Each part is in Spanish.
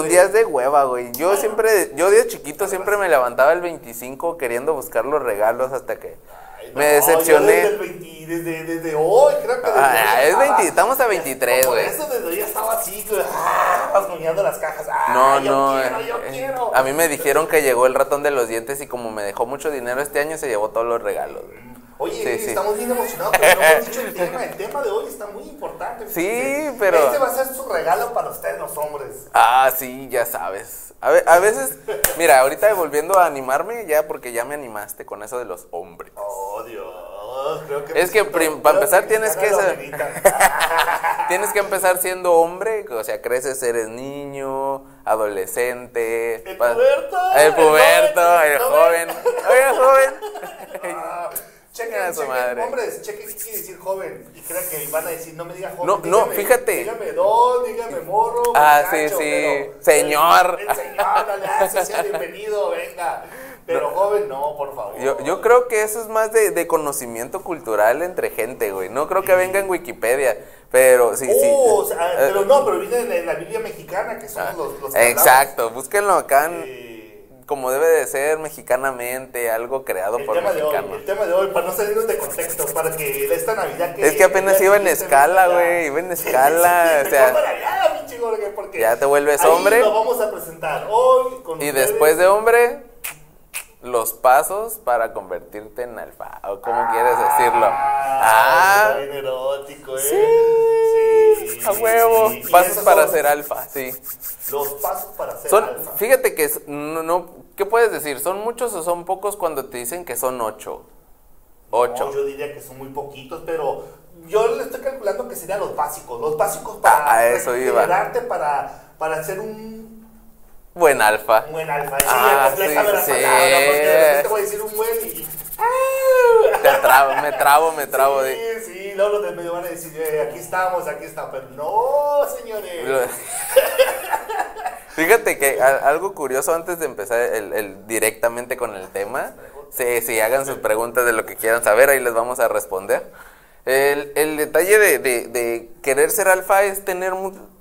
Son días de hueva, güey. Yo siempre, yo de chiquito siempre me levantaba el 25 queriendo buscar los regalos hasta que Ay, me no, decepcioné. yo Desde, el 20 desde, desde hoy, creo que desde Ah, hoy es estaba- 20, estamos a 23, Por güey. eso desde hoy estaba así, güey, ah, las cajas. Ah, No, yo no. Quiero, yo eh, quiero. A mí me dijeron que llegó el ratón de los dientes y como me dejó mucho dinero este año se llevó todos los regalos. güey. Oye, Sí, sí. estamos bien emocionados, pero no hemos dicho el tema. El tema de hoy está muy importante. Sí, pero- Este va a ser su regalo para ustedes, los hombres. Ah, sí, ya sabes. A, ve- a veces, mira, ahorita volviendo a animarme, ya porque ya me animaste con eso de los hombres. Oh, Dios. Creo que Es que siento- para empezar tienes que ser-. Tienes que empezar siendo hombre, o sea, creces, eres niño, adolescente. El puberto, El puberto, joven, el el joven. Oye, joven. Ah, Chequen, Chinga su chequen, madre. hombres, chequen qué quiere decir joven. Y crean que van a decir, no me diga joven. No, no, dígame- fíjate. Dígame don, dígame morro. Ah, sí, sí. pero- Señor. El, el señor, no sea bienvenido, venga. Pero joven, no, por favor. Yo, yo creo que eso es más de, de conocimiento cultural entre gente, güey. No creo que venga en Wikipedia, pero sí, sí. Oh, o sea, Eh, pero no, pero viene en la, Biblia mexicana, que somos los, los hablamos. Exacto, búsquenlo acá en- Eh, como debe de ser mexicanamente, algo creado el por mexicanos. el tema de hoy, para no salirnos de contexto, para que esta Navidad que... Es que apenas iba en escala, güey, iba en escala, o sea- para allá, porque Ya te vuelves ahí hombre. lo vamos a presentar hoy con Y ustedes. después de hombre, los pasos para convertirte en alfa, o como quieres decirlo. Ah, Ah, bien erótico, ¿eh? sí, Sí, a huevo. sí. Pasos para ser alfa, sí. Los pasos para ser Son, alfa. fíjate que es- no, no, ¿qué puedes decir? ¿Son muchos o son pocos cuando te dicen que son ocho? Ocho. No, yo diría que son muy poquitos, pero yo le estoy calculando que serían los básicos. Los básicos para Ah, eso iba. para, para ser un Buen alfa. buen alfa. Sí, Ah, sí, la sí. palabra, porque de repente voy a decir un buen y... Te trabo, me trabo, me trabo. Sí, de- sí, luego los del medio van a decir, "Eh, aquí estamos, aquí está, pero no, señores. Fíjate que a- algo curioso antes de empezar el, el- directamente con el tema, sí, sí, hagan sus preguntas de lo que quieran saber, ahí les vamos a responder. El, el detalle de, de- de querer ser alfa es tener,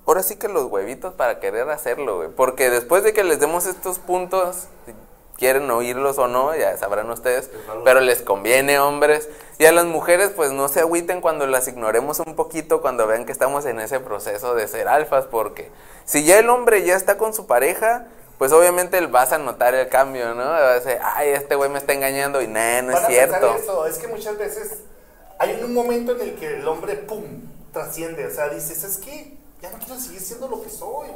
ahora sí que los huevitos para querer hacerlo, güey. Porque después de que les demos estos puntos, si quieren oírlos o no, ya sabrán ustedes, pero les conviene, hombres. Y a las mujeres, pues no se agüiten cuando las ignoremos un poquito, cuando vean que estamos en ese proceso de ser alfas, porque si ya el hombre ya está con su pareja, pues obviamente él vas a notar el cambio, ¿no? Va a decir, ay, este güey me está engañando y nah, no es Van cierto. eso, es que muchas veces hay un momento en el que el hombre, pum, trasciende, o sea, dices, es que ya no quiero seguir siendo lo que soy,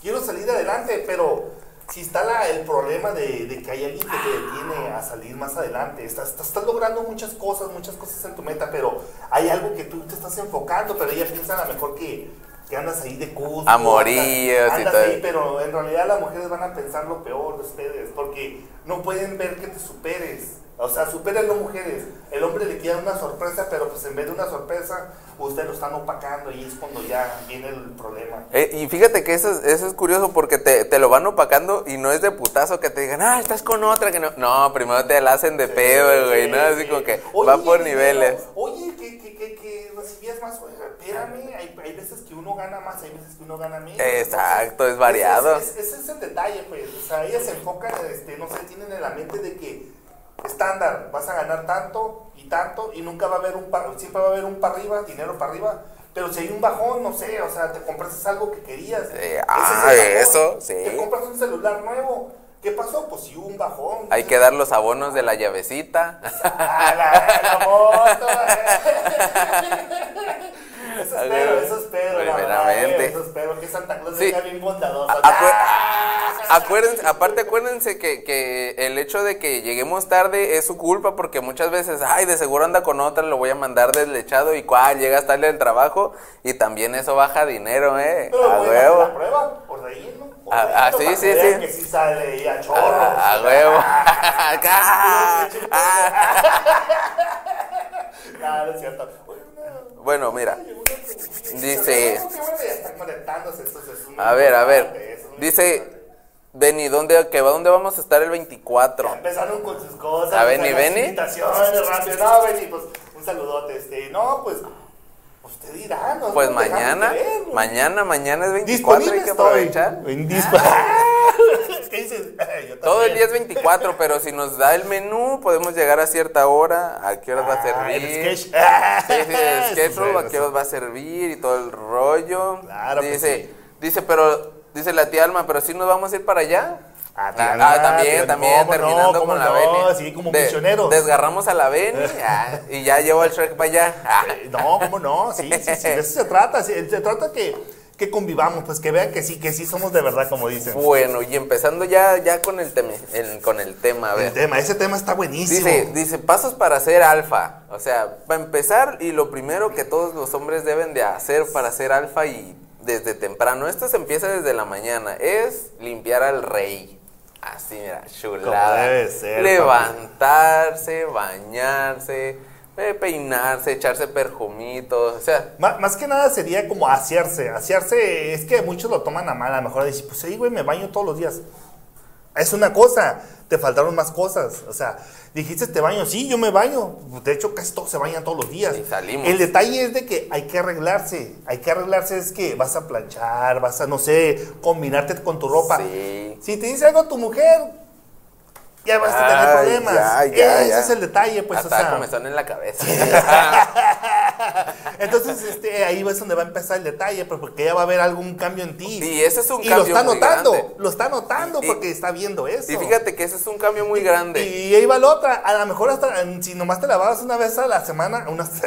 quiero salir adelante, pero si está la- el problema de, de que hay alguien que te detiene a salir más adelante, estás, estás, estás logrando muchas cosas, muchas cosas en tu meta, pero hay algo que tú te estás enfocando, pero ella piensa a lo mejor que, que andas ahí de cusco, Amoríos andas, y todo. ahí, pero en realidad las mujeres van a pensar lo peor de ustedes, porque no pueden ver que te superes. O sea, superen las mujeres. El hombre le quiere una sorpresa, pero pues en vez de una sorpresa, usted lo están opacando y es cuando ya viene el problema. Eh, y fíjate que eso, es- eso es curioso porque te, te lo van opacando y no es de putazo que te digan, ah, estás con otra que no. No, primero te la hacen de pedo, güey, ¿no? Así como que Oye, va por el niveles. Oye, que, que, que, que recibías más. Espérame, hay, hay veces que uno gana más, hay veces que uno gana menos. Exacto, es variado. Ese es, ese es el detalle, pues. O sea, ellas se enfocan, este, no sé, tienen en la mente de que estándar, vas a ganar tanto y tanto y nunca va a haber un, pa- siempre va a haber un para arriba, dinero para arriba. Pero si hay un bajón, no sé, o sea, te compras algo que querías. Es ah, eso, sí. Te compras un celular nuevo. ¿Qué pasó? Pues si hubo un bajón. Hay que dar los abonos de la llavecita. Ah, la, la moto. eso espero, eso espero. Primeramente. Eso espero que Santa Claus Sí. sea bien bondadoso. A- acu- acuérdense, aparte acuérdense que, que el hecho de que lleguemos tarde es su culpa porque muchas veces, ay, de seguro anda con otra, lo voy a mandar deslechado y cuál, llegas tarde del trabajo y también eso baja dinero, eh, Pero a hacer la huevo. prueba por por Ah, ah, sí, sí, sí. Que sí sale y a chorro. A, a huevo. Ah, ah. Ah, no es cierto. Bueno, mira, dice- a ver, a ver, dice. Beni, ¿dónde, que, ¿dónde vamos a estar el 24? Empezaron con sus cosas. A Benny, Benny. Invitaciones rápido. No, Benny, pues un saludote. Este, no, pues Usted dirá, no Pues mañana, güey. mañana, mañana es 24, hay que aprovechar. Yo Todo el día es 24, pero si nos da el menú, podemos llegar a cierta hora, a qué horas va a Ah, el servir. sketch. Sí, sí, el schedule, bueno, a qué horas va a servir y todo el rollo. Claro dice, sí. dice, pero, dice la tía Alma, pero si nos vamos a ir para allá. Ah, Ah, ah, también, también, ¿cómo no? terminando ¿Cómo con la no? Beni. Sí, como misioneros. Desgarramos a la Beni ah, y ya llevo al Shrek para allá. Eh, No, ¿cómo no? Sí, sí, sí, de eso se trata. sí, Se trata que, que convivamos, pues que vean que sí, que sí somos de verdad, como dicen. Bueno, y empezando ya, ya con el tema, el- con el tema, a ver. El tema, ese tema está buenísimo. Dice, dice, pasos para ser alfa. O sea, para empezar, y lo primero que todos los hombres deben de hacer para ser alfa y desde temprano, esto se empieza desde la mañana, es limpiar al rey. Así, mira, chulada. Debe ser, Levantarse, bañarse, eh, peinarse, echarse perjumitos, o sea, Má- Más que nada sería como asearse. Asearse es que muchos lo toman a mal. A lo mejor dicen, pues sí, güey, me baño todos los días. Es una cosa, te faltaron más cosas. O sea, dijiste, te baño. Sí, yo me baño. De hecho, casi todos se bañan todos los días. Salimos. El detalle es de que hay que arreglarse. Hay que arreglarse es que vas a planchar, vas a, no sé, combinarte con tu ropa. Sí. Si te dice algo tu mujer, ya vas a tener problemas. ya, ya, Ese ya. es el detalle, pues, hasta o sea. comezón en la cabeza. Entonces, este, ahí es donde va a empezar el detalle, pues, porque ya va a haber algún cambio en ti. Sí, ese es un y lo cambio está muy notando, grande. lo está notando Y- porque está viendo eso. y fíjate que ese es un cambio muy grande. Y ahí va la otra, a lo mejor hasta si nomás te lavabas una vez a la semana, unas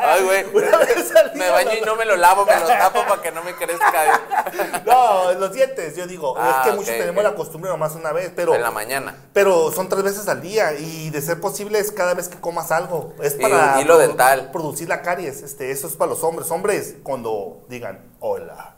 Ay, güey. Una vez al día, Me baño y no me lo lavo, me lo tapo para que no me crezca. No, los dientes, yo digo, Ah, es que ok, muchos tenemos la costumbre nomás una vez, pero la mañana. pero son tres veces al día y de ser posible es cada vez que comas algo. Es Y para un hilo produ- dental. producir la caries. Este, eso es para los hombres. Hombres, cuando digan hola.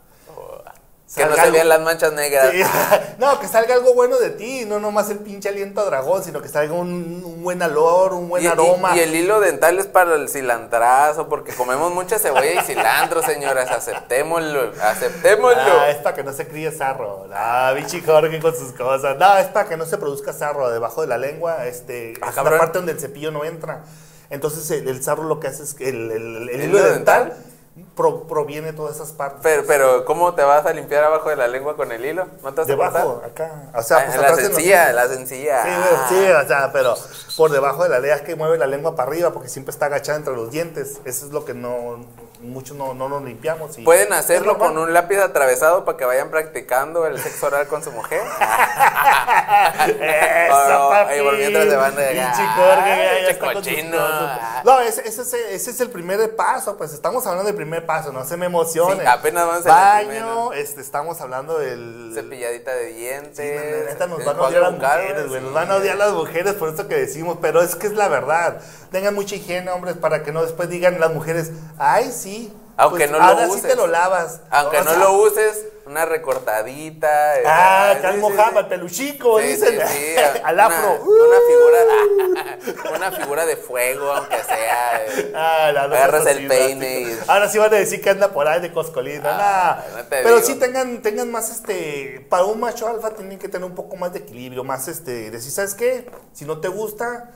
Que no se algo- vean las manchas negras. Sí, no, que salga algo bueno de ti, no nomás el pinche aliento a dragón, sino que salga un, un buen olor, un buen Y, aroma. y el hilo dental es para el cilantrazo, porque comemos mucha cebolla y cilantro, señoras. Aceptémoslo, aceptémoslo. Ah, es para que no se críe sarro. Ah, bichi Jorge con sus cosas. No, es para que no se produzca sarro debajo de la lengua. Este, Ah, es la parte donde el cepillo no entra. Entonces el, el sarro lo que hace es que el, el- el ¿El hilo hilo dental, dental? Pro- proviene todas esas partes. Pero, pero, ¿cómo te vas a limpiar abajo de la lengua con el hilo? ¿No te vas a Debajo, cortar? acá. O sea, Ah, pues la sencilla, la sencilla. Sí, sí, o sea, pero por debajo de la lengua es que mueve la lengua para arriba porque siempre está agachada entre los dientes. Eso es lo que no muchos no, no nos limpiamos. y- Pueden hacerlo con un lápiz atravesado para que vayan practicando el sexo oral con su mujer. Eso, papi. ahí por mientras se van de- Pinche Jorge, ya-. No, ese, ese, es- ese es el primer paso, pues estamos hablando del primer paso, no se me emocionen. Sí, apenas vamos el Baño, este, estamos hablando del... Cepilladita de Sí, dientes. la neta nos van a odiar las mujeres, güey. sí. Nos van a odiar las mujeres por eso que decimos, pero es que es la verdad. Tengan mucha higiene, hombres, para que no después digan las mujeres, ay, sí. Aunque pues, no lo ahora sí uses. te lo lavas. Aunque O no lo uses, una recortadita. Ah, sí, sí, sí. el peluchico, Sí, dicen. sí, sí, Al una- afro. Una, figura, una figura de fuego, aunque sea. eh. Ah, la- Agarras el peine y- Ahora sí van a decir que anda por ahí de coscolina. Ah, nah. no te Pero digo. sí tengan, tengan más este. Para un macho alfa tienen que tener un poco más de equilibrio, más este. Decir, ¿sabes qué? Si no te gusta.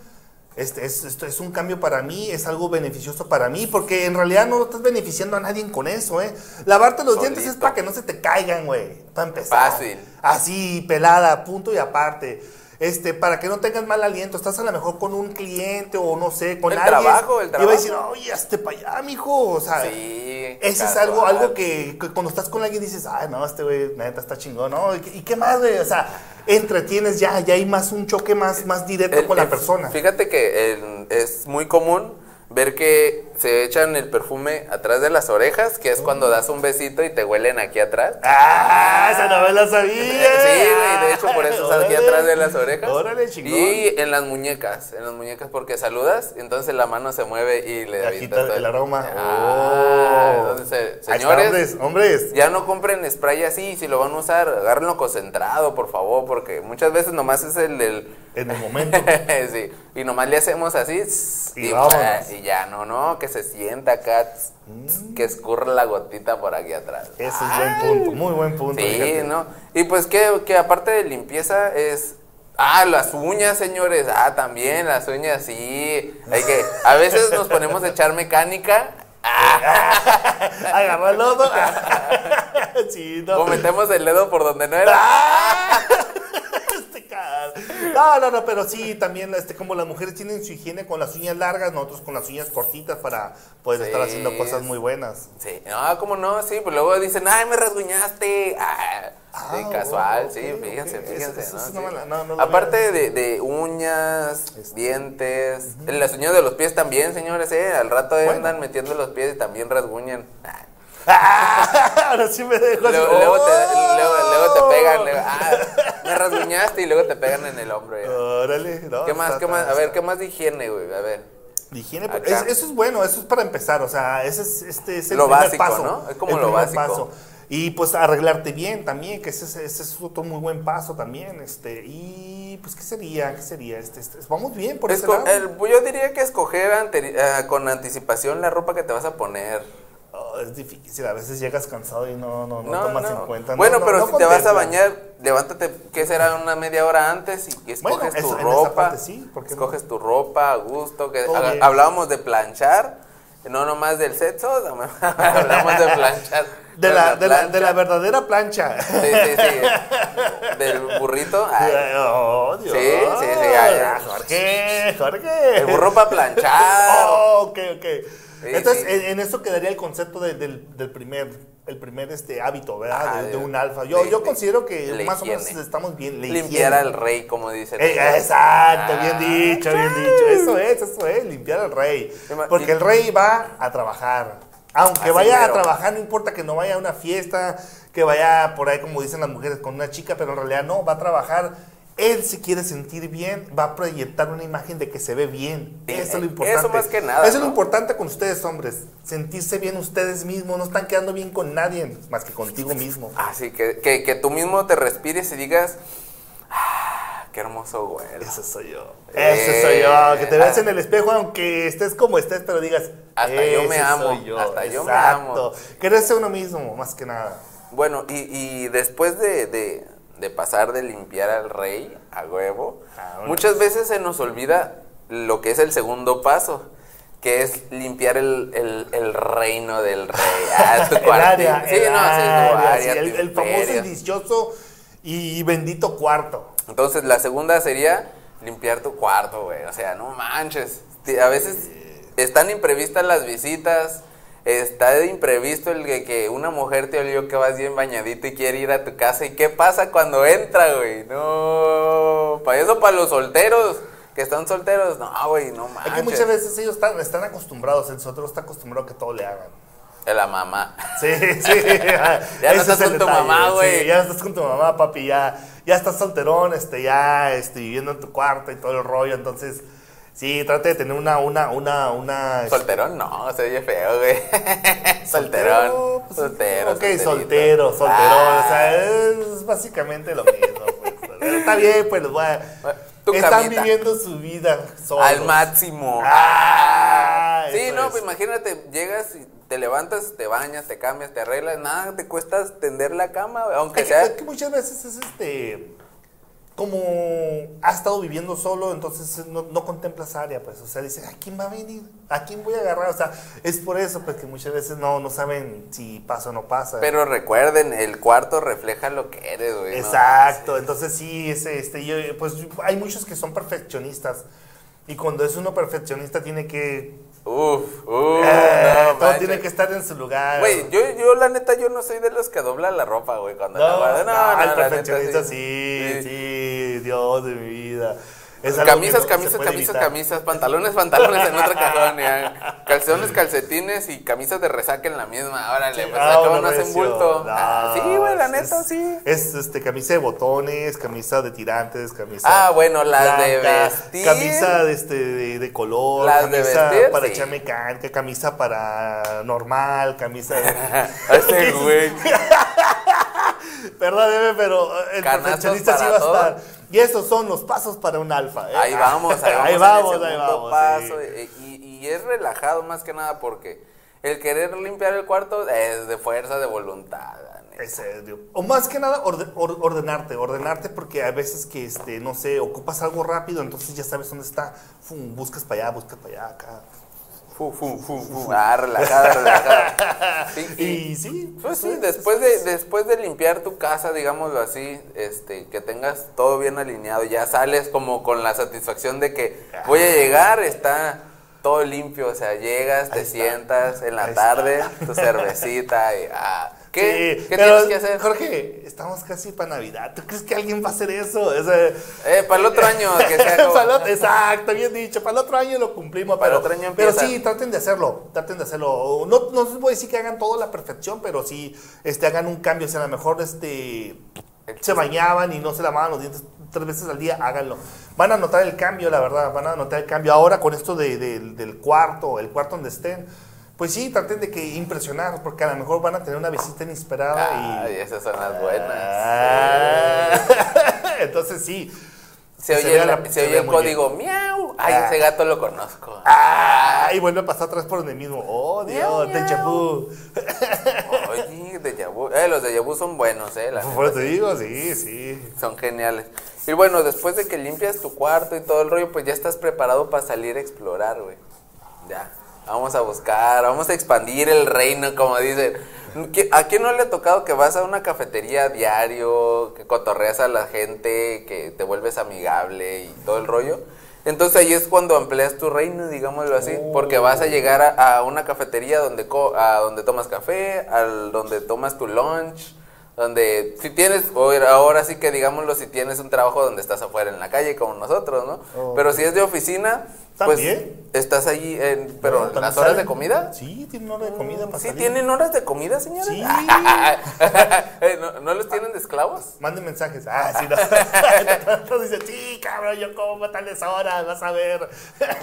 Este, es, esto es un cambio para mí, es algo beneficioso para mí, porque en realidad no estás beneficiando a nadie con eso, ¿eh? Lavarte los dientes es para que no se te caigan, güey, para empezar. Fácil. Así, pelada, punto y aparte. Este, para que no tengas mal aliento, estás a lo mejor con un cliente o no sé, con El alguien. trabajo, el Y va a decir, trabajo. oye, hazte para allá, mijo. O sea, Sí. ese es algo, algo que, que cuando estás con alguien dices, ay, no, este güey, neta, está chingón, ¿no? ¿Y, qué- y qué más, güey? O sea, entretienes ya, ya hay más un choque más, más directo El- con la persona. Fíjate que es muy común ver que se echan el perfume atrás de las orejas, que es cuando das un besito y te huelen aquí atrás. ¡Ah! Esa no me la sabía. Sí, güey, de hecho por eso está aquí atrás de las orejas. Órale, chingón. Y en las muñecas, en las muñecas porque saludas, entonces la mano se mueve y le Agita todo el aroma. Ah, Oh. entonces, eh, señores, hombres, hombres. ya no compren spray así, si lo van a usar, agárrenlo concentrado, por favor, porque muchas veces nomás es el del... En el momento. sí, y nomás le hacemos así Y y, y ya, no, no, que se sienta acá, tss, que escurra la gotita por aquí atrás. Ese es buen punto, muy buen punto. Sí, fíjate. ¿no? Y pues que, que aparte de limpieza es... Ah, las uñas, señores. Ah, también las uñas, sí. Hay que... A veces nos ponemos a echar mecánica Agarró el lodo. sí, no. O metemos el dedo por donde no era. ¡Ah! Este cara. No, no, no, pero sí, también este, como las mujeres tienen su higiene con las uñas largas, nosotros con las uñas cortitas para poder estar haciendo cosas muy buenas. Sí, no, ¿cómo no? Sí, pues luego dicen, ay, me rasguñaste. Ah, sí, casual, sí, fíjense, fíjense. eso ¿no? sí Aparte de, de uñas, Este. dientes, las uñas de los pies también, señores, ¿eh? Al rato Bueno. andan metiendo los pies y también rasguñan. Ah. Ahora sí me dejo así. Luego, luego te, ¡Oh! luego, luego te pegan, luego, ah, me rasguñaste y luego te pegan en el hombro. ya. Órale, no, ¿Qué más, está- qué más? A ver, ¿qué más de higiene, güey? A ver. de higiene, pues, es- eso es bueno, eso es para empezar, o sea, ese es, este es el Lo primer básico, paso. ¿no? Es como el lo básico. Y pues arreglarte bien también, que ese, es- ese es otro muy buen paso también, este, y pues, ¿qué sería? ¿Qué sería? Este, este, vamos bien por ese Esco- lado. el- yo diría que escoger ah, con anticipación la ropa que te vas a poner. Oh, es difícil, a veces llegas cansado y no, no, no, No, tomas en cuenta. no, Bueno, no, pero si te vas a bañar, levántate, ¿qué será? Una media hora antes y escoges Bueno, tu eso- ropa. escoges tu ropa a gusto. Que, hablábamos de planchar, no nomás del sexo, hablamos de planchar. De la, de, la, de la verdadera plancha. Sí, sí, sí. Del burrito. ay, Oh, Dios. Sí, sí, sí, ay, ay. Jorge, Jorge. el burro para planchar. Oh, ok, ok. Entonces. En, en eso quedaría el concepto de- del, del primer, el primer este hábito, ¿verdad? Ajá, de, un alfa. Yo, de- yo de- considero que más o menos estamos bien. Limpiar al rey, como dice. Eh, exacto, Ah. bien dicho, bien dicho. Eso es, eso es, limpiar al rey. Porque el rey va a trabajar. Aunque Así vaya mero. a trabajar, no importa que no vaya a una fiesta, que vaya por ahí, como dicen las mujeres, con una chica, pero en realidad no, va a trabajar. Él se quiere sentir bien, va a proyectar una imagen de que se ve bien. Sí, Eso es eh, lo importante. eso más que nada, Eso es ¿no? lo importante con ustedes, hombres. Sentirse bien ustedes mismos. No están quedando bien con nadie, más que contigo mismo. Así que, que, que tú mismo te respires y digas, ah, qué hermoso güey. Ese soy yo. Eh, Ese soy yo. Que te veas ah. en el espejo, aunque estés como estés, pero digas. Hasta yo me "Ese amo, yo". hasta yo me Exacto. Quererse uno mismo, más que nada. Bueno, y, y después de, de- de pasar de limpiar al rey a huevo, muchas veces se nos olvida lo que es el segundo paso, que es limpiar el, el- el reino del rey. Ah, tu el área, Sí, el, no, sí, tu área, área, sí, el, famoso y dichoso y bendito cuarto. Entonces, la segunda sería limpiar tu cuarto, güey. O sea, no manches. A veces están imprevistas las visitas. Está de imprevisto el de que una mujer te olió que vas bien bañadito y quiere ir a tu casa. ¿Y qué pasa cuando entra, güey? No. Para eso, para los solteros que están solteros, no, güey, no Es manches. que muchas veces ellos están, están acostumbrados, el otro está acostumbrado a que todo le hagan. De la mamá. Sí, sí. Ya no estás es con tu mamá, sí, güey. ya no estás con tu mamá, papi. Ya, ya estás solterón, este, ya este, viviendo en tu cuarto y todo el rollo. Entonces, sí, trate de tener una, una, una, una. este, Solterón, no, se oye feo, güey. Solterón. pues, Soltero. Ok, solterito. soltero, solterón. Ah. O sea, es básicamente lo mismo. Pues. Pero está bien, pues los voy a. Tu Están camita. viviendo su vida solos. Al máximo. Ah, sí, eso no, es. pues imagínate, llegas y te levantas, te bañas, te cambias, te arreglas, nada te cuesta tender la cama, aunque sea. es que muchas veces es este. Como ha estado viviendo solo, entonces no, no contemplas área, pues. O sea, dice, ¿a quién va a venir? ¿A quién voy a agarrar? O sea, es por eso, pues, que muchas veces no, no saben si pasa o no pasa. Pero recuerden, el cuarto refleja lo que eres, güey. ¿no? Exacto, entonces sí, ese, este, yo, pues hay muchos que son perfeccionistas. Y cuando es uno perfeccionista tiene que... Uf, uf. eh, no, todo tiene que estar en su lugar. Güey, yo, yo la neta, yo no soy de los que dobla la ropa, güey, cuando la No, guardo. no, No, no, el la neta, perfeccionista sí, sí, Dios de mi vida. Es Camisas, camisas, camisas, camisas, pantalones, pantalones en otro cajón, ya. calzones, calcetines y camisas de resaca en la misma. Órale, pues Ah, acá bueno, no hacen recio. bulto. No, Ah, sí, güey, la neta, es- sí. Es este, camisa de botones, camisa de tirantes, camisa. Ah, bueno, las de blanca, vestir. Camisa de, este, de, de color, Las de camisa vestir, para sí. echar mecánica, camisa para normal, camisa de. Ese güey. Perdóneme, pero el Canastos perfeccionista sí va a estar. Y esos son los pasos para un alfa. ¿eh? Ahí vamos, ahí vamos. ahí vamos, ahí vamos, paso. sí. Y, es relajado más que nada porque el querer limpiar el cuarto es de fuerza de voluntad. Es. O más que nada or- ordenarte, ordenarte porque a veces que, este, no sé, ocupas algo rápido, entonces ya sabes dónde está, Fum, buscas para allá, buscas para allá, acá. Fu, fu, fu, fu. Ah, relajada, relajada. Sí, y- Y sí. Pues sí, después de, después de limpiar tu casa, digámoslo así, este, que tengas todo bien alineado, ya sales como con la satisfacción de que voy a llegar, está todo limpio, o sea, llegas, te está. sientas en la Ahí está. tarde, tu cervecita y ah, ¿qué? Sí, ¿Qué pero, tienes que hacer? Jorge, estamos casi para Navidad. ¿Tú crees que alguien va a hacer eso? O sea, Eh, para el otro año, que el otro- exacto, bien dicho. Para el otro año lo cumplimos. Para pero, el otro año pero empieza. sí, traten de hacerlo. Traten de hacerlo. No, no les voy a decir que hagan todo a la perfección, pero sí este, hagan un cambio. O sea, a lo mejor este, se bañaban y no se lavaban los dientes tres veces al día, háganlo. Van a notar el cambio, la verdad. Van a notar el cambio. Ahora con esto de- del- del cuarto, el cuarto donde estén. Pues sí, traten de que impresionar, porque a lo mejor van a tener una visita inesperada y... Ay, esas son las buenas. Ah. Entonces sí. Se se oye, la- la- se se oye el código miau. Ay, Ah. ese gato lo conozco. ¡Ah! Y vuelve a pasar atrás por donde mismo. ¡Oh, Dios! ¡Déjà vu! Oye, de vu. Eh, los de vu son buenos, eh. la Por te digo, sí, sí. Son geniales. Y bueno, después de que limpias tu cuarto y todo el rollo, pues ya estás preparado para salir a explorar, güey. Ya. Vamos a buscar, vamos a expandir el reino, como dicen. ¿Qui- ¿A quién no le ha tocado que vas a una cafetería a diario, que cotorreas a la gente, que te vuelves amigable y todo el rollo? Entonces ahí es cuando amplias tu reino, digámoslo así, porque vas a llegar a, a una cafetería donde, co- a donde tomas café, al donde tomas tu lunch, donde si tienes, ahora sí que digámoslo, si tienes un trabajo donde estás afuera en la calle como nosotros, ¿no? Oh. Pero si es de oficina, pues También. estás allí, en, pero No, las horas de comida. Sí, tienen hora de comida para ¿Sí salir. tienen horas de comida, señora? Sí. Eh, ¿No, ¿No los tienen de esclavos? Manden mensajes. Ah, sí, no. Dicen, sí, cabrón, yo como a tales horas, vas a ver.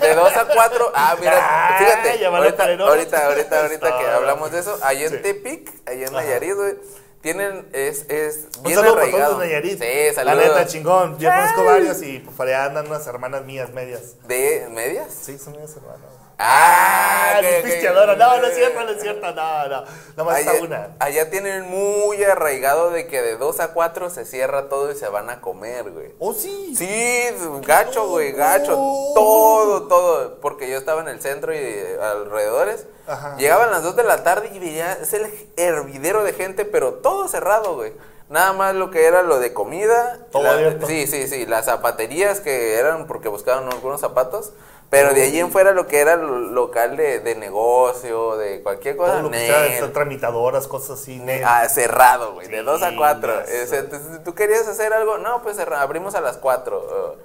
De 2 a 4. Ah, mira, Ah, fíjate. Ahorita, horas. ahorita, ahorita, ahorita que hablamos de eso, allá en Sí. Tepic, allá en. Nayarit, güey, tienen, es, es Un bien saludo para arraigado. todos de Nayarit. Sí, La saludos. neta, chingón. Yo conozco varios y pues, por allá andan unas hermanas mías medias. ¿De medias? Sí, son medias hermanas. Ah, Ah, pisteadora. No, no es cierto, no es cierto. No, no. Nomás Allá, está una. allá tienen muy arraigado de que de 2 a 4 se cierra todo y se van a comer, güey. Oh, sí. Sí, gacho, güey, gacho. Oh. Todo, todo. Porque yo estaba en el centro y eh, alrededores. Ajá. Llegaban las 2 de la tarde y veía, es el hervidero de gente, pero todo cerrado, güey. Nada más lo que era lo de comida. Todo la- abierto. Sí, sí, sí. Las zapaterías que eran porque buscaban algunos zapatos. Pero de allí en fuera lo que era lo- local de, de negocio, de cualquier cosa. Todo lo que sea, tramitadoras, cosas así. nel. Ah, cerrado, güey, de Sí, 2 a 4. ya sé. entonces, ¿Tú querías hacer algo? No, pues cerra- abrimos a las 4.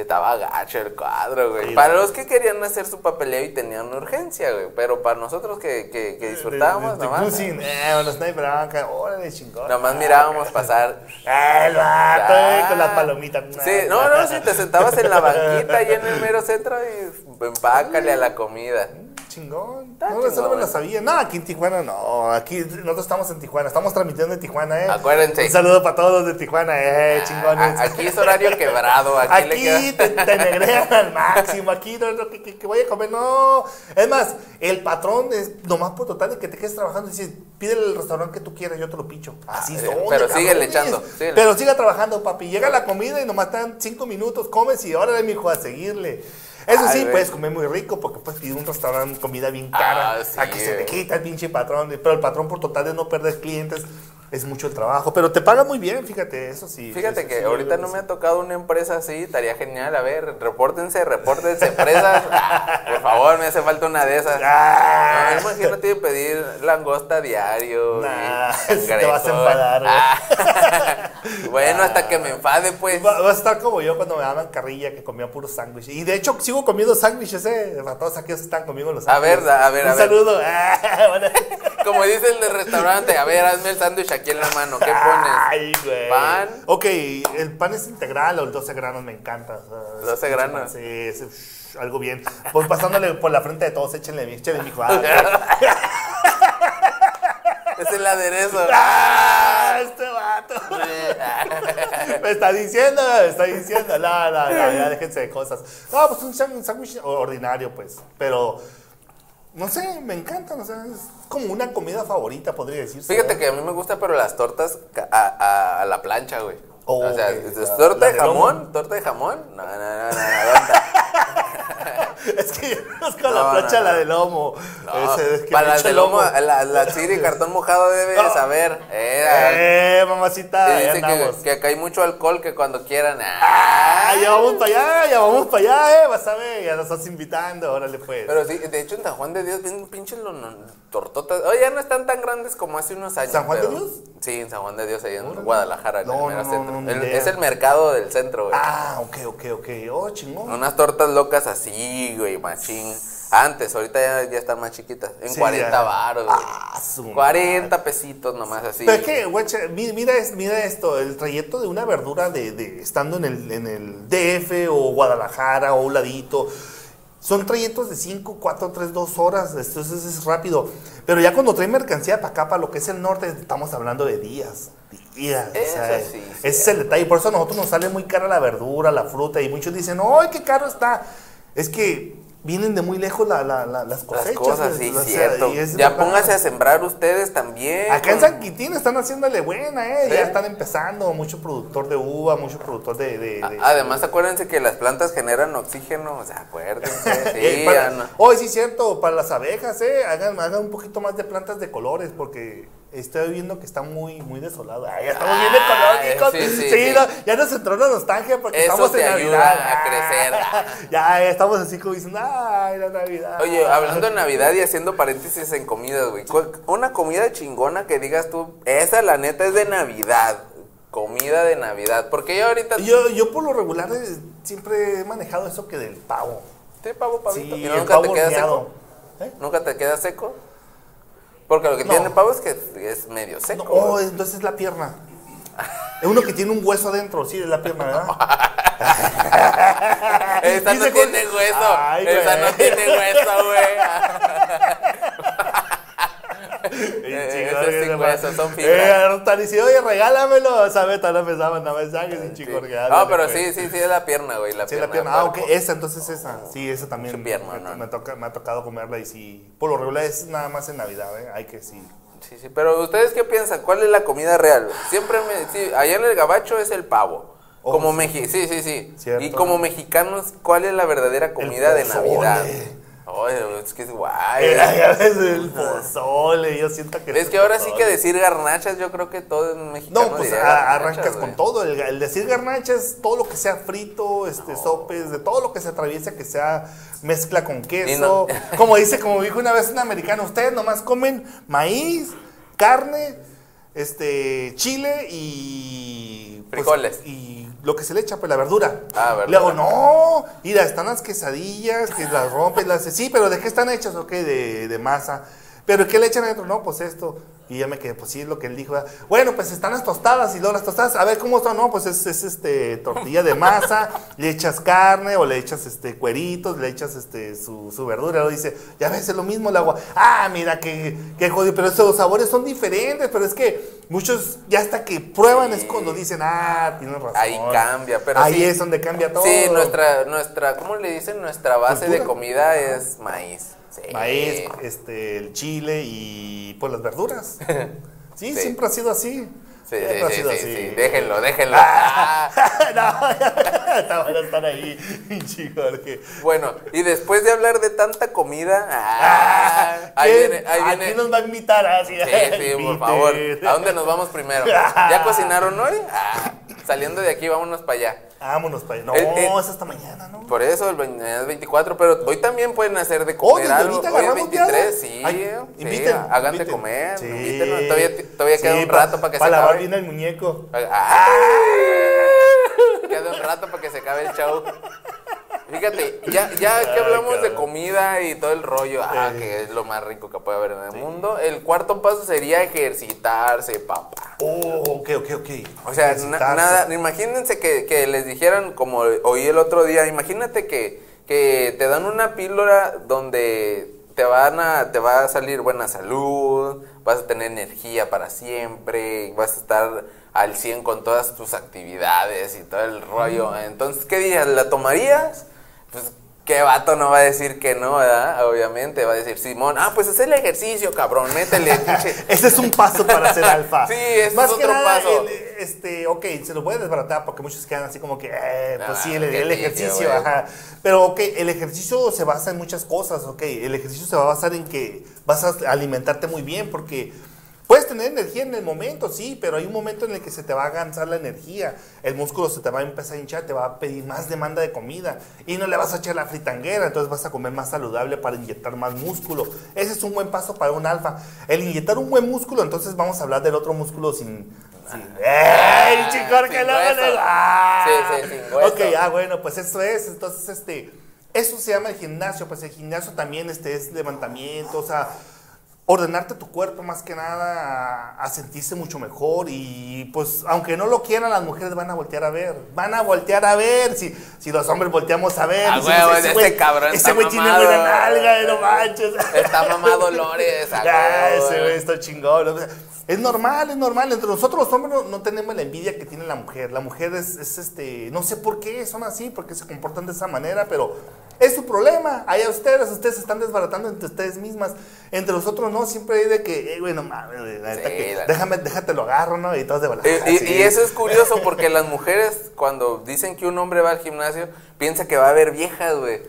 Estaba gacho el cuadro, güey. Sí, para no. los que querían hacer su papeleo y tenían urgencia, güey. Pero para nosotros que, que, que disfrutábamos, nomás, cruising. Eh, bueno, sniper. Órale, chingón. nomás mirábamos pasar. Ah, el vato, eh, Ah. con la palomita. Sí, no, no, sí, te sentabas en la banquita ahí en el mero centro y empácale a la comida. Chingón. Está No, eso no me lo sabía. No, aquí en Tijuana no. Aquí nosotros estamos en Tijuana. Estamos transmitiendo en Tijuana, eh. Acuérdense. Un saludo para todos de Tijuana, eh. Ah, Chingones. a- Aquí es horario quebrado. Aquí, le Aquí queda- te, te negrean al máximo, aquí no lo que, que- voy a comer, no. Es más, el patrón es nomás por total de que te quedes trabajando y dice, pide el restaurante que tú quieras, yo te lo picho. Así Ah, son. pero de síguele echando, síguele. Pero siga trabajando, papi. Llega la comida y nomás están cinco minutos, comes y órale, mijo, a seguirle. Eso sí, puedes comer muy rico porque puedes pedir un restaurante comida bien cara. Ah, sí, a que se te quita el pinche patrón. Pero el patrón por total de no perder clientes es mucho el trabajo. Pero te paga muy bien, fíjate, eso sí. Fíjate eso que sí, ahorita no me ha tocado una empresa así, estaría genial. A ver, repórtense, repórtense, empresas. Ah, por favor, me hace falta una de esas. Ah. No, imagínate pedir langosta diario. Nah, te vas a enfadar. Ah. bueno, hasta que me enfade, pues. Va- Vas a estar como yo cuando me daban carrilla que comía puro sándwich. Y de hecho sigo comiendo sándwiches, eh. Para todos aquellos que están comiendo los A ver, sándwiches. a ver, a Un ver. saludo. Ah, bueno. Como dice el del restaurante, a ver, hazme el sándwich aquí en la mano. ¿Qué pones? Ay, güey. Pan. Ok, el pan es integral o el 12 granos me encanta. o sea, 12 es- granos. Sí, es, algo bien. Pues pasándole por la frente de todos, échenle, échenle mi Ah, Es el aderezo. ¡Ah! Este vato. Me está diciendo, me está diciendo. No, no, no, ya déjense de cosas. No, pues un sándwich- ordinario, pues. Pero, no sé, me encantan. O sea, es como una comida favorita, podría decirse. Fíjate que a mí me gusta, pero las tortas a, a- a la plancha, güey. Oh, o sea, ok, ¿es la- torta la de jamón? ¿Torta de jamón? No, no, no, no, no. Es que yo conozco la plancha, no, la de lomo. No, Ese, es que para echa de lomo, la, la Siri cartón mojado debe saber. Eh, Eh, mamacita, dice andamos. que, que acá hay mucho alcohol que cuando quieran. Ah, ya vamos para allá, ya vamos para allá, eh, vas a ver, ya nos estás invitando, órale pues. Pero sí, de hecho en San Juan de Dios ven pinches tortotas. Oye, ya no están tan grandes como hace unos años. ¿San Juan de Dios? Sí, en San Juan de Dios, ahí en Guadalajara, en No, el mero centro. El- es el mercado del centro, güey. Ah, ok, ok, ok. Oh, chingón. Unas tortas locas así, güey, machín. Antes, ahorita ya, ya están más chiquitas. En Sí, 40 ya. varos, güey. Ah, su 40 pesitos nomás así. Pero es que, mi- mira, mira esto, el trayecto de una verdura de, de estando en el, en el DF o Guadalajara o un ladito, son trayectos de 5, 4, 3, 2 horas, entonces es rápido. Pero ya cuando trae mercancía para acá, para lo que es el norte, estamos hablando de días. Días. o sea, sí, ese es el detalle. Por eso a nosotros nos sale muy cara la verdura, la fruta, y muchos dicen, ¡ay, qué caro está! Es que vienen de muy lejos la- la- la- las Las cosechas. cosas, o sí, sea, cierto. Ya póngase a sembrar ustedes también. Acá en San Quintín están haciéndole buena, ¿eh? ¿Sí? Ya están empezando, mucho productor de uva, mucho productor de... de- de- A- Además, acuérdense que las plantas generan oxígeno, o sea, acuérdense. Eh, Sí, para-. Oh, sí, cierto, para las abejas, ¿eh? Hagan, hagan un poquito más de plantas de colores, porque estoy viendo que está muy, muy desolado. Ay, ya estamos bien Ah, ecológicos. sí, sí, Sí, sí. no, ya nos entró una nostalgia porque Eso estamos te en ayuda Navidad. a crecer. ya, ya estamos así como diciendo, ay, la Navidad. Oye, hablando de Navidad y haciendo paréntesis en comidas, güey. ¿cuál- Una comida chingona que digas tú, esa la neta es de Navidad. Comida de Navidad. Porque yo ahorita. Yo, yo por lo regular eh, siempre he manejado eso que del pavo. ¿Te pavo, pavito? Sí, ¿Y el nunca pavo te queda seco? ¿Eh? ¿Nunca te queda seco? Porque lo que No. tiene el pavo es que es medio seco. No, oh, güey. entonces es la pierna. Es uno que tiene un hueso adentro, sí, es la pierna, ¿verdad? Esa no tiene con- hueso. Ay, Esa güey. no tiene hueso, güey. Y Eh, chico, esos hueso, va- son fibra. Eh, están diciendo, oye, regálamelo. ¿Sabes? Tal vez estaban mandando mensajes y chico, No, pero sí, sí, sí, es la pierna, güey. La Sí, pierna. la pierna. de Ah, ok, esa, entonces esa. Sí, esa también. Su pierna, me, ¿no? me toca, me ha tocado comerla y sí. Por lo regular es nada más en Navidad, ¿eh? Hay que sí. Sí, sí, pero ¿ustedes qué piensan? ¿Cuál es la comida real? Siempre me... Sí, allá en el gabacho es el pavo. Oh, como sí. Mexi... Sí, sí, sí. Y como mexicanos, ¿cuál es la verdadera comida de. Navidad? Oye, es que es guay. Ves, el pozole, yo siento que. Es que ahora sí que decir garnachas, yo creo que todo es mexicano. No, pues a- garnachas, arrancas güey. con todo. El, el decir garnacha es todo lo que sea frito, este, sopes, de todo lo que se atraviesa, que sea mezcla con queso. no- Como dice, como dijo una vez un americano, ustedes nomás comen maíz, carne, este, chile y. pues, Frijoles. y lo que se le echa, pues la verdura. Ah, verdura. Luego, no, mira, están las quesadillas, que las rompes, las. Sí, pero ¿de qué están hechas? Ok, de, de masa. ¿Pero qué le echan adentro? No, pues esto. Y ya me quedé, pues sí, es lo que él dijo. ¿verdad? Bueno, pues están las tostadas y luego las tostadas, a ver cómo están. No, pues es, es, este tortilla de masa, le echas carne o le echas este cueritos, le echas este su, su verdura. Luego dice, ya ves, es lo mismo el agua. Ah, mira, qué, qué jodido, pero esos sabores son diferentes, pero es que muchos ya hasta que prueban es cuando dicen, ah, tienes razón. Ahí cambia, pero Ahí sí. es donde cambia todo. Sí, nuestra, nuestra, ¿cómo le dicen? Nuestra base de comida es maíz. Sí. Maíz, este, el chile y pues las verduras. Sí, Sí. siempre ha sido así. Sí, Siempre ha sido sí, así. sí. Déjenlo, déjenlo. Ah. Ah. no, bueno estar ahí, chico. Bueno, y después de hablar de tanta comida, ah, ahí ¿quién- viene, ahí ¿A viene. quién nos va a invitar así? Sí, sí, por favor. ¿A dónde nos vamos primero? ¿Ya cocinaron hoy? Ah, saliendo de aquí, vámonos para allá. Vámonos para allá. No, El- el- es hasta mañana, ¿no? Por eso, el vein- es 24, pero hoy también pueden hacer de comer algo. ahorita Hoy es agarramos ya. 23, sí. Ay, sí, inviten, Hagan de comer, Sí. invítenos. Todavía, todavía queda Sí, un rato para que se Para lavar acabe. bien el muñeco. Queda un rato para que se acabe el show. Fíjate, ya, ya que Ay, hablamos de comida y todo el rollo, ah, que es lo más rico que puede haber en el mundo, el cuarto paso sería ejercitarse, papá. Oh, ok, ok, ok. O sea, na- nada, imagínense que, que les dijeran, como oí el otro día, imagínate que, que te dan una píldora donde te van a, te va a salir buena salud, vas a tener energía para siempre, vas a estar al 100 con todas tus actividades y todo el rollo. Entonces, ¿qué dirías? ¿La tomarías? Pues, ¿qué vato no va a decir que no, verdad? Obviamente, va a decir, Simón, ah, pues haz el ejercicio, cabrón, métele, pinche. Ese es un paso para ser alfa. Sí, ese Más es que otro nada, paso. El, este, ok, se lo voy a desbaratar porque muchos quedan así como que, eh, pues Ah, sí, el, qué el ejercicio, ajá. Pero, ok, el ejercicio se basa en muchas cosas, ok. El ejercicio se va a basar en que vas a alimentarte muy bien porque puedes tener energía en el momento, sí, pero hay un momento en el que se te va a cansar la energía. El músculo se te va a empezar a hinchar, te va a pedir más demanda de comida y no le vas a echar la fritanguera, entonces vas a comer más saludable para inyectar más músculo. Ese es un buen paso para un alfa. El inyectar un buen músculo, entonces vamos a hablar del otro músculo sin... sin- ¡Ey, Ah, que le- ¡Ah! Sí, sí, sin hueso. Ok, ah, bueno, pues eso es. Entonces, este, eso se llama el gimnasio. Pues el gimnasio también este, es levantamiento, o sea, ordenarte tu cuerpo más que nada a, a sentirse mucho mejor. Y pues, aunque no lo quieran, las mujeres van a voltear a ver. Van a voltear a ver. Si, si los hombres volteamos a ver. Ah, huevo, ese güey- cabrón Ese está güey tiene buena nalga, no manches. Está mamá Dolores. Ah, ese güey. güey está chingón. o sea, es normal, es normal. Entre nosotros los hombres no, no tenemos la envidia que tiene la mujer. La mujer es, es, este, no sé por qué son así, por qué se comportan de esa manera, pero es su problema. Allá ustedes, ustedes se están desbaratando entre ustedes mismas. Entre nosotros no, siempre hay de que, eh, bueno, la Sí, que la- déjame, déjate lo agarro, ¿no? Y todos de. Y, y- y eso es curioso porque las mujeres, cuando dicen que un hombre va al gimnasio, piensa que va a haber viejas, güey.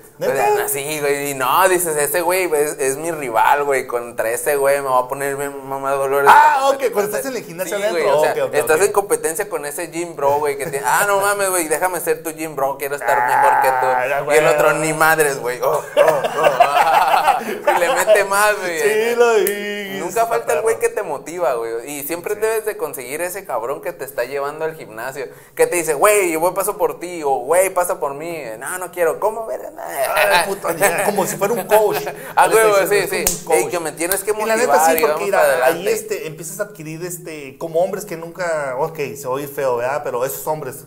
Así, güey. Y no, dices, ese güey es, es mi rival, güey. Contra ese güey me va a poner mamá Dolores. Ah, ok, cuando estás en el gimnasio Sí, adentro, o sea, estás en competencia con ese gym bro, güey, que tiene, ah, no mames, güey, déjame ser tu gym bro, quiero estar mejor que Ah, tú. Y el otro, ni madres, güey. Oh, oh, oh. y le mete más, güey. Sí, lo vi. Nunca falta el güey que te motiva, güey. Y siempre debes de conseguir ese cabrón que te está llevando al gimnasio. Que te dice, güey, yo paso por ti. O, güey, pasa por mí. No, no quiero. ¿Cómo ver? Ay, puto, ya, como si fuera un coach. Ah, güey, sí, sí. Ey, que me tienes que Y la neta sí, porque mira, ahí este, empiezas a adquirir este, como hombres que nunca, ok, se oye feo, ¿verdad? Pero esos hombres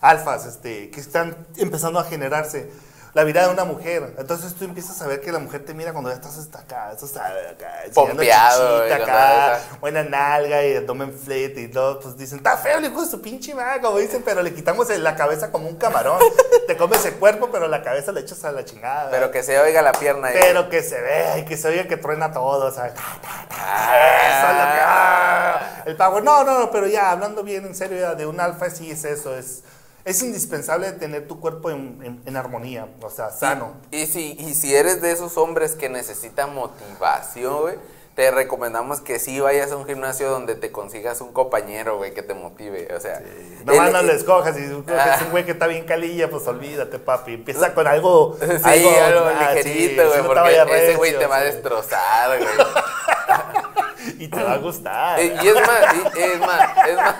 alfas, este, que están empezando a generarse la vida de una mujer. Entonces tú empiezas a ver que la mujer te mira cuando ya estás hasta acá, estás acá, Pompeado, chichita acá, buena nalga y abdomen flat y todo, pues dicen, está feo hijo de su pinche madre, como dicen, pero le quitamos la cabeza como un camarón. te comes el cuerpo, pero la cabeza le echas a la chingada. Pero que se oiga la pierna. ahí. Pero que se vea y que se oiga que truena todo, sea, Ah. eso es lo que. ah, el power. No, no, no, pero ya, hablando bien en serio, ya, de un alfa sí es eso. Es, es indispensable tener tu cuerpo en, en- en armonía, o sea, sano. Y si, y si eres de esos hombres que necesitan motivación, güey, te recomendamos que sí vayas a un gimnasio donde te consigas un compañero, güey, que te motive. O sea, Nomás el- no lo escojas. Si tú Ah. un güey que está bien calilla, pues olvídate, papi. Empieza con algo. Sí, algo, ah, sí, ligerito, güey, no porque ese güey te va a destrozar, güey. Y te va a gustar. Eh, y es más, y- es más, es más.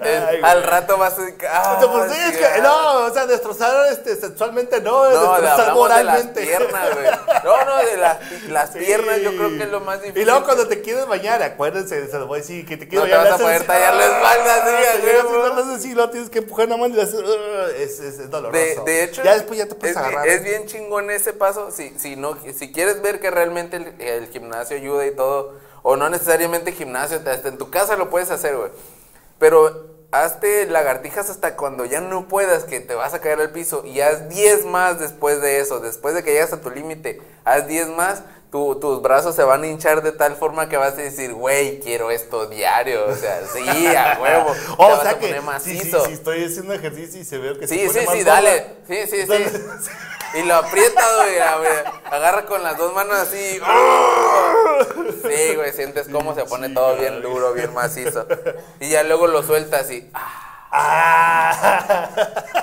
Ay, al rato vas a. Ah, O sea, pues sí, es que, ah. no, o sea, destrozar este, sexualmente no, No, de- destrozar hablamos de las moralmente. piernas, güey. No, no, de las, las Sí. piernas yo creo que es lo más difícil. Y luego cuando te quieres bañar, acuérdense, se lo voy a decir, que te quieres No te bañar. vas a poder tallar la espalda, sí, Ah, no así, lo tienes que empujar una mano y "Ugh", es, es, es doloroso. De, de hecho, ya después ya te puedes es, agarrar. es bien chingón ese paso. Si, si, no, si quieres ver que realmente el, el gimnasio ayuda y todo, o no necesariamente gimnasio, hasta en tu casa lo puedes hacer, güey. Pero hazte lagartijas hasta cuando ya no puedas, que te vas a caer al piso, y haz 10 más después de eso. Después de que llegas a tu límite, haz 10 más. Tu- tus brazos se van a hinchar de tal forma que vas a decir, güey, quiero esto diario. O sea, sí, a huevo. te O vas sea que, poner sí, sí, sí, estoy haciendo ejercicio y se veo que se Sí, pone sí, más sí, dale. Sí, sí, sí. Entonces- Y lo aprieta, güey. Agarra con las dos manos así. Sí, güey, sientes cómo se pone todo bien duro, bien macizo. Y ya luego lo sueltas y. ah.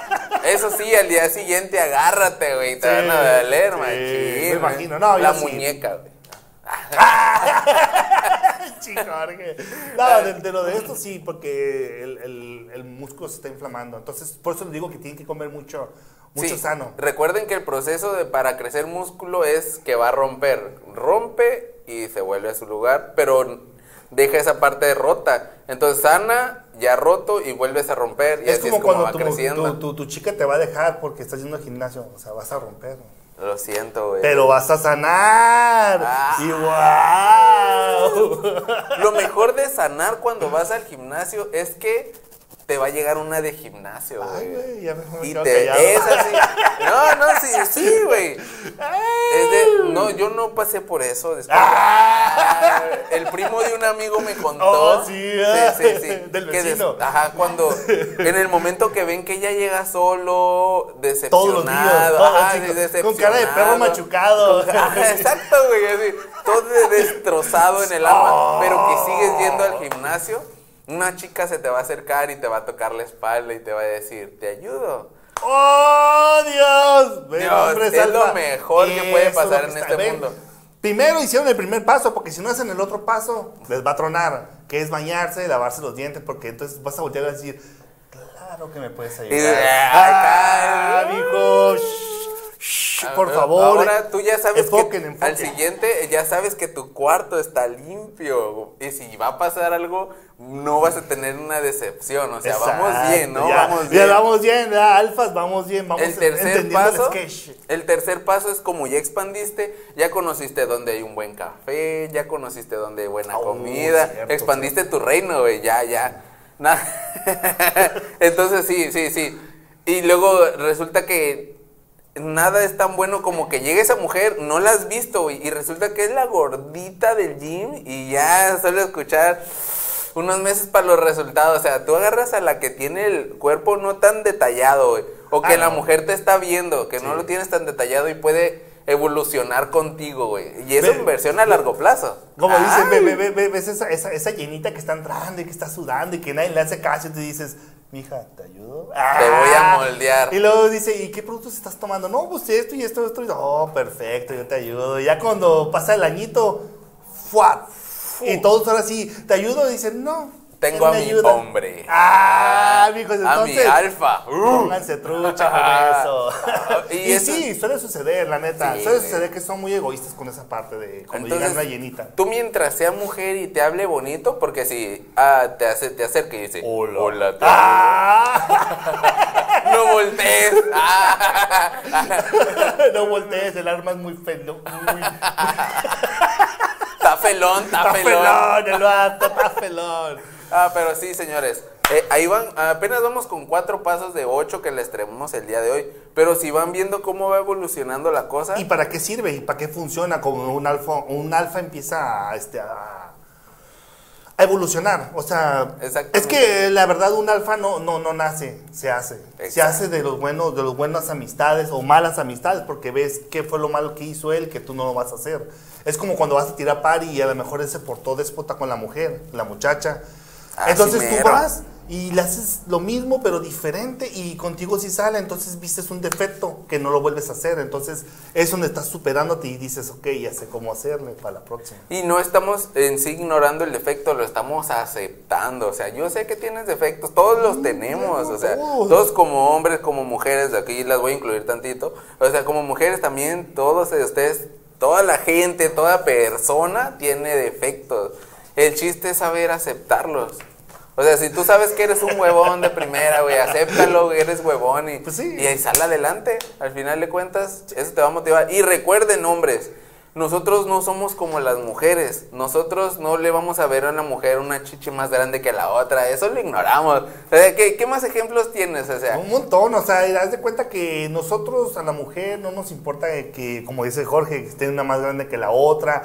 Ah. Eso sí, al día siguiente agárrate, güey. Te van a Sí, doler, sí, machín. me imagino, no, La sí. muñeca, güey. Chico, Jorge. No, de, de lo de esto sí, porque el, el- el músculo se está inflamando. Entonces, por eso les digo que tienen que comer mucho, mucho Sí, sano. Recuerden que el proceso de para crecer músculo es que va a romper. Rompe y se vuelve a su lugar, pero deja esa parte rota. Entonces sana, ya roto y vuelves a romper. Y Es así como es como cuando va tu, creciendo. tu- tu- tu chica te va a dejar porque estás yendo al gimnasio. O sea, vas a romper. Lo siento, güey. Pero vas a sanar. Ah. Y wow. Lo mejor de sanar cuando vas al gimnasio es que te va a llegar una de gimnasio, Ay, güey. ya me Y te, callado. es así. No, no, sí, sí, güey. Es de, no, yo no pasé por eso. disculpa. Ah. el primo de un amigo me contó. Oh, sí, ah, sí, sí, del que des- vecino. ajá, cuando en el momento que ven que ella llega solo, decepcionado, Todos los días, todos, ajá, chicos, sí, con cara de perro decepcionado. machucado. Con- ajá, exacto, güey, así, todo de- destrozado en el alma, pero que sigues yendo al gimnasio, una chica se te va a acercar y te va a tocar la espalda y te va a decir, "Te ayudo." ¡Oh, Dios! Ven, Dios, es lo mejor que puede pasar que en este ven, mundo. Primero hicieron el primer paso, porque si no hacen el otro paso, les va a tronar, que es bañarse, lavarse los dientes, porque entonces vas a voltear a decir, claro que me puedes Y ayudar. de- ¡Ah! Shh, shh, por Ah, favor. Ahora tú ya sabes enfoquen, que enfoquen. al siguiente ya sabes que tu cuarto está limpio y si va a pasar algo no vas a tener una decepción, o sea, vamos bien, ¿no? ya, vamos ya bien. vamos bien, ya, alfas, vamos bien, vamos el tercer el paso, sketch. el tercer paso es como ya expandiste, ya conociste dónde hay un buen café, ya conociste dónde hay buena Oh, comida, cierto, expandiste tu reino, güey, ya, ya. Entonces sí, sí, sí. Y luego resulta que nada es tan bueno como que llegue esa mujer, no la has visto, güey, y resulta que es la gordita del gym y ya solo escuchar unos meses para los resultados. O sea, tú agarras a la que tiene el cuerpo no tan detallado, güey, o que Ah, la no. mujer te está viendo, que no lo tienes tan detallado y puede evolucionar contigo, güey. Y eso Ve- inversión a largo plazo. Como ve, ve, ve, ves esa, esa, esa llenita que está entrando y que está sudando y que nadie le hace caso y te dices, mija, ¿te ayudo? Te voy a moldear. Y luego dice, ¿y qué productos estás tomando? No, pues esto y esto, esto. y- Oh, perfecto, yo te ayudo. Y ya cuando pasa el añito, ¡fuat! Y todos ahora sí, ¿te ayudo? Y dicen, no. Tengo a mi ayuda". hombre. Ah, mijos, a mi entonces. alfa. Uh. Pónganse trucha con eso. Y y eso- sí, suele suceder, la neta. Sí, suele suceder que son muy egoístas con esa parte de cuando Entonces, llegan una llenita. Tú mientras sea mujer y te hable bonito, porque si ah, te, hace, te acerca y dice, hola, te ¡Ah! amo". no voltees. Ah. no voltees, el arma es muy feo. Muy... Está felón, está Está felón. felón, el vato, está felón. Ah, pero sí, señores. Eh, ahí van, apenas vamos con cuatro pasos de ocho que les traemos el día de hoy. Pero si van viendo cómo va evolucionando la cosa, ¿Y para qué sirve? ¿Y para qué funciona? Como un alfa, un alfa empieza a, este, a, a evolucionar. O sea, es que la verdad un alfa no, no, no nace, se hace. Se hace de los buenos, de los buenas amistades o malas amistades, porque ves qué fue lo malo que hizo él que tú no lo vas a hacer. Es como cuando vas a tirar pari y a lo mejor él se portó déspota con la mujer, la muchacha. Así Entonces tú mero. vas y le haces lo mismo pero diferente y contigo sí sale, entonces vistes un defecto que no lo vuelves a hacer, entonces es donde estás superándote y dices, ok, ya sé cómo hacerle para la próxima. Y no estamos en sí ignorando el defecto, lo estamos aceptando. O sea, yo sé que tienes defectos, todos los tenemos. O sea, todos. como hombres, como mujeres, aquí las voy a incluir tantito. O sea, como mujeres también, todos ustedes, toda la gente, toda persona tiene defectos. El chiste es saber aceptarlos. O sea, si tú sabes que eres un huevón de primera, güey, acéptalo, güey, eres huevón y, Pues sí. y ahí sale adelante. Al final de cuentas, eso te va a motivar. Y recuerden, hombres, nosotros no somos como las mujeres. Nosotros no le vamos a ver a una mujer una chichi más grande que la otra. Eso lo ignoramos. O sea, ¿qué, qué más ejemplos tienes? O sea, Un montón, o sea, haz de cuenta que nosotros a la mujer no nos importa que, como dice Jorge, que esté una más grande que la otra,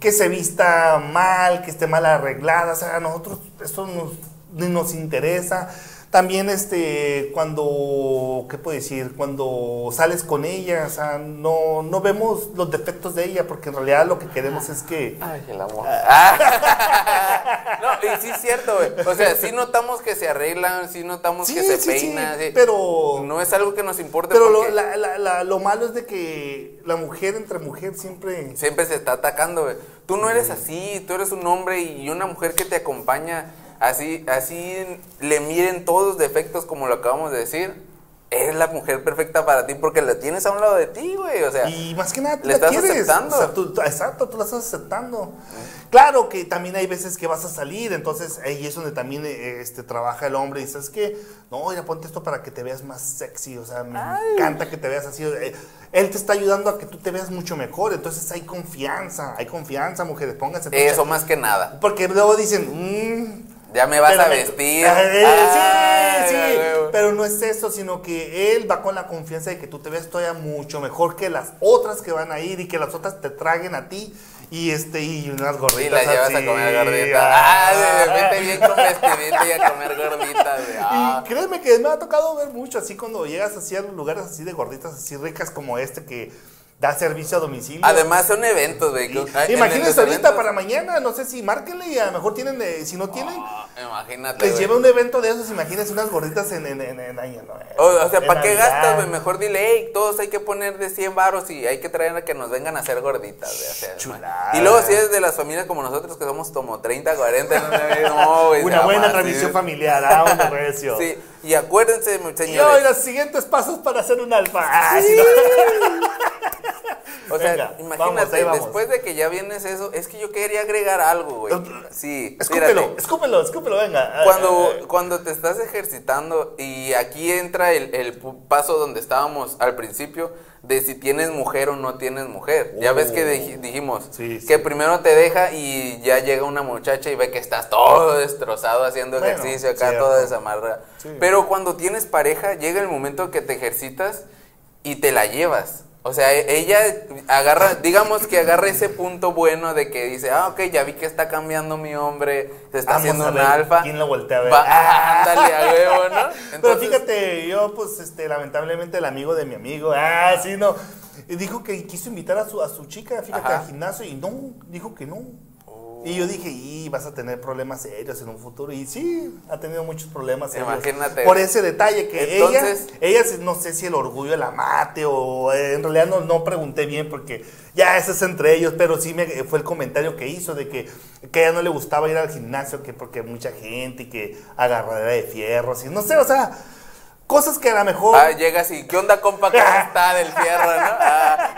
que se vista mal, que esté mal arreglada, o sea, a nosotros eso nos, nos interesa. También este, cuando, ¿qué puedo decir? Cuando sales con ella, o sea, no, no vemos los defectos de ella, porque en realidad lo que queremos es que... Ay, el amor. Ah. no, y sí es cierto, güey. O sea, sí notamos que se arreglan, sí notamos Sí, que se sí, sí, peinan. sí. pero- No es algo que nos importe Pero lo, la- la- la- lo malo es de que la mujer entre mujer siempre... siempre se está atacando, güey. Tú no eres así, tú eres un hombre y una mujer que te acompaña, así, así le miren todos los defectos como lo acabamos de decir. Es la mujer perfecta para ti porque la tienes a un lado de ti, güey. O sea, Y más que nada, tú la estás quieres. aceptando. O sea, tú- tú- exacto, tú la estás aceptando. Claro que también hay veces que vas a salir, entonces ahí es donde también eh, este, trabaja el hombre y dices que, no, ya ponte esto para que te veas más sexy, o sea, me encanta que te veas así. eh, él te está ayudando a que tú te veas mucho mejor, entonces hay confianza, hay confianza, mujeres, pónganse. eso más que nada. Porque luego dicen, mmm, Ya me vas pero a me- vestir. Eh, Ay, sí, sí, pero no es es eso, sino que él va con la confianza de que tú te ves todavía mucho mejor que las otras que van a ir y que las otras te traguen a ti y este y unas gorditas Y la llevas así. a comer gordita. Ah, Ah, de repente bien con vestidita y a comer gorditas. güey. Ah. Y créeme que me ha tocado ver mucho así cuando llegas así a lugares así de gorditas así ricas como este que da servicio a domicilio. Además son eventos, güey. Sí. Imagínense ahorita eventos- para mañana, no sé si márquenle y a lo mejor tienen, eh, si no tienen, Ah, Imagínate. les güey. lleva un evento de esos, imagínense unas gorditas en, en, en, en año nuevo. O, o sea, ¿para qué gastas, güey? Mejor dile, hey, todos hay que poner de 100 varos y hay que traer a que nos vengan a hacer gorditas, güey. o sea, Chulada. Y luego si eres de las familias como nosotros que somos como 30, 40, no, no, güey. Una buena sí. familiar, ah, un recio. Sí, y acuérdense, Y hoy señores. los siguientes pasos para hacer un alfa. Ah, sí, no. O sea, Venga, imagínate, vamos, ahí vamos. después de que ya vienes eso, es que yo quería agregar algo, güey. Sí, Escúpelo, escúpelo, escúpelo, venga. Ah, Cuando, ah, cuando te estás ejercitando y aquí entra el, el paso donde estábamos al principio de si tienes mujer o no tienes mujer. Ya ves que dij- dijimos Sí, sí. que primero te deja y ya llega una muchacha y ve que estás todo destrozado haciendo Bueno, ejercicio acá, cierto. todo desamarra. Sí. Pero cuando tienes pareja llega el momento que te ejercitas y te la llevas. O sea, ella agarra, digamos que agarra ese punto bueno de que dice, ah, ok, ya vi que está cambiando mi hombre, se está Vamos haciendo un alfa. quién lo voltea a ver. Va- Ah. ándale, a huevo, ¿no? Pero Entonces, fíjate, yo pues este lamentablemente el amigo de mi amigo, ah, sí, no, dijo que quiso invitar a su a su chica, fíjate, Ajá. al gimnasio y no, dijo que no. Y yo dije, y vas a tener problemas serios en un futuro. Y sí, ha tenido muchos problemas serios. Imagínate. Por ese detalle que Entonces- ella, ella, no sé si el orgullo la mate o eh, en realidad no, no pregunté bien porque ya eso es entre ellos, pero sí me, fue el comentario que hizo de que, que a ella no le gustaba ir al gimnasio, que porque mucha gente y que agarradera de fierros y no sé, o sea, cosas que a lo mejor... Ah, llegas y, ¿qué onda, compa? ¿Cómo está del fierro, no? Ah,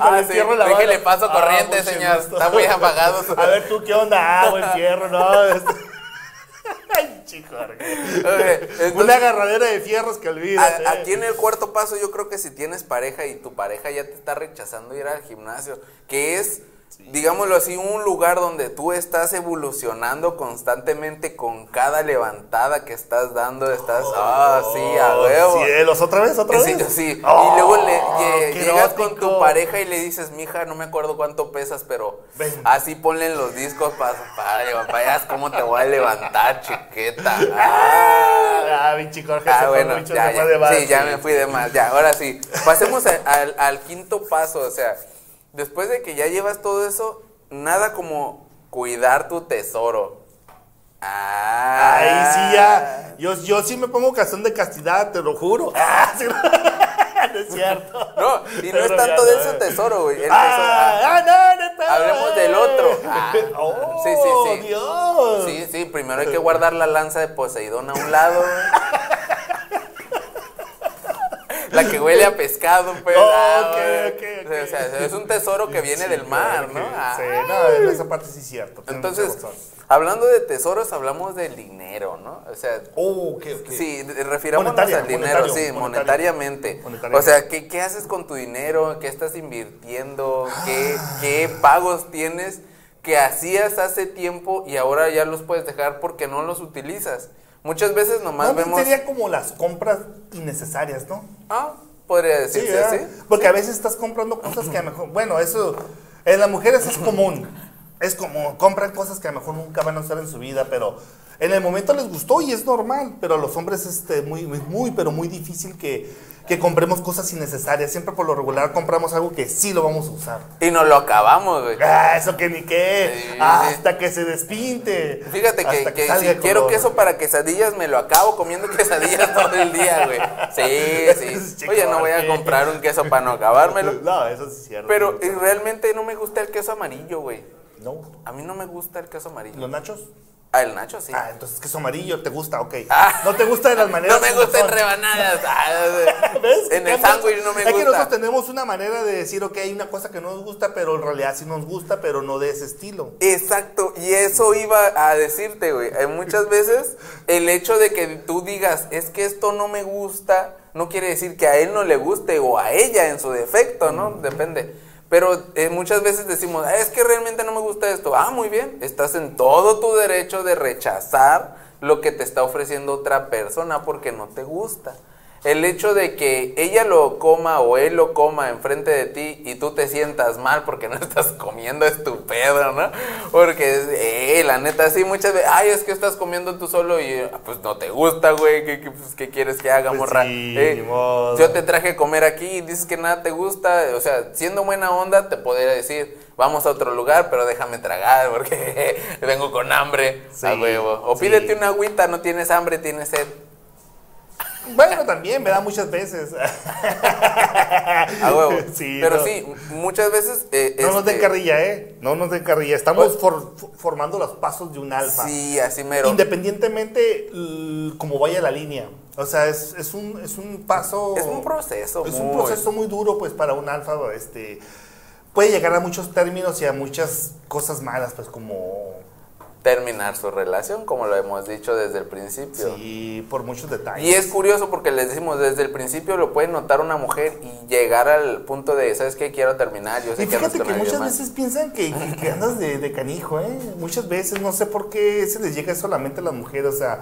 ah, el sí, déjele paso Ah, corriente, mucho señor. Está muy apagado. su- A ver, tú, ¿qué onda? Ah, buen fierro, no. este- Ay, chico. Ok, entonces- Una agarradera de fierros que olvídate. A- Aquí en el cuarto paso yo creo que si tienes pareja y tu pareja ya te está rechazando ir al gimnasio, que es, digámoslo así, un lugar donde tú estás evolucionando constantemente con cada levantada que estás dando, estás, ah, sí, a huevo. Cielos, ¿otra vez? ¿Otra vez? sí. Oh, y luego le, lle- llegas con tu pareja y le dices, mija, no me acuerdo cuánto pesas, pero Ven. así ponle en los discos para, para, para, cómo te voy a levantar, chiqueta. Ah. Ah, pinche Jorge Ah, bueno, ya, de ya, de más, sí, ya me fui de más. Ya, ahora sí. Pasemos a- al quinto paso. O sea, después de que ya llevas todo eso, nada como cuidar tu tesoro. Ah. Ahí sí ya. Yo, yo sí me pongo cazón de castidad, te lo juro. Ah, sí, no es cierto. No, y no es tanto de no. ese tesoro, güey. El tesoro, ah, Ah, ah, no, neta. Hablemos del otro. Ah, oh, sí, sí, sí. Dios. Sí, sí, primero hay que guardar la lanza de Poseidón a un lado. La que huele a pescado, pues. Oh, ah. O sea, es un tesoro que viene Sí, del mar, ¿no? Ah. Sí, no, esa parte sí es cierto. Entonces, hablando de tesoros, hablamos del dinero, ¿no? O sea, Oh, sí, refirámonos al dinero, monetario, sí, monetario. monetariamente. O sea, ¿qué, ¿qué haces con tu dinero? ¿Qué estás invirtiendo? ¿Qué, ¿Qué pagos tienes que hacías hace tiempo y ahora ya los puedes dejar porque no los utilizas? Muchas veces nomás No, vemos... sería como las compras innecesarias, ¿no? Ah, podría decirse así. Porque a veces estás comprando cosas que a lo mejor, bueno, eso en las mujeres es común. Es como compran cosas que a lo mejor nunca van a usar en su vida, pero en el momento les gustó y es normal, pero a los hombres este muy es muy pero muy difícil que, que compremos cosas innecesarias. Siempre por lo regular compramos algo que sí lo vamos a usar. Y nos lo acabamos, güey. Ah, eso que ni qué, Sí, sí. hasta que se despinte. Fíjate que, si quiero queso para quesadillas, me lo acabo comiendo quesadillas todo el día, güey. Sí, sí. Oye, no voy a comprar un queso para no acabármelo. No, eso sí es cierto. Pero eh, realmente no me gusta el queso amarillo, güey. no, A mí no me gusta el queso amarillo. los nachos. Ah, el nacho sí. Ah, entonces queso amarillo te gusta, ok. Ah. No te gusta de las maneras. no me gusta son. rebanadas. Ah, ¿Ves? En el sándwich no me Es que nosotros gusta. tenemos una manera de decir, ok, hay una cosa que no nos gusta, pero en realidad sí nos gusta, pero no de ese estilo. Exacto, y eso iba a decirte, güey. Eh, Muchas veces el hecho de que tú digas, es que esto no me gusta, no quiere decir que a él no le guste o a ella en su defecto, ¿no? Depende. Pero eh, muchas veces decimos, "Ah, es que realmente no me gusta esto. Ah, muy bien, estás en todo tu derecho de rechazar lo que te está ofreciendo otra persona porque no te gusta el hecho de que ella lo coma o él lo coma enfrente de ti y tú te sientas mal porque no estás comiendo es tu pedo, ¿no? Porque, eh, la neta, sí, muchas veces, ay, es que estás comiendo tú solo y ah, pues no te gusta, güey, ¿qué, qué, pues, ¿qué quieres que haga, Pues morra? sí, Eh, yo te traje a comer aquí y dices que nada te gusta, o sea, siendo buena onda te podría decir, vamos a otro lugar, pero déjame tragar porque vengo con hambre, a huevo. O sí. pídete una agüita, no tienes hambre, tienes sed. Bueno, también, me da muchas veces. A huevo. Sí, Pero no. sí, muchas veces. eh, No nos den este, carrilla, ¿eh? No nos den carrilla. Estamos Pues- for- for- formando los pasos de un alfa. Sí, así mero. Independientemente como vaya la línea. O sea, es, es un, es un paso. Es un proceso. Es un proceso muy duro, pues, para un alfa. Este, puede llegar a muchos términos y a muchas cosas malas, pues, como. Terminar su relación, como lo hemos dicho desde el principio. Sí, por muchos detalles. Y es curioso porque les decimos, desde el principio lo puede notar una mujer y llegar al punto de, ¿sabes qué? Quiero terminar, yo sé Y que fíjate que muchas más". veces piensan que, que- que andas de, de canijo, ¿eh? Muchas veces, no sé por qué se les llega solamente a las mujeres, o sea,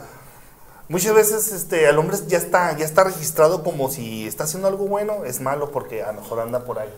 muchas veces este, al hombre ya está, ya está registrado como si está haciendo algo bueno, es malo porque a lo mejor anda por ahí.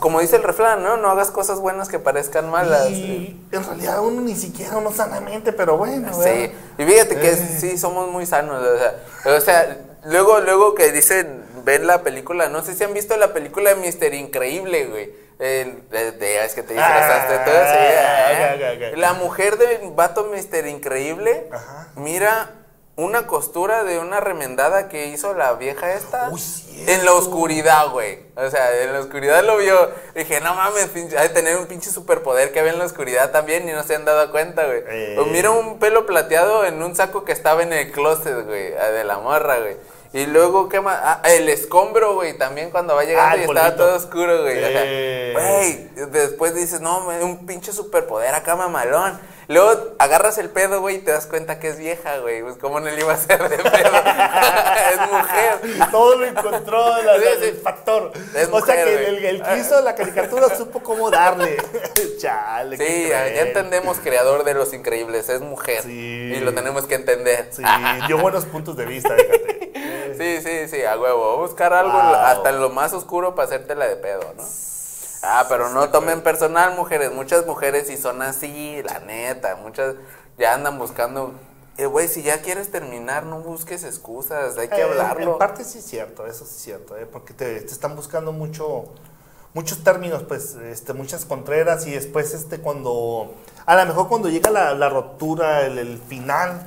Como dice el refrán, ¿no? No hagas cosas buenas que parezcan malas. Y en realidad uno ni siquiera uno sanamente, pero bueno, Sí, ¿verdad? y fíjate que Eh. sí, somos muy sanos, o sea, o sea, luego, luego que dicen, ven la película, no sé si han visto la película de Mister Increíble, güey, el- de, de- es que te disfrazaste, Ah, todo, sí, ok, ¿eh? ok, ok. la mujer del vato Mister Increíble, Ajá. mira una costura de una remendada que hizo la vieja esta Uy, en la oscuridad, güey. O sea, en la oscuridad lo vio. Dije, no mames, pinche, hay de tener un pinche superpoder que ve en la oscuridad también y no se han dado cuenta, güey. Eh. O mira un pelo plateado en un saco que estaba en el closet, güey, ah, de la morra, güey. Y luego, ¿qué más? Ah, el escombro, güey, también cuando va llegando Ah, y estaba todo oscuro, güey. O sea, Eh. güey, después dices, no, un pinche superpoder acá mamalón. Luego agarras el pedo, güey, y te das cuenta que es vieja, güey. Pues, ¿cómo no le iba a hacer de pedo? es mujer. Todo lo encontró la- la- el factor. Es o sea mujer, que güey. el, el que hizo la caricatura supo cómo darle. Chale, Sí, ya, entendemos, creador de Los Increíbles, es mujer. Sí. Y lo tenemos que entender. Sí, dio buenos puntos de vista, fíjate. Sí, sí, sí, a huevo. Buscar algo Wow. hasta en lo más oscuro para hacértela de pedo, ¿no? Ah, pero no tomen personal, mujeres. Muchas mujeres sí son así, la neta. Muchas ya andan buscando. Eh, güey, si ya quieres terminar, no busques excusas, hay que Eh, hablarlo. En parte sí es cierto, eso sí es cierto, eh, porque te, te están buscando mucho, muchos términos, pues, este, muchas contreras y después, este, cuando, a lo mejor cuando llega la, la rotura, el, el final,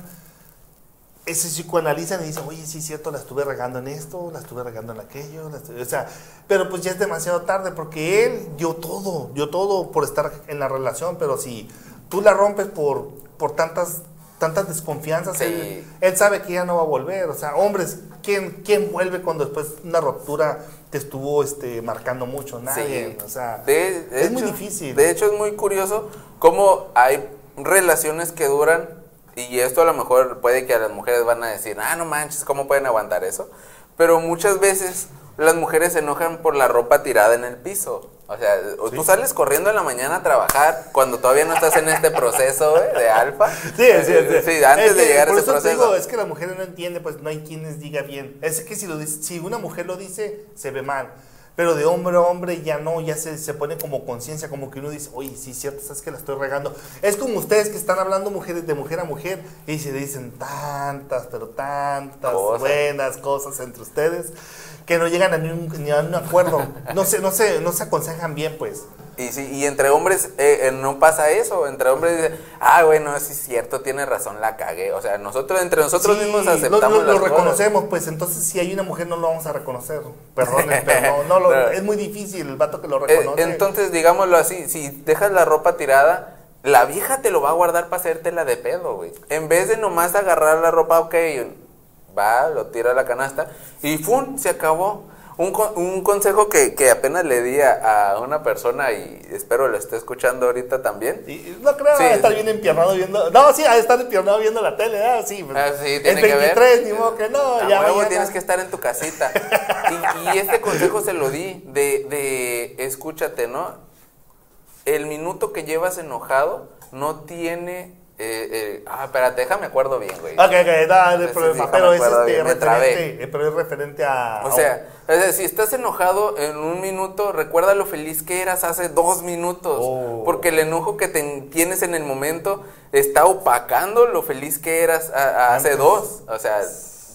ese psicoanalizan y dicen, oye, sí es cierto, la estuve regando en esto, la estuve regando en aquello, la estuve-". o sea, pero pues ya es demasiado tarde porque él dio todo, dio todo por estar en la relación, pero si tú la rompes por, por tantas, tantas desconfianzas, Sí. él, él sabe que ya no va a volver, o sea, hombres, ¿quién, quién vuelve cuando después una ruptura te estuvo este, marcando mucho? Nadie, Sí. o sea, De- de es muy difícil. De hecho, es muy curioso cómo hay relaciones que duran, y esto a lo mejor puede que a las mujeres van a decir, ah, no manches, ¿cómo pueden aguantar eso? Pero muchas veces las mujeres se enojan por la ropa tirada en el piso. O sea, o tú sales corriendo en la mañana a trabajar cuando todavía no estás en este proceso güey, de alfa. Sí, sí, sí. Sí, antes Es de que llegar a por ese eso te proceso. digo, es que la mujer no entiende, pues no hay quien les diga bien. Es que si, lo dice- si una mujer lo dice, se ve mal. Pero de hombre a hombre ya no, ya se, se pone como conciencia, como que uno dice, oye, sí, cierto, sabes que la estoy regando. Es como ustedes que están hablando mujeres de mujer a mujer y se dicen tantas, pero tantas Cosas. buenas cosas entre ustedes que no llegan a ni un, ni a un acuerdo. No se, no, se, no se aconsejan bien, pues. Y, sí, y entre hombres eh, eh, no pasa eso. Entre hombres dicen, ah, bueno, sí es cierto, tiene razón, la cagué. O sea, nosotros, entre nosotros Sí, mismos aceptamos lo, lo las reconocemos, pues entonces si hay una mujer no lo vamos a reconocer. Perdonen, pero no, no lo- es muy difícil el vato que lo Eh, reconoce. entonces, digámoslo así, si dejas la ropa tirada, la vieja te lo va a guardar para hacértela de pedo, güey. En vez de nomás agarrar la ropa, ok, va, lo tira a la canasta y ¡fum! Se acabó. Un, un consejo que, que apenas le di a, a una persona y espero lo esté escuchando ahorita también. Y- no creo Sí. estar bien empiernado viendo. No, sí, estar empiernado viendo la tele, ah, sí. pues, Ah, sí, tiene que ver. 23, ni modo que no, A ya huevo tienes que estar en tu casita. Y, y este consejo se lo di de, de escúchate, ¿no? El minuto que llevas enojado no tiene Eh, eh, ah, espérate, déjame acuerdo bien, güey. Ok, ok, no, no hay Sí, problema. sí, pero, es este, referente, pero es referente a. O sea, o sea, si estás enojado en un minuto, recuerda lo feliz que eras hace dos minutos. Oh. Porque el enojo que te tienes en el momento está opacando lo feliz que eras a- a hace dos. O sea,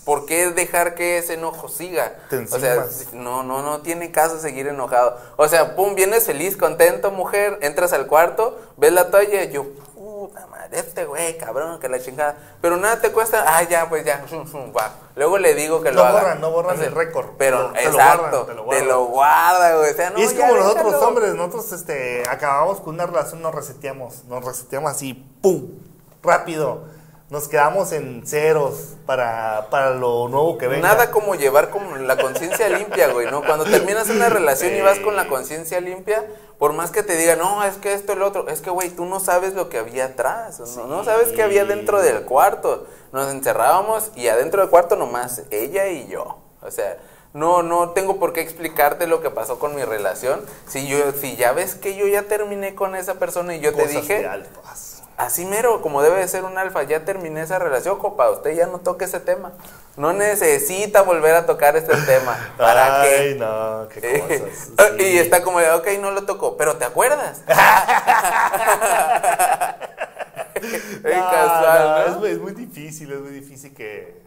¿por qué dejar que ese enojo siga? O sea, no, no, no tiene caso seguir enojado. O sea, pum, vienes feliz, contento, mujer, entras al cuarto, ves la toalla y yo, puta madre, este güey, cabrón, que la chingada. Pero nada te cuesta, ah, ya, pues ya, va. Luego le digo que lo No haga. borran, no borran el récord. Pero, Te lo exacto, te lo te lo guarda, güey. O sea, no, y es como nosotros los déjalo. hombres, nosotros este, acabamos con una relación, nos reseteamos, nos reseteamos así, ¡pum! Rápido. Nos quedamos en ceros para, para lo nuevo que venga. Nada como llevar como la conciencia limpia, güey, ¿no? Cuando terminas una relación y vas con la conciencia limpia, por más que te digan, no, es que esto y lo otro, es que, güey, tú no sabes lo que había atrás, no, no sabes qué había dentro del cuarto. Nos encerrábamos y adentro del cuarto nomás ella y yo. O sea, no, no tengo por qué explicarte lo que pasó con mi relación. Si yo, si ya ves que yo ya terminé con esa persona y yo te dije. Así mero, como debe de ser un alfa, ya terminé esa relación, copa, usted ya no toque ese tema. No necesita volver a tocar este tema. ¿Para Ay, qué? no, qué Eh, cosas. sí. Y está como, ok, no lo tocó, pero ¿te acuerdas? No, casual, no, ¿no? Es, muy, es muy difícil, es muy difícil que...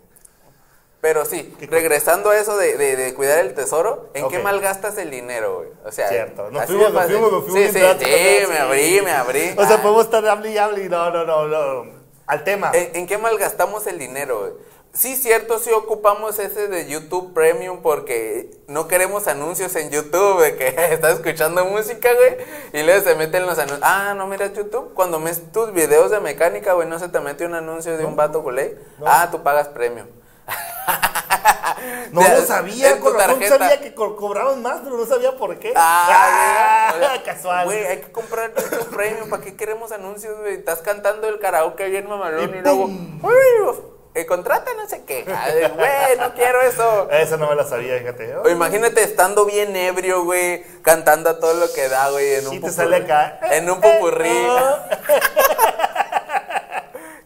Pero sí, ¿Qué regresando a eso de, de- de cuidar el tesoro, ¿en qué Ok. malgastas el dinero, güey? O sea, Cierto. Nos fuimos, nos fuimos, nos fuimos. Sí, sí, me Sí. abrí, me abrí. O sea, Ah. podemos estar hable y hable y no, no, no, no. Al tema. ¿En, en qué malgastamos el dinero? güey? Sí, cierto, sí ocupamos ese de YouTube Premium porque no queremos anuncios en YouTube, que estás escuchando música, güey, y luego se meten los anuncios. Ah, no miras YouTube. Cuando ves tus videos de mecánica, güey, no se te mete un anuncio de un vato culé. No. Ah, tú pagas Premium. No lo sabía, en tu con razón tarjeta. sabía que co- cobraban más, pero no sabía por qué. Ah, Ah, casual. Güey, hay que comprar YouTube Premium. ¿Para qué queremos anuncios, güey? Estás cantando el karaoke bien mamalón Y y, luego, uy, eh, contrata no sé qué. Ay, Güey, no quiero eso. Esa no me la sabía, fíjate. O imagínate estando bien ebrio, güey, cantando a todo lo que da, güey, en un Y te sale acá. En un popurrí. Ah.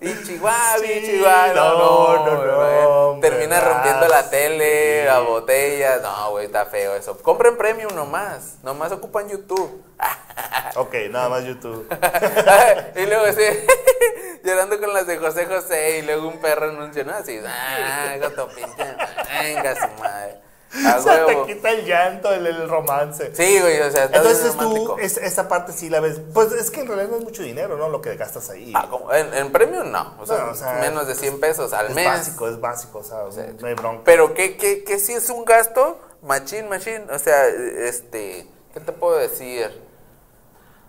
Y chihuahua, Sí, chihuahua. no, No, no, no, hombre, Termina rompiendo la tele, Sí. la botella. No, güey, está feo eso. Compren premium nomás. Nomás ocupan YouTube. Ok, nada más YouTube. y luego sí, llorando con las de José José y luego un perro anuncio, ¿no? Así, ah, gato pinche, venga su madre. A O sea, te quita el llanto, el, el romance. Sí, güey, o sea, Entonces tú, es- esa parte sí la ves. Pues es que en realidad no es mucho dinero, ¿no? Lo que gastas ahí. Ah. En, en premium no, o sea, No, o sea, menos de 100 pesos al es mes. básico, es básico, o sea, no hay bronca. Pero que, que, que sí es un gasto, machín, machín. O sea, este, ¿qué te puedo decir?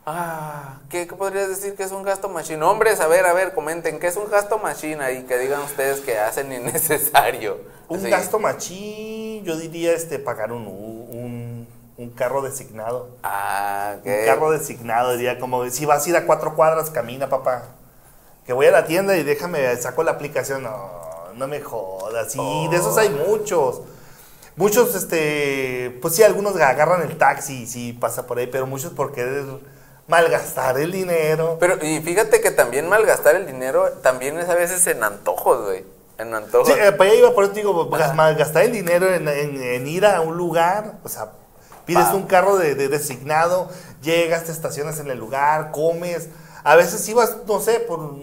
Ah, ¿qué, qué podrías decir que es un gasto machín? Hombres, a ver, a ver, comenten, ¿qué es un gasto machín ahí? Que digan ustedes que hacen innecesario. Un Así. gasto machín, yo diría este pagar un, un, un carro designado. Ah, Un ¿qué? carro designado, diría como si vas a ir a cuatro cuadras, camina, papá. Que voy a la tienda y déjame, saco la aplicación. No, no me jodas. Y de esos hay muchos. Muchos, este, pues sí, algunos agarran el taxi, sí, pasa por ahí, pero muchos por querer malgastar el dinero. Pero, y fíjate que también malgastar el dinero también es a veces en antojos, güey. En antojos. Sí, eh, para allá iba, por eso digo, gas- malgastar el dinero en, en- en ir a un lugar, o sea, pides Pa. un carro de, de designado, llegas, te estacionas en el lugar, comes. A veces ibas, no sé, por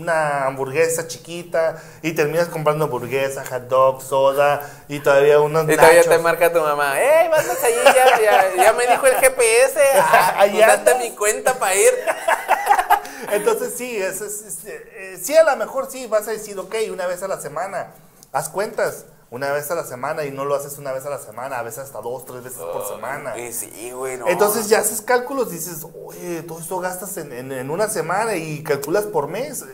una hamburguesa chiquita y terminas comprando hamburguesa, hot dog, soda y todavía unos Y todavía nachos. te marca tu mamá, ¡Ey, vas allí! Ya, ya, ya me dijo el GPS. Ah, andas. mi cuenta para ir. Entonces sí, es, es- es- eh, sí a lo mejor sí vas a decir, ok, una vez a la semana, haz cuentas, una vez a la semana y no lo haces una vez a la semana, a veces hasta dos, tres veces por semana. Sí, güey, no. Entonces ya haces cálculos y dices, oye, todo esto gastas en, en- en una semana y calculas por mes.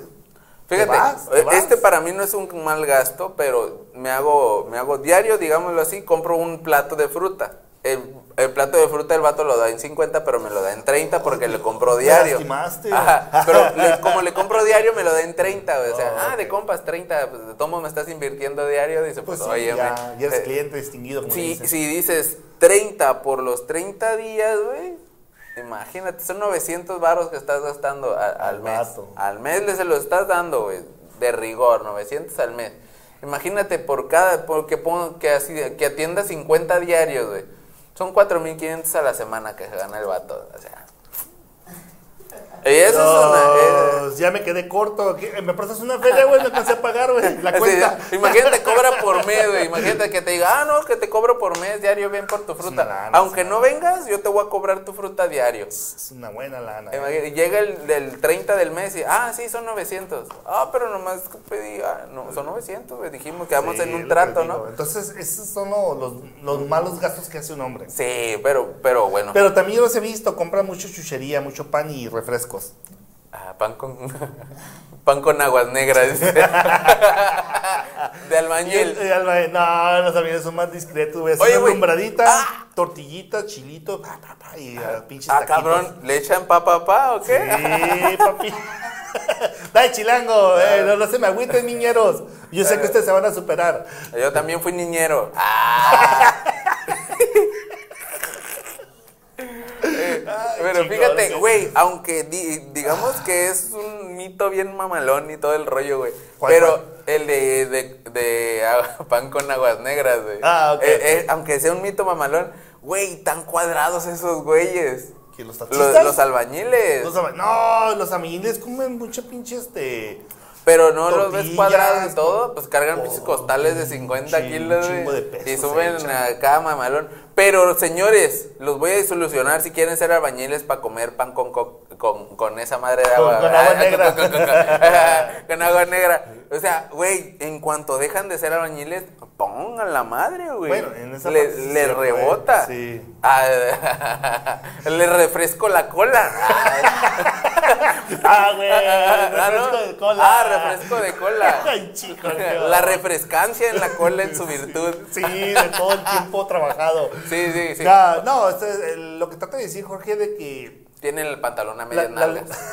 Fíjate, vas, vas. este para mí no es un mal gasto, pero me hago, me hago diario, digámoslo así, compro un plato de fruta. El, el plato de fruta el vato lo da en 50, pero me lo da en 30 porque le compro Me diario. lastimaste. Ajá, pero le- como le compro diario me lo da en 30, güey. O sea, Oh, ah, de compas 30, pues de tomo me estás invirtiendo diario, dice, Pues pues, sí, oye, ya, ya eres eh, cliente distinguido, como si, dicen. si dices 30 por los 30 días, güey, Imagínate, son 900 varos que estás gastando a- al Al mes. vato. Al mes le se lo estás dando, güey, de rigor, 900 al mes. Imagínate por cada, porque pongo que así, que atienda 50 diarios, güey. Son 4500 a la semana que se gana el vato, o sea. Es una... eh, ya me quedé corto. ¿Me prestas una feria, güey? No alcancé a pagar, güey. La cuenta. imagínate, cobra por mes, güey. Imagínate que te diga, ah, no, que te cobro por mes diario, ven por tu fruta. una lana, Aunque no vengas, yo te voy a cobrar tu fruta diario. Es una buena lana. eh. Llega el del 30 del mes y, ah, sí, son 900. Ah, pero nomás pedí, ah, no, son 900, güey. Dijimos que vamos Sí, en un trato, digo. ¿no? Entonces, esos son lo- los, los malos gastos que hace un hombre. Sí, pero, pero bueno. Pero también los he visto, compran mucho chuchería, mucho pan y Ah, pan con, pan con aguas negras. De el, albañil. el no, los amigos son más discretos, güey. Oye, una lumbradita, Ah. tortillita, chilito, pa, pa, pa, y ah, pinches Ah, taquitos. cabrón, ¿le echan pa, pa, pa o qué? Sí, papi. Dale, chilango, eh, no, no se me agüiten, niñeros. Yo sé que ustedes se van a superar. Yo también fui niñero. Ah. Pero fíjate, güey, aunque di- digamos que es un mito bien mamalón y todo el rollo, güey. ¿Cuál, Pero cuál? el de, de, de agua- pan con aguas negras, güey. Ah, ok, Eh, eh, aunque sea un mito mamalón, güey, tan cuadrados esos güeyes. ¿Que los Los, taxistas? los albañiles. Los no, los amiguiles comen mucho pinche este. Pero no los ves cuadrados y todo, pues cargan pinches costales de 50 chin- kilos y suben echan. acá mamalón. Pero señores, los voy a solucionar si quieren ser albañiles para comer pan con, co- con, con esa madre de agua. con agua negra. Con, agua negra. O sea, güey, en cuanto dejan de ser albañiles, pongan la madre, güey. Bueno, en esa le, sí le rebota. sí. Ah, le refresco la cola. Ah, güey. Ah, refresco de cola. Ah, refresco de cola. Ay, chico. La refrescancia en la cola en su virtud. Sí, de todo el tiempo trabajado. Sí, sí, sí. Ya, no, es lo que trata de decir Jorge de que Tienen el pantalón a medias La- la- nalgas.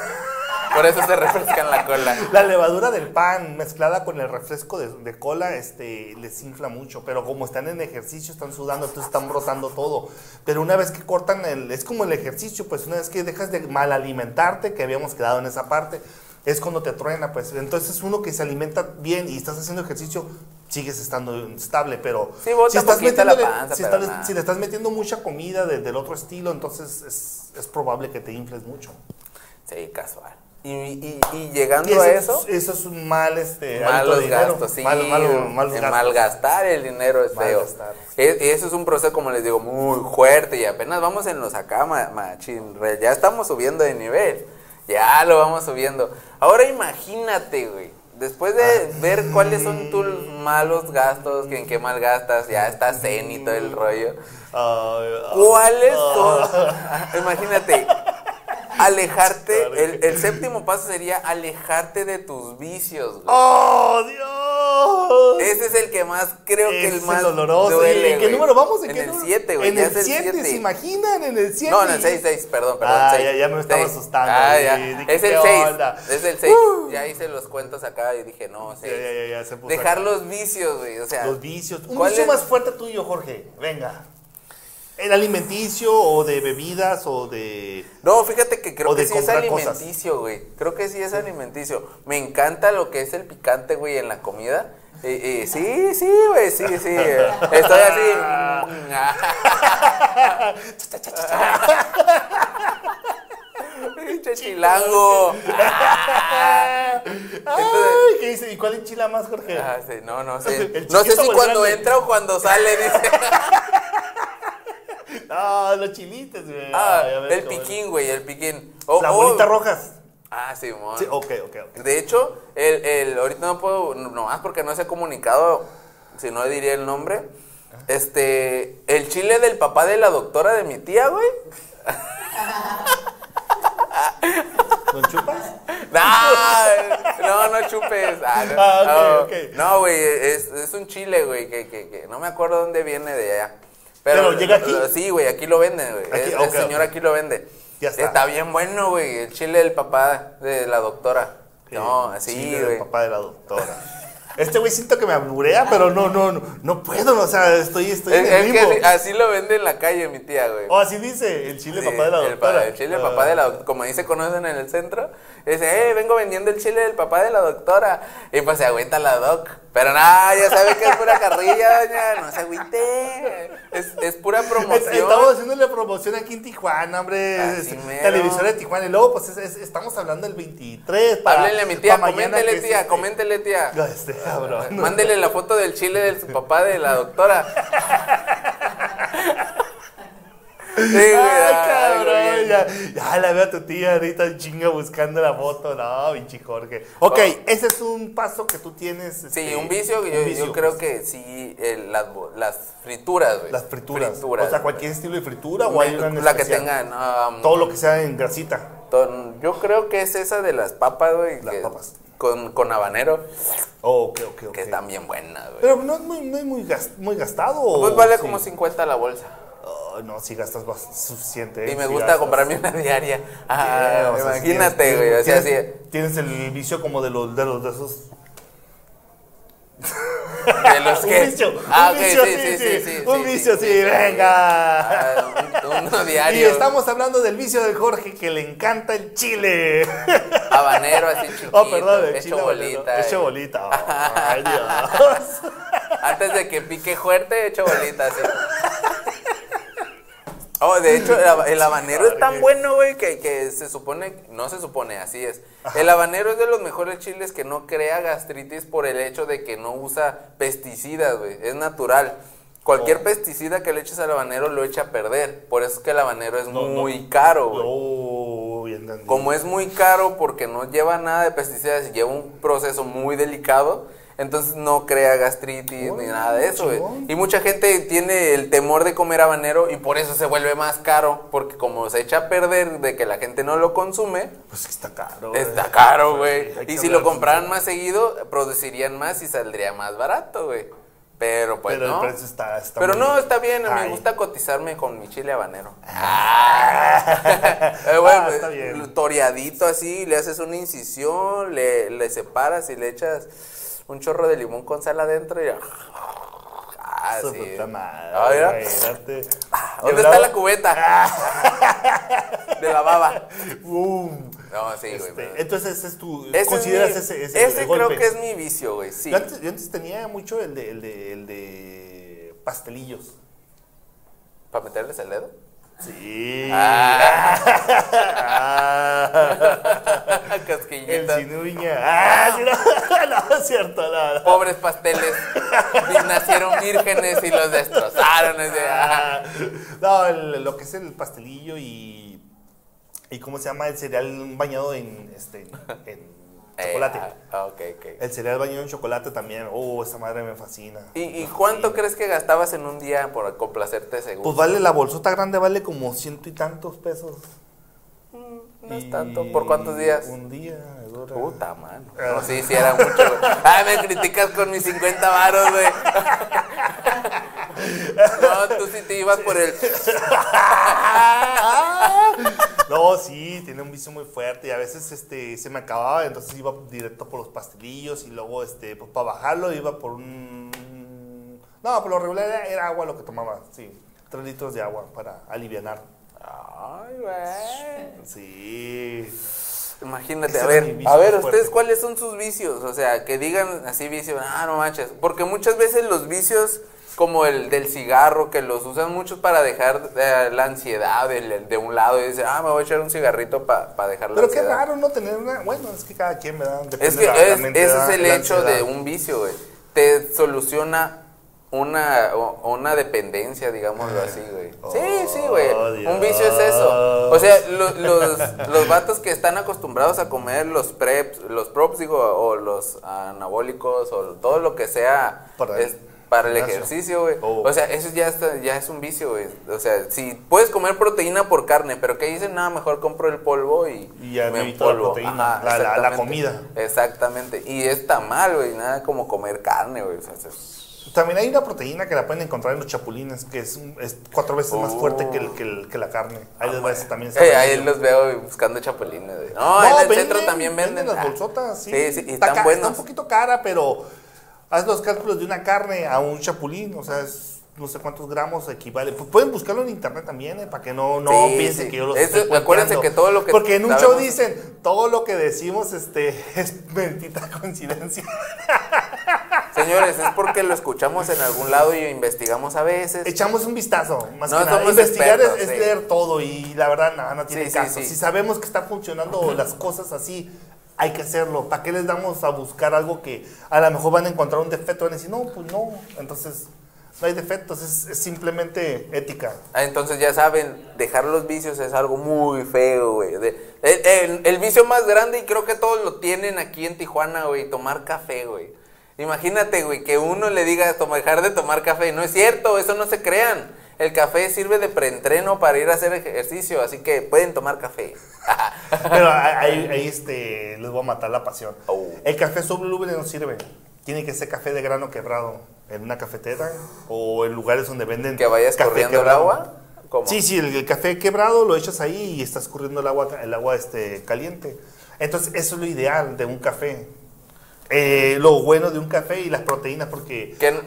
Por eso se refrescan la cola. la levadura del pan mezclada con el refresco de, de cola este, les infla mucho, pero como están en ejercicio, están sudando, entonces están brotando todo. Pero una vez que cortan el, es como el ejercicio, pues una vez que dejas de mal alimentarte, que habíamos quedado en esa parte, es cuando te truena, pues. Entonces uno que se alimenta bien y estás haciendo ejercicio, sigues estando estable, pero Sí, bota poquito la panza, si, pero estás- si le estás metiendo mucha comida de- del otro estilo, entonces es, es probable que te infles mucho. Sí, casual. Y, y, y llegando Y a eso, Eso es un mal, este, malos de dinero. gastos, sí. Mal- malo- malos el gastos. malgastar el dinero es feo. Malgastar. E- eso es un proceso, como les digo, muy fuerte y apenas vamos en los acá, ma- machín. Ya estamos subiendo de nivel. Ya lo vamos subiendo. Ahora imagínate, güey. Después de Ah. ver cuáles son tus malos gastos, en qué mal gastas, ya está zen y todo el rollo. Ay, ¿Cuáles ay. son? Imagínate, alejarte, el, el séptimo paso sería alejarte de tus vicios, güey. ¡Oh, Dios! Ese es el que más, creo que Es el más doloroso. duele, ¿Y ¿En qué número vamos? En qué el número? 7, güey. En el es 7, siete. ¿se imaginan? En el 7. No, en el 6, 6, perdón, perdón. Ah, seis. ya- ya me estaba Seis. asustando, Ah, ya. Dije, Es el ¿qué 6. onda? Es el 6. Uh. Ya hice los cuentos acá y dije, no, 6. Ya, ya, ya, se puso Dejar acá. los vicios, güey. O sea, Los vicios. Un ¿cuál vicio es? más fuerte tuyo, Jorge. Venga. ¿El alimenticio o de bebidas o de...? No, fíjate que creo que sí es alimenticio, güey. Creo que sí es alimenticio. Me encanta lo que es el picante, güey, en la comida. Eh, eh, sí, sí, güey, sí, sí. Estoy así. Pinche chilango. Entonces- Ay, ¿qué dice? ¿Y cuál enchila más, Jorge? Ah, sí, no, no sé. No sé si cuando grande. entra o cuando sale, dice. Ah, los chilites, güey. Ah, Ay, a ver el piquín, güey, el piquín. Oh, Las oh. bolitas rojas. Ah, Simón. Sí, ok, ok, ok. De hecho, el, el, ahorita no puedo, nomás porque no se ha comunicado, si no diría el nombre. Este, el chile del papá de la doctora de mi tía, güey. ¿Con chupas? No, no, no chupes. Ah, no, Ah, ok, no. ok. No, güey, es, es un chile, güey, que, que, que no me acuerdo dónde viene de allá. ¿Pero llega aquí? Sí, güey, aquí lo venden, güey. Aquí, El señor aquí lo vende. Ya está. bien bueno, güey, el chile del papá de la doctora. No, Sí, así, chile del güey. papá de la doctora. Este güey siento que me aburea, pero no, no, no, no puedo, o sea, estoy, estoy en Es, el es que limbo. así, lo vende en la calle mi tía, güey. O así dice, el chile Sí, papá de la el doctora. El, chile del papá de la doctora. Como ahí se conocen en el centro. Dice, eh, vengo vendiendo el chile del papá de la doctora. Y pues se agüita la doc. Pero nada, ya sabe que es pura carrilla, doña. No se agüite. Es, es pura promoción. Estamos haciéndole promoción aquí en Tijuana, hombre. Es- televisora de Tijuana. Y luego, pues es- es- estamos hablando del 23. Para, Háblenle a mi tía, coméntele, tía, este- coméntele, tía. Este cabrón. Mándele la foto del chile del su papá de la doctora. Sí, Ay, cabrón, ya, ya la veo a tu tía ahorita chinga buscando la foto. No, pinche Jorge. Ok, ese es un paso que tú tienes. Sí, este, un vicio, un yo, yo vicio, creo pues. que sí, el- las, las frituras, güey. Las frituras. Frituras, o sea, cualquier estilo de fritura o hay una La que tengan. um, Todo lo que sea en grasita. yo creo que es esa de las papas, güey. Las que- papas. Con, con habanero, Oh, que están bien buenas, güey. Pero no es muy, no es muy, gas- muy gastado. ¿o Pues vale sí? como 50 la bolsa. Oh, no, si gastas suficiente. Y me Sí gusta gastas. comprarme una diaria. Ah, imagínate, güey. O sea, tienes, el vicio como de los de los de esos. De los un que. vicio, Ah, un vicio, sí, sí, sí, sí, un sí, vicio, sí, sí, venga. Ah, un- uno Y diario. estamos hablando del vicio de Jorge que le encanta el chile. Habanero así chiquito. Oh, perdón, el hecho chile bolita. Hecho bolita. Ay, Dios. Antes de que pique fuerte, hecho bolita así. Oh, de hecho, el, haba- el habanero es tan bueno, güey, que, que se supone, no se supone, así es. El habanero es de los mejores chiles que no crea gastritis por el hecho de que no usa pesticidas, güey, es natural. Cualquier Oh. pesticida que le eches al habanero lo echa a perder, por eso es que el habanero es No, no. muy caro, güey. Oh. Como es muy caro porque no lleva nada de pesticidas y lleva un proceso muy delicado, entonces no crea gastritis ni nada de eso, güey. chingón. Y mucha gente tiene el temor de comer habanero y por eso se vuelve más caro, porque como se echa a perder de que la gente no lo consume, Pues está caro. está caro, güey. Y si lo compraran más seguido, producirían más y saldría más barato, güey. Pero pues Pero no. el precio está, está Pero muy- no, está bien, me Ay. gusta cotizarme con mi chile habanero. Eh, güey, Ah, está bien. Toreadito así, le haces una incisión, le, le separas y le echas un chorro de limón con sal adentro y... Ah, Su sí. puta madre, Ah, mira. imagínate. ¿Dónde está la cubeta? de la baba. Boom. No, sí, güey. Este, entonces ese es tu Ese es consideras mi- ese ese, ese creo que es mi vicio, güey, sí. Yo antes, yo antes tenía mucho el de el de el de pastelillos. ¿Para meterles el dedo? Sí. Ah. Ah. el Casquillita. sinuña. Ah, no, no, es cierto, no, no. Pobres pasteles. Nacieron vírgenes y los destrozaron. ah. Ah, No, el- lo que es el pastelillo y y cómo se llama el cereal bañado en este en Eh, chocolate. ah, ok, ok. El cereal bañado en chocolate también. Oh, esa madre me fascina. ¿Y, y cuánto crees que gastabas en un día por complacerte según? Pues vale, la bolsota grande vale como ciento y tantos pesos. No es tanto. ¿Por cuántos días? Un día, dura. Puta, mano. No, sí, sí, era mucho. Ay, me criticas con mis 50 varos, güey. No, tú sí te ibas por el... No, sí, tiene un vicio muy fuerte y a veces este se me acababa, entonces iba directo por los pastelillos y luego este pues para bajarlo iba por un No, por lo regular era, era agua lo que tomaba, sí. Tres litros de agua para alivianar. Ay, güey. Sí. Imagínate, a ver, vicio a ver, fuerte. ¿ustedes cuáles son sus vicios? O sea, que digan así vicios, ah, no manches. Porque muchas veces los vicios, como el del cigarro, que los usan muchos para dejar eh, la ansiedad de, un lado y dicen, ah, me voy a echar un cigarrito para dejar la Pero qué ansiedad. raro no tener una, bueno, es que cada quien me da Es que es- ese es el hecho de un vicio, güey. Te soluciona una, una dependencia, digámoslo así, güey. Sí, sí, güey. Oh, Un vicio es eso. O sea, lo- los, los vatos que están acostumbrados a comer los preps, los props, digo, o los anabólicos, o todo lo que sea Para es para el ejercicio, güey. Oh. O sea, eso ya, está, ya es un vicio, güey. O sea, si puedes comer proteína por carne, pero que dicen, nada, mejor compro el polvo y, Y ya me evito la empolvo". proteína, la- la- la exactamente. comida. Exactamente. Y está mal, güey. Nada como comer carne, güey. O sea, es- También hay una proteína que la pueden encontrar en los chapulines, que es, es cuatro veces más fuerte que, el- que, el- que la carne. Ahí les va también. Ahí los veo buscando chapulines, güey. No, en el venden, centro también venden. las Ah, bolsotas, sí. Sí, sí, y Está están buenos. Está un poquito cara, pero haz los cálculos de una carne a un chapulín, o sea, es no sé cuántos gramos equivale. Pues pueden buscarlo en internet también, ¿eh? para que no, no Sí, piensen sí. que yo Eso- estoy acuérdense que todo lo que Porque en un sabemos- show dicen, todo lo que decimos este, es mentita coincidencia. Señores, es porque lo escuchamos en algún lado y investigamos a veces. Echamos un vistazo, más No que nada. Investigar es, expertos, es sí. leer todo y la verdad no, no tiene caso. Si sabemos que están funcionando las cosas así, hay que hacerlo. ¿Para qué les damos a buscar algo que a lo mejor van a encontrar un defecto? Van a decir, no, pues no. Entonces, no hay defectos, es, es simplemente ética. Ah, Entonces ya saben, dejar los vicios es algo muy feo, güey. El, el- el vicio más grande, y creo que todos lo tienen aquí en Tijuana, güey, tomar café, güey. Imagínate, güey, que uno le diga dejar de tomar café. No es cierto, eso no se crean. El café sirve de preentreno para ir a hacer ejercicio, así que pueden tomar café. Pero ahí, ahí, este, les voy a matar la pasión. Oh. El café soluble no sirve. Tiene que ser café de grano quebrado en una cafetera o en lugares donde venden Que vaya café escurriendo el agua. ¿Cómo? Sí, sí, el, el café quebrado lo echas ahí y está escurriendo el agua, el agua este, caliente. Entonces, eso es lo ideal de un café. Eh, lo bueno de un café y las proteínas, porque ¿Qué,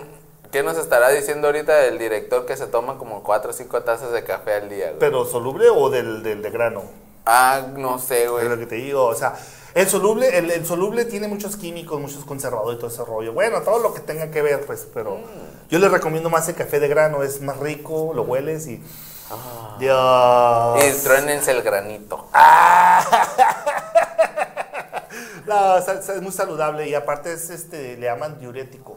qué nos estará diciendo ahorita el director que se toma como 4 o 5 tazas de café al día, güey? pero soluble o del, del de grano. Ah, no sé, Es güey. lo que te digo, o sea, el soluble, el, el soluble tiene muchos químicos, muchos conservadores y todo ese rollo. Bueno, todo lo que tenga que ver, pues, pero Mm. yo les recomiendo más el café de grano, es más rico, lo hueles y... Ah. Dios. Y truénense el granito. No, o sea, es muy saludable y aparte es, este, le llaman diurético.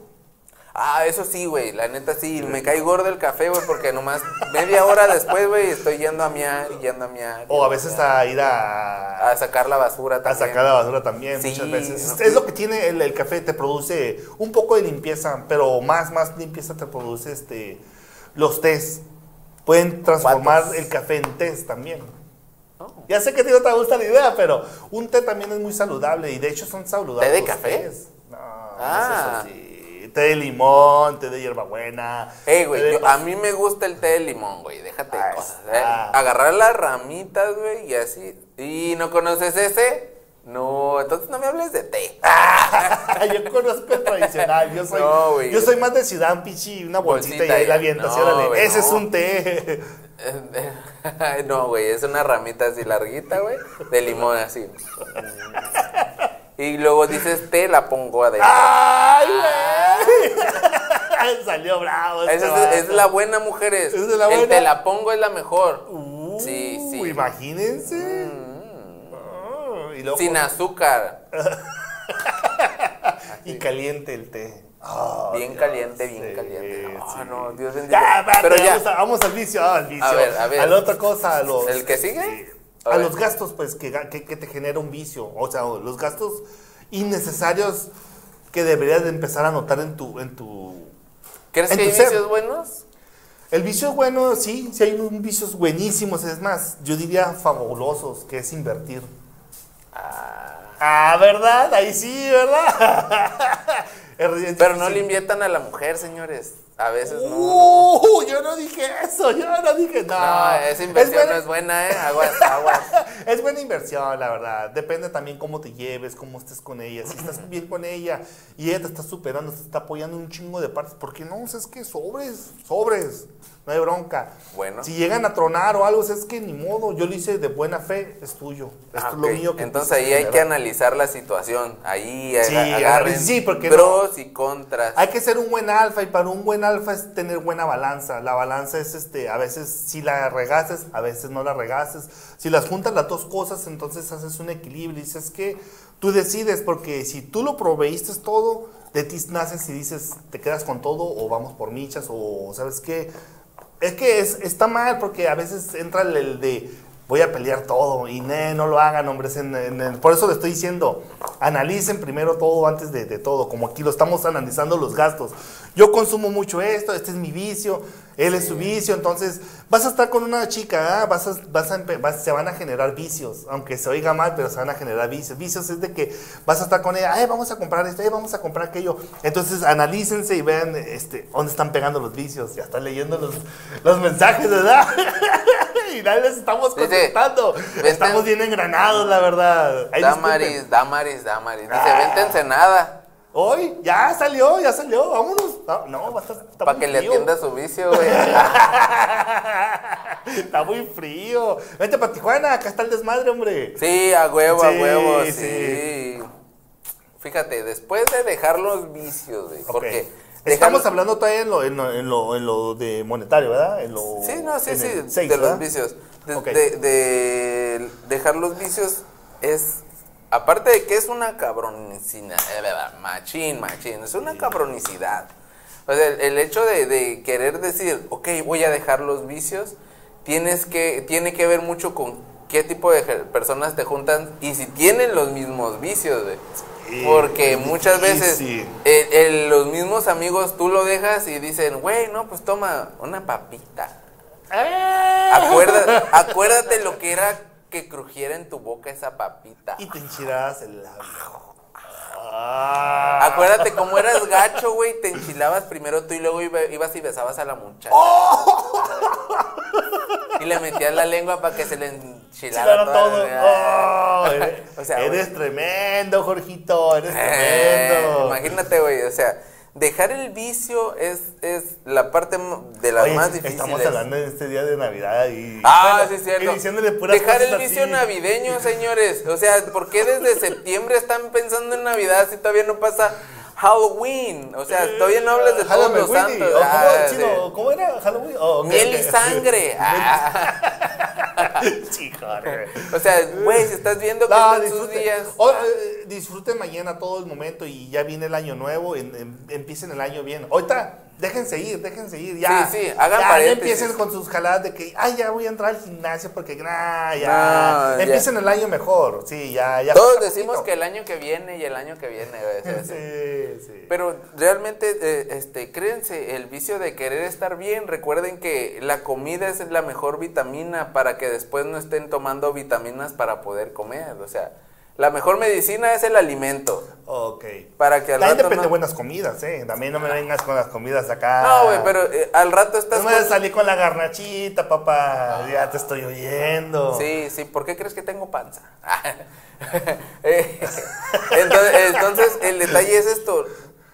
Ah, eso sí, güey, la neta sí, me cae gordo el café, güey, porque nomás media hora después, güey, estoy yendo a miar y yendo a miar. O a veces a ir a, A sacar la basura a también. sacar la basura también, Sí, muchas veces. no. Es, lo que tiene el, el café, te produce un poco de limpieza, pero más, más limpieza te produce este, los tés. Pueden transformar el café en tés también. Oh. Ya sé que a ti no te gusta la idea, pero un té también es muy saludable y de hecho son saludables. ¿Té de los café? tés. No, Ah. no es eso sí. Té de limón, té de hierbabuena. Ey, güey, yo- a mí me gusta el té de limón, güey, déjate de Ah, cosas. ¿eh? Agarrar las ramitas, güey, y así. ¿Y no conoces ese? No, entonces no me hables de té. yo conozco el tradicional, yo soy, No, güey. yo soy más de ciudad, pichi, una bolsita, Bolsita y ahí la avientas, no, ese es un té. no, güey, es una ramita así larguita, güey, de limón así. Y luego dices té, la pongo adentro. ¡Ay, güey! Salió bravo. este es, vato. es la buena, mujeres. ¿Es de la El buena? te la pongo es la mejor. Uh, Sí, sí. Imagínense. Y, luego Sin azúcar. y caliente el té. Ah, Bien Dios, caliente, bien sí, caliente. Ah, sí. no, Dios bendiga. Ya, espérate, Pero ya, Vamos, a- vamos al vicio, ah, al vicio. A ver, a ver. A la otra cosa, a los. ¿El que sigue? A los gastos, pues, que, que te genera un vicio. O sea, los gastos innecesarios que deberías de empezar a notar en tu. En tu ¿crees en que hay tu ser. vicios buenos? el vicio es bueno, sí, sí hay un vicios buenísimos. Es más, yo diría fabulosos, que es invertir. Ah, ¿verdad? Ahí sí, ¿verdad? Pero no le inviertan a la mujer, señores. A veces no. Uh, yo no dije eso, yo no dije no. No, esa inversión buena- no es buena, ¿eh? Aguas, aguas. Es buena inversión, la verdad. Depende también cómo te lleves, cómo estés con ella. Si estás bien con ella y ella te está superando, te está apoyando un chingo de partes, ¿por qué no? O sea, es que sobres, sobres. No hay bronca. Bueno. Si llegan a tronar o algo, es que ni modo. Yo lo hice de buena fe, es tuyo. Esto Ah, es lo mío que Entonces ahí hay que analizar la situación. Ahí Sí, aga- agarren sí, porque pros y contras. Hay que ser un buen alfa y para un buen alfa es tener buena balanza. La balanza es este, a veces si la regases, a veces no la regases. Si las juntas las dos cosas, entonces haces un equilibrio y dices que tú decides porque si tú lo proveíste todo, de ti naces y dices, te quedas con todo o vamos por michas o sabes qué. Es que es, está mal porque a veces entra el, el de voy a pelear todo y ne, no lo hagan, hombres. En, en el- por eso le estoy diciendo, analicen primero todo antes de, de todo, como aquí lo estamos analizando los gastos. Yo consumo mucho esto, este es mi vicio, él es su vicio, entonces vas a estar con una chica, ¿ah? vas a, vas a vas- se van a generar vicios, aunque se oiga mal, pero se van a generar vicios. Vicios es de que vas a estar con ella, ay, vamos a comprar esto, ay, vamos a comprar aquello. Entonces analícense y vean este, dónde están pegando los vicios. Ya están leyendo los, los mensajes, ¿verdad? y nadie les estamos contestando. Estamos bien engranados, la verdad. Ay, disculpen. Damaris, Damaris, Damaris. Dice, Ah. vente a Ensenada. Hoy, ya salió, ya salió, vámonos. No, no va a estar. Para que le atienda su vicio, güey. Está muy frío. Vente para Tijuana, acá está el desmadre, hombre. Sí, a huevo, a Sí, huevo, sí. sí. Fíjate, después de dejar los vicios, güey, Ok. porque... Estamos hablando todavía en lo, en, lo, en, lo, en lo de monetario, ¿verdad? En lo, Sí, no, sí, sí, seis, de ¿verdad? los vicios. De, Ok. de- de dejar los vicios es, aparte de que es una cabronicidad, machín, machín, es una cabronicidad. O sea, el, el hecho de, de querer decir, ok, voy a dejar los vicios, tienes que, tiene que ver mucho con qué tipo de personas te juntan y si tienen los mismos vicios, güey. Porque muchas veces difícil. el- el- los mismos amigos tú lo dejas y dicen, güey, no, pues toma una papita. Acuérdate, acuérdate lo que era que crujiera en tu boca esa papita. Y te enchilabas el labio. Ah. Acuérdate cómo eras gacho, güey, te enchilabas primero tú y luego iba- ibas y besabas a la muchacha. Y le metías la lengua para que se le enchilara todo. Eres, O sea, eres tremendo, Jorgito. Eres Eh, tremendo. imagínate, güey, o sea, dejar el vicio es, es la parte de las Oye, más difíciles. Estamos hablando de este día de Navidad y. Ah, bueno, sí, es cierto. y diciéndole puras Dejar el vicio así. navideño, señores. O sea, ¿por qué desde septiembre están pensando en Navidad si todavía no pasa Halloween? O sea, todavía no hablas de todos los santos. ¿O ¿Cómo, Ah, ¿Cómo era Halloween? Oh, Miel y sangre. Ah. Sí. O sea, güey, si estás viendo que No, están sus disfruten, días. Oh, eh, disfruten mañana todo el momento y ya viene el año nuevo, en- en- empiecen el año bien. Ahorita, déjense ir, déjense ir, ya. Sí, sí, hagan ya. No empiecen con sus jaladas de que, ay, ya voy a entrar al gimnasio porque, nah, ya. No, ya. empiecen el año mejor, sí, ya, ya. Todos decimos poquito. que el año que viene y el año que viene. güey. Sí, sí. Pero realmente, eh, este, créense, el vicio de querer estar bien, recuerden que la comida es la mejor vitamina para que después no estén tomando vitaminas para poder comer. O sea, la mejor medicina es el alimento. Ok. Para que al También rato depende de no... buenas comidas, ¿eh? También no me vengas con las comidas acá. No, güey, pero eh, al rato estás... No me con- salí con la garnachita, papá. Ya te estoy oyendo. Sí, sí, ¿por qué crees que tengo panza? Eh, entonces, entonces, el detalle es esto,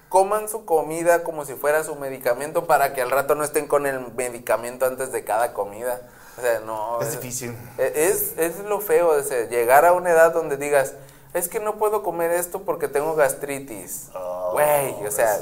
coman su comida como si fuera su medicamento para que al rato no estén con el medicamento antes de cada comida. O sea, no. Es eh, difícil. Es, es lo feo, o sea, llegar a una edad donde digas, es que no puedo comer esto porque tengo gastritis. Oh, Güey, o sea,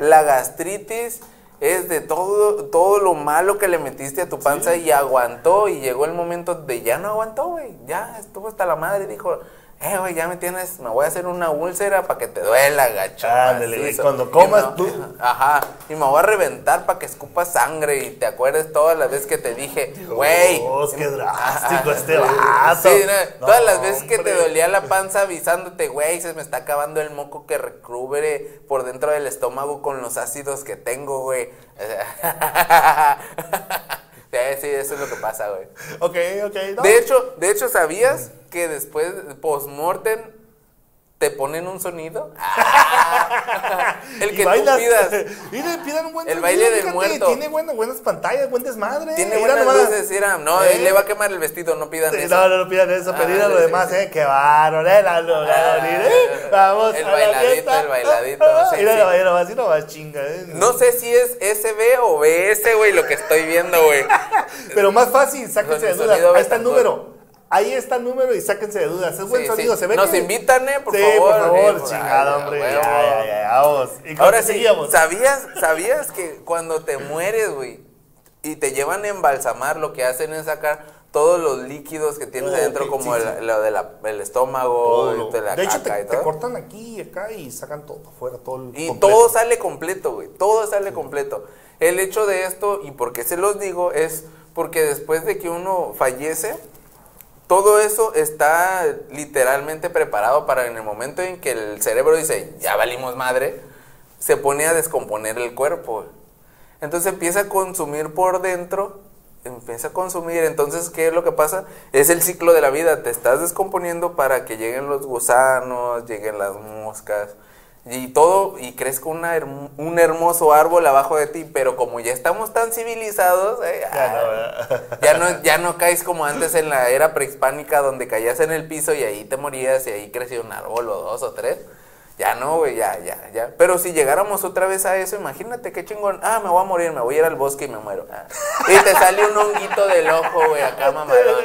la gastritis es de todo, todo lo malo que le metiste a tu panza y aguantó y llegó el momento de ya no aguantó, güey. Ya estuvo hasta la madre y dijo, eh, güey, ya me tienes, me voy a hacer una úlcera para que te duela, gacho. Ándale, macizo". cuando comas me- tú- Ajá, y me voy a reventar para que escupas sangre y te acuerdes todas las veces que te dije, güey. Dios, qué drástico Ajá, este vato. Sí, no, No, todas las veces que te dolía la panza avisándote, güey, se me está acabando el moco que recubre por dentro del estómago con los ácidos que tengo, güey. Sí, eso es lo que pasa, güey. Ok, ok. no. De hecho, de hecho, ¿sabías que después, post-mortem, te ponen un sonido? Ah, el Y que bailas. tú pidas. Y le pidan un buen El sonido, baile del fíjate, muerto. Tiene buenas, buenas pantallas, buen desmadre. Tiene buenas nomás. luces. No, ¿Eh? le va a quemar el vestido, no pidan Sí, eso. no, no, no pidan eso, pero Ah, mira lo sí, demás, sí. ¿eh? Qué bárbaro, ¿eh? La, la, la, Ah, ¿eh? Vamos el a la bailadito, fiesta. el bailadito, Mira, nomás, así nomás, chinga, ¿eh? No sé si es SB o BS, güey, lo que estoy viendo, güey. Pero más fácil, sáquense de dudas. Ahí está el número. Ahí está el número y sáquense de dudas. Es buen Sí, sonido, sí. se ve Nos que- invitan, eh, por sí, favor. por favor, eh, ay, hombre. Ya, ya, ya, vamos. ¿Y con Ahora sí? ¿sabías, ¿sabías que cuando te mueres, güey, y te llevan a embalsamar, lo que hacen es sacar todos los líquidos que tienes Oh, adentro, como sí, el, sí. lo del estómago, Todo. de la De hecho, caca te, y te todo. cortan aquí y acá y sacan todo afuera, todo el Y completo. todo sale completo, güey. Todo sale completo. El hecho de esto, y por qué se los digo, es porque después de que uno fallece, todo eso está literalmente preparado para en el momento en que el cerebro dice, ya valimos madre, se pone a descomponer el cuerpo. Entonces empieza a consumir por dentro, empieza a consumir. Entonces, ¿qué es lo que pasa? Es el ciclo de la vida. Te estás descomponiendo para que lleguen los gusanos, lleguen las moscas y todo, y crezca una herm- un hermoso árbol abajo de ti. Pero como ya estamos tan civilizados, eh, Ya, no, ah, ya no, ya no caes como antes en la era prehispánica donde caías en el piso y ahí te morías y ahí crecía un árbol o dos o tres. Ya no, güey, ya, ya, ya. Pero si llegáramos otra vez a eso, imagínate qué chingón. Ah, me voy a morir, me voy a ir al bosque y me muero. Ah. Y te sale un honguito del ojo, güey, acá mamadón.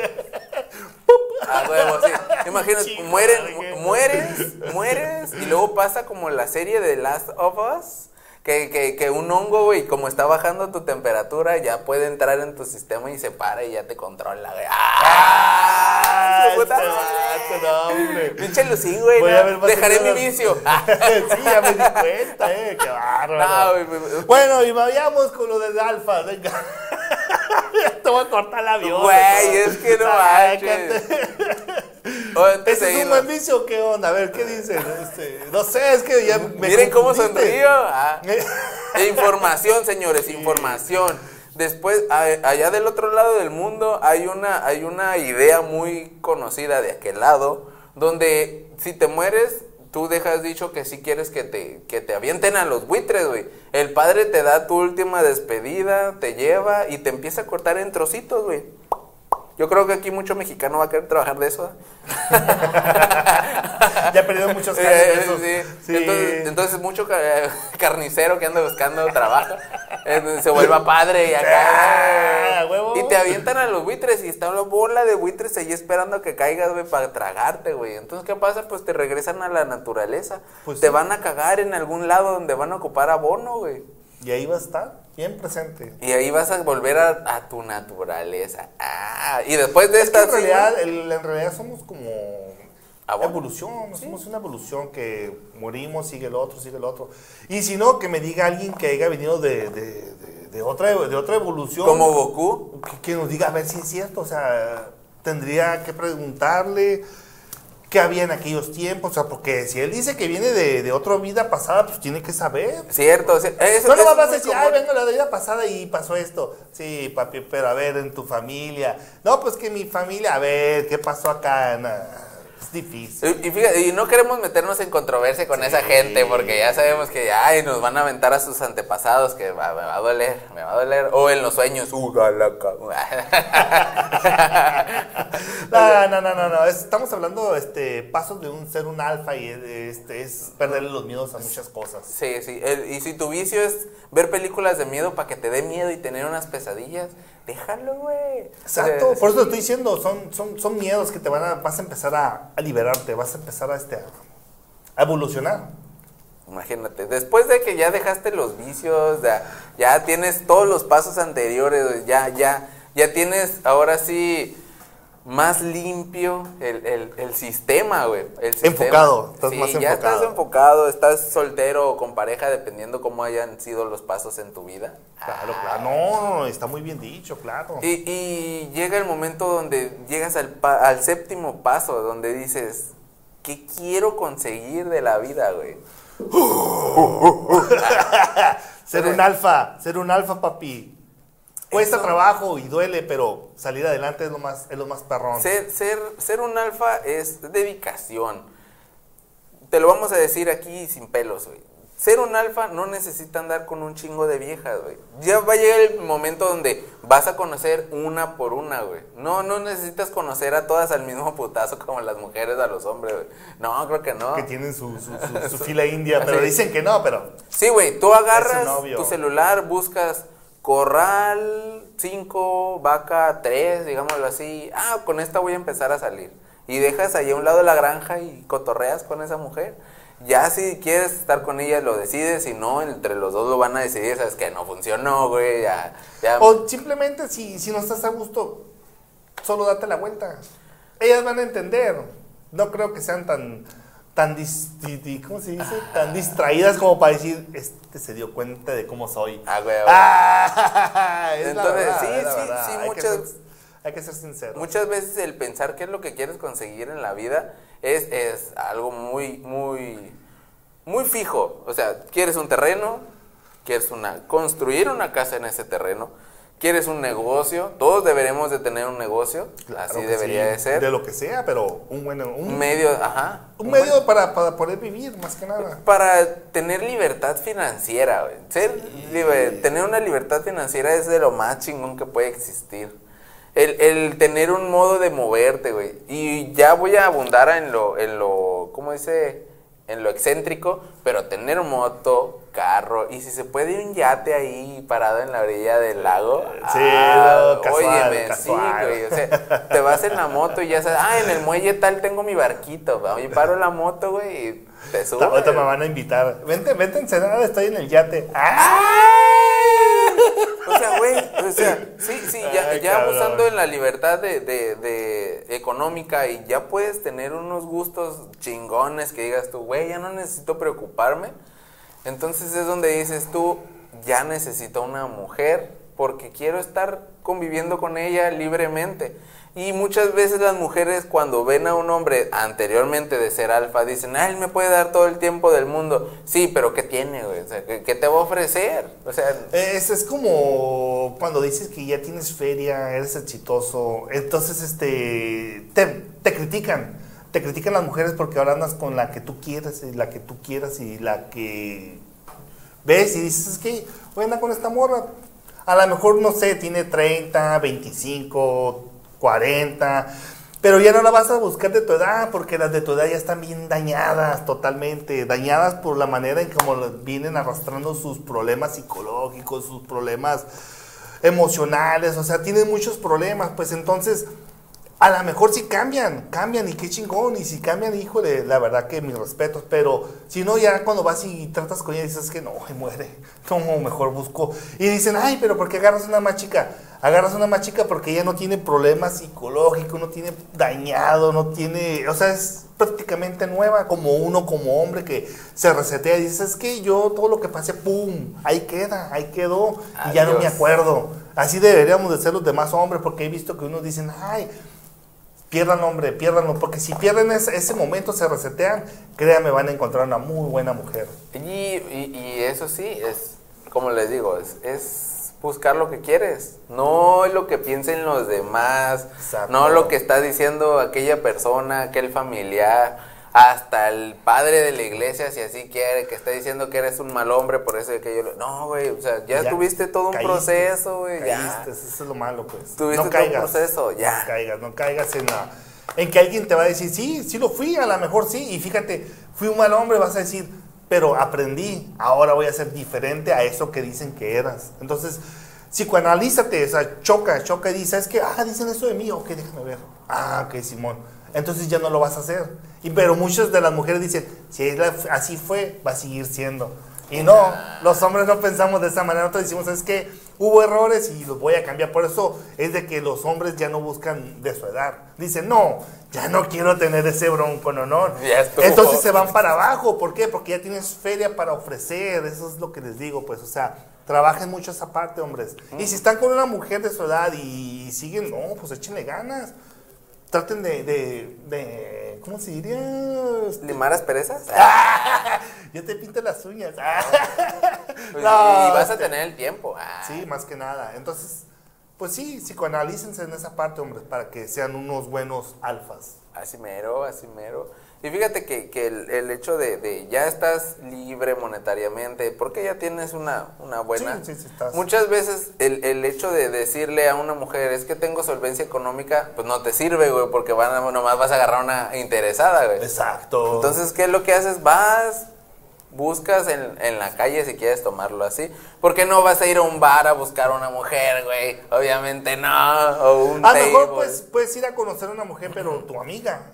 Ah, huevo, sí. Imagínate, Chinga, mueren, mueres, mueres, y luego pasa como la serie de Last of Us. Que, que, que un hongo, güey, como está bajando tu temperatura, ya puede entrar en tu sistema y se para y ya te controla, güey. ¡Ah! Ah, este. Pinche Lucín, güey. Dejaré mi vicio. sí, ya me di cuenta, eh. Qué bárbaro. No, güey. Bueno, y vayamos con lo del alfa. Venga. Te voy a cortar la avión. Güey, es que no manches. ¿Ese es un buen vicio o qué onda? A ver, ¿qué dicen? Este, no sé, es que ya me Miren cómo sonrío. Ah. E información, señores, información. Después, allá del otro lado del mundo hay una, hay una idea muy conocida de aquel lado, donde si te mueres, tú dejas dicho que si quieres que te, que te avienten a los buitres, güey. El padre te da tu última despedida, te lleva y te empieza a cortar en trocitos, güey. Yo creo que aquí mucho mexicano va a querer trabajar de eso. Ya he perdido muchos Eh, casos de esos. sí. Sí. Entonces, entonces mucho ca- carnicero que anda buscando trabajo eh, se vuelva padre y Ah, acá. huevo. Y te avientan a los buitres y está una bola de buitres ahí esperando que caigas, güey, para tragarte, güey. Entonces, ¿qué pasa? Pues te regresan a la naturaleza. Pues te sí. van a cagar en algún lado donde van a ocupar abono, güey. Y ahí va a estar, bien presente. Y ahí vas a volver a, a tu naturaleza. Ah, y después de Es esta... en realidad, el- en realidad somos como evolución, somos una evolución que morimos, sigue el otro, sigue el otro. Y si no, que me diga alguien que haya venido de, de, de- de otra, de otra evolución. Como Goku. que, que nos diga a ver si es cierto, o sea, tendría que preguntarle qué había en aquellos tiempos, o sea, porque si él dice que viene de, de otra vida pasada, pues tiene que saber. Cierto, eso, No, es vas a decir, común. ay, vengo de la vida pasada y pasó esto. Sí, papi, pero a ver, en tu familia. No, pues que mi familia, a ver, ¿qué pasó acá? Nah, difícil. Y, fíjate, y no queremos meternos en controversia con esa gente porque ya sabemos que ay, nos van a aventar a sus antepasados que va- me va a doler, me va a doler. O en los sueños, uh, galaca. No, no, no, no, no. es- Estamos hablando este, pasos de un ser un alfa y este, es perderle los miedos a muchas cosas. Sí, sí. el- y si tu vicio es ver películas de miedo para que te dé miedo y tener unas pesadillas, déjalo, güey. Exacto, O sea, por eso te estoy diciendo, son, son, son miedos que te van a, vas a empezar a, a liberarte, vas a empezar a, este, a, evolucionar. Imagínate, después de que ya dejaste los vicios, ya, ya tienes todos los pasos anteriores, ya, ya, ya tienes ahora sí más limpio el, el- el sistema, güey. el sistema. Enfocado, estás Sí, más Ya estás enfocado. enfocado, estás soltero o con pareja, dependiendo cómo hayan sido los pasos en tu vida. Claro, claro. No, no, está muy bien dicho, claro. Y, y llega el momento donde llegas al, pa- al séptimo paso, donde dices, ¿qué quiero conseguir de la vida, güey? Ser un alfa, ser un alfa, papi. Cuesta Eso- trabajo y duele, pero salir adelante es lo más, es lo más perrón. Ser, ser, ser un alfa es dedicación. Te lo vamos a decir aquí sin pelos, güey. Ser un alfa no necesita andar con un chingo de viejas, güey. Ya va a llegar el momento donde vas a conocer una por una, güey. No, no necesitas conocer a todas al mismo putazo como las mujeres a los hombres, güey. No, creo que no. Que tienen su, su, su- su fila india, pero Sí. dicen que no, pero Sí, güey, tú agarras tu celular, buscas corral 5, vaca 3, digámoslo así. Ah, con esta voy a empezar a salir. Y dejas ahí a un lado la granja y cotorreas con esa mujer. Ya si quieres estar con ella lo decides, si no, entre los dos lo van a decidir, sabes que no funcionó, güey, ya, ya. O simplemente si, si no estás a gusto, solo date la vuelta. Ellas van a entender. No creo que sean tan, tan dis- di- di- ¿cómo se dice? Tan distraídas como para decir, este se dio cuenta de cómo soy. Ah, güey. Ah, es la Entonces, verdad, sí, es la sí, verdad. sí, Hay que muchas- ser- hay que ser sincero. Muchas veces el pensar qué es lo que quieres conseguir en la vida es, es algo muy, muy, muy fijo. O sea, quieres un terreno, quieres una, construir una casa en ese terreno, quieres un negocio, todos deberemos de tener un negocio, Claro así debería sí, de ser. De lo que sea, pero un buen... Un, medio, ajá. un medio para, para poder vivir, más que nada. Para tener libertad financiera, güey. Ser liber- tener una libertad financiera es de lo más chingón que puede existir. El, el tener un modo de moverte, güey. Y ya voy a abundar en lo, en lo, ¿cómo dice? En lo excéntrico, pero tener moto, carro y si se puede un yate ahí parado en la orilla del lago. Sí, ah, no, casual, óyeme, casual. sí, güey, o sea, te vas en la moto y ya sabes, ah, en el muelle tal tengo mi barquito, oye, paro la moto, güey, y te subes. Ahorita me van a invitar. Vente, vente a Ensenada, estoy en el yate. ¡Ah! O sea, güey, o sea, sí, sí, ya, Ay, ya abusando en la libertad de, de, de económica y ya puedes tener unos gustos chingones que digas tú, güey, ya no necesito preocuparme. Entonces es donde dices tú, ya necesito una mujer porque quiero estar conviviendo con ella libremente. Y muchas veces las mujeres cuando ven a un hombre anteriormente de ser alfa dicen, ah, él me puede dar todo el tiempo del mundo. Sí, pero ¿qué tiene, güey? O sea, ¿qué, te va a ofrecer? O sea, Es, es como cuando dices que ya tienes feria, eres exitoso, entonces este te, te critican. Te critican las mujeres porque ahora andas con la que tú quieras y la que tú quieras y la que ves y dices, es que voy a andar con esta morra. A lo mejor, no sé, tiene 30, 25, 40, pero ya no la vas a buscar de tu edad porque las de tu edad ya están bien dañadas totalmente, dañadas por la manera en cómo vienen arrastrando sus problemas psicológicos, sus problemas emocionales, o sea, tienen muchos problemas, pues entonces a lo mejor sí cambian, cambian y qué chingón, y si cambian, híjole, la verdad que mis respetos, pero si no, ya cuando vas y tratas con ella dices que no, muere, no, mejor busco. Y dicen, ay, pero ¿por qué agarras una más chica? Agarras una más chica porque ella no tiene problemas psicológicos, no tiene dañado, no tiene, o sea, es prácticamente nueva, como uno como hombre que se resetea y dices, es que yo todo lo que pasé, pum, ahí queda, ahí quedó, y ya no me acuerdo. Así deberíamos de ser los demás hombres, porque he visto que unos dicen, ay, pierdan hombre, pierdanlo, porque si pierden ese, ese momento, se resetean, créanme, van a encontrar una muy buena mujer. Y, y- y eso sí, es, como les digo, es, es buscar lo que quieres, no lo que piensen los demás, Exacto. no lo que está diciendo aquella persona, aquel familiar, hasta el padre de la iglesia, si así quiere, que está diciendo que eres un mal hombre por eso y aquello. No, güey, o sea, ya, tuviste todo un caíste, proceso, güey, ya. Eso es lo malo, pues. Tuviste no todo un caigas. proceso, ya. No caigas, no caigas en la... En que alguien te va a decir, sí, sí lo fui, a lo mejor sí, y fíjate, fui un mal hombre, vas a decir, pero aprendí, ahora voy a ser diferente a eso que dicen que eras. Entonces, psicoanalízate, o sea, choca, choca y dice, es que, ah, dicen eso de mí, ok, déjame ver. Ah, ok, Simón. Entonces ya no lo vas a hacer. Y, pero muchas de las mujeres dicen, si es la- así fue, va a seguir siendo. Y no, los hombres no pensamos de esa manera. Nosotros decimos, es que hubo errores y los voy a cambiar. Por eso es de que los hombres ya no buscan de su edad. Dicen, no, ya no quiero tener ese bronco en honor. Ya estuvo. Entonces se van para abajo. ¿Por qué? Porque ya tienes feria para ofrecer. Eso es lo que les digo, pues. O sea, trabajen mucho esa parte, hombres. Y si están con una mujer de su edad y siguen, no, pues échenle ganas. Traten de, de, de ¿cómo se diría? ¿Limar asperezas? Yo te pinto las uñas. Pues, No, y vas a este- tener el tiempo. ah. Sí, más que nada. Entonces, pues sí, psicoanalícense en esa parte, hombres, para que sean unos buenos alfas. Así mero, así mero. Y fíjate que, que el, el hecho de, de ya estás libre monetariamente, porque ya tienes una, una buena... Sí, sí, sí, estás- Muchas veces el, el hecho de decirle a una mujer, es que tengo solvencia económica, pues no te sirve, güey, porque van a- nomás vas a agarrar una interesada, güey. Exacto. Entonces, ¿qué es lo que haces? Vas, buscas en, en la calle si quieres tomarlo así. Porque no vas a ir a un bar a buscar una mujer, güey. Obviamente no. O un a lo mejor pues, puedes ir a conocer a una mujer, pero tu amiga.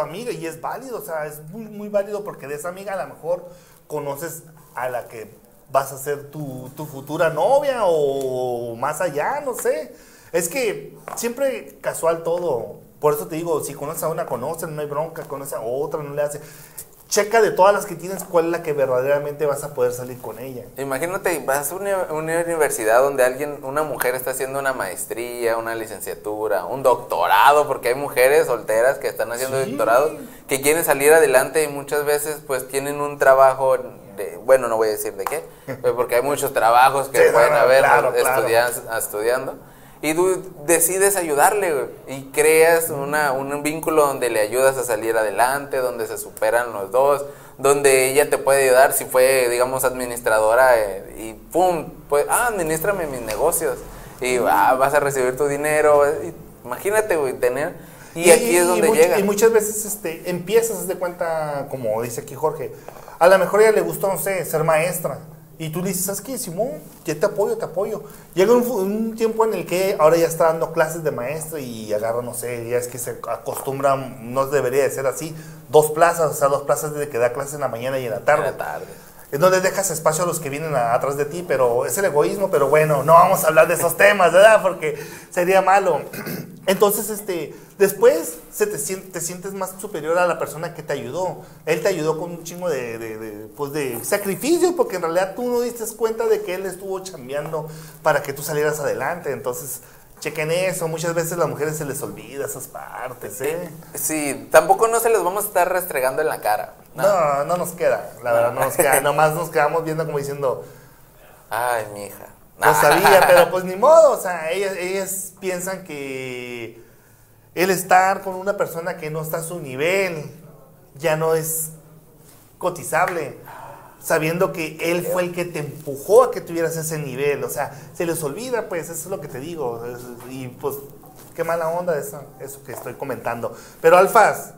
Amiga, y es válido, o sea, es muy, muy válido porque de esa amiga a lo mejor conoces a la que vas a ser tu, tu futura novia o más allá, no sé. Es que siempre casual todo. Por eso te digo, si conoces a una, conoces, no hay bronca, conoces a otra, no le hace. Checa de todas las que tienes cuál es la que verdaderamente vas a poder salir con ella. Imagínate, vas a una, una universidad donde alguien, una mujer está haciendo una maestría, una licenciatura, un doctorado, porque hay mujeres solteras que están haciendo Sí. doctorados, que quieren salir adelante y muchas veces pues tienen un trabajo, de, bueno, no voy a decir de qué, pero porque hay muchos trabajos que Sí, pueden no, haber claro, claro. estudian- estudiando. Y tú decides ayudarle güey, y creas una, un vínculo donde le ayudas a salir adelante, donde se superan los dos, donde ella te puede ayudar si fue, digamos, administradora eh, y pum, pues, ah, administrame mis negocios y ah, vas a recibir tu dinero. y imagínate, güey, tener... Y, aquí es donde much- llega. Y muchas veces este, empiezas, de cuenta, como dice aquí Jorge, a lo mejor ella le gustó, no sé, ser maestra. Y tú dices, ¿sabes qué, Simón? Yo te apoyo, te apoyo. Llega un, un tiempo en el que ahora ya está dando clases de maestra y agarra, no sé, ya es que se acostumbran, no debería de ser así, dos plazas, o sea, dos plazas de que da clases en la mañana y en la tarde. En la tarde. Es donde dejas espacio a los que vienen atrás de ti, pero es el egoísmo, pero bueno, no vamos a hablar de esos temas, ¿verdad? Porque sería malo. Entonces, este, después se te, te sientes más superior a la persona que te ayudó. Él te ayudó con un chingo de, de, de, pues de sacrificio, porque en realidad tú no diste cuenta de que él estuvo chambeando para que tú salieras adelante. Entonces, chequen eso. Muchas veces a las mujeres se les olvida esas partes, ¿eh? Sí, tampoco no se les vamos a estar restregando en la cara. No. No, no nos queda, la verdad, no nos queda. Nomás nos quedamos viendo como diciendo, Ay, mi hija. No sabía, pero pues ni modo, o sea, ellas, ellas piensan que el estar con una persona que no está a su nivel ya no es cotizable, sabiendo que él fue el que te empujó a que tuvieras ese nivel, o sea, se les olvida, pues, eso es lo que te digo, y pues, qué mala onda eso, eso que estoy comentando. Pero alfas,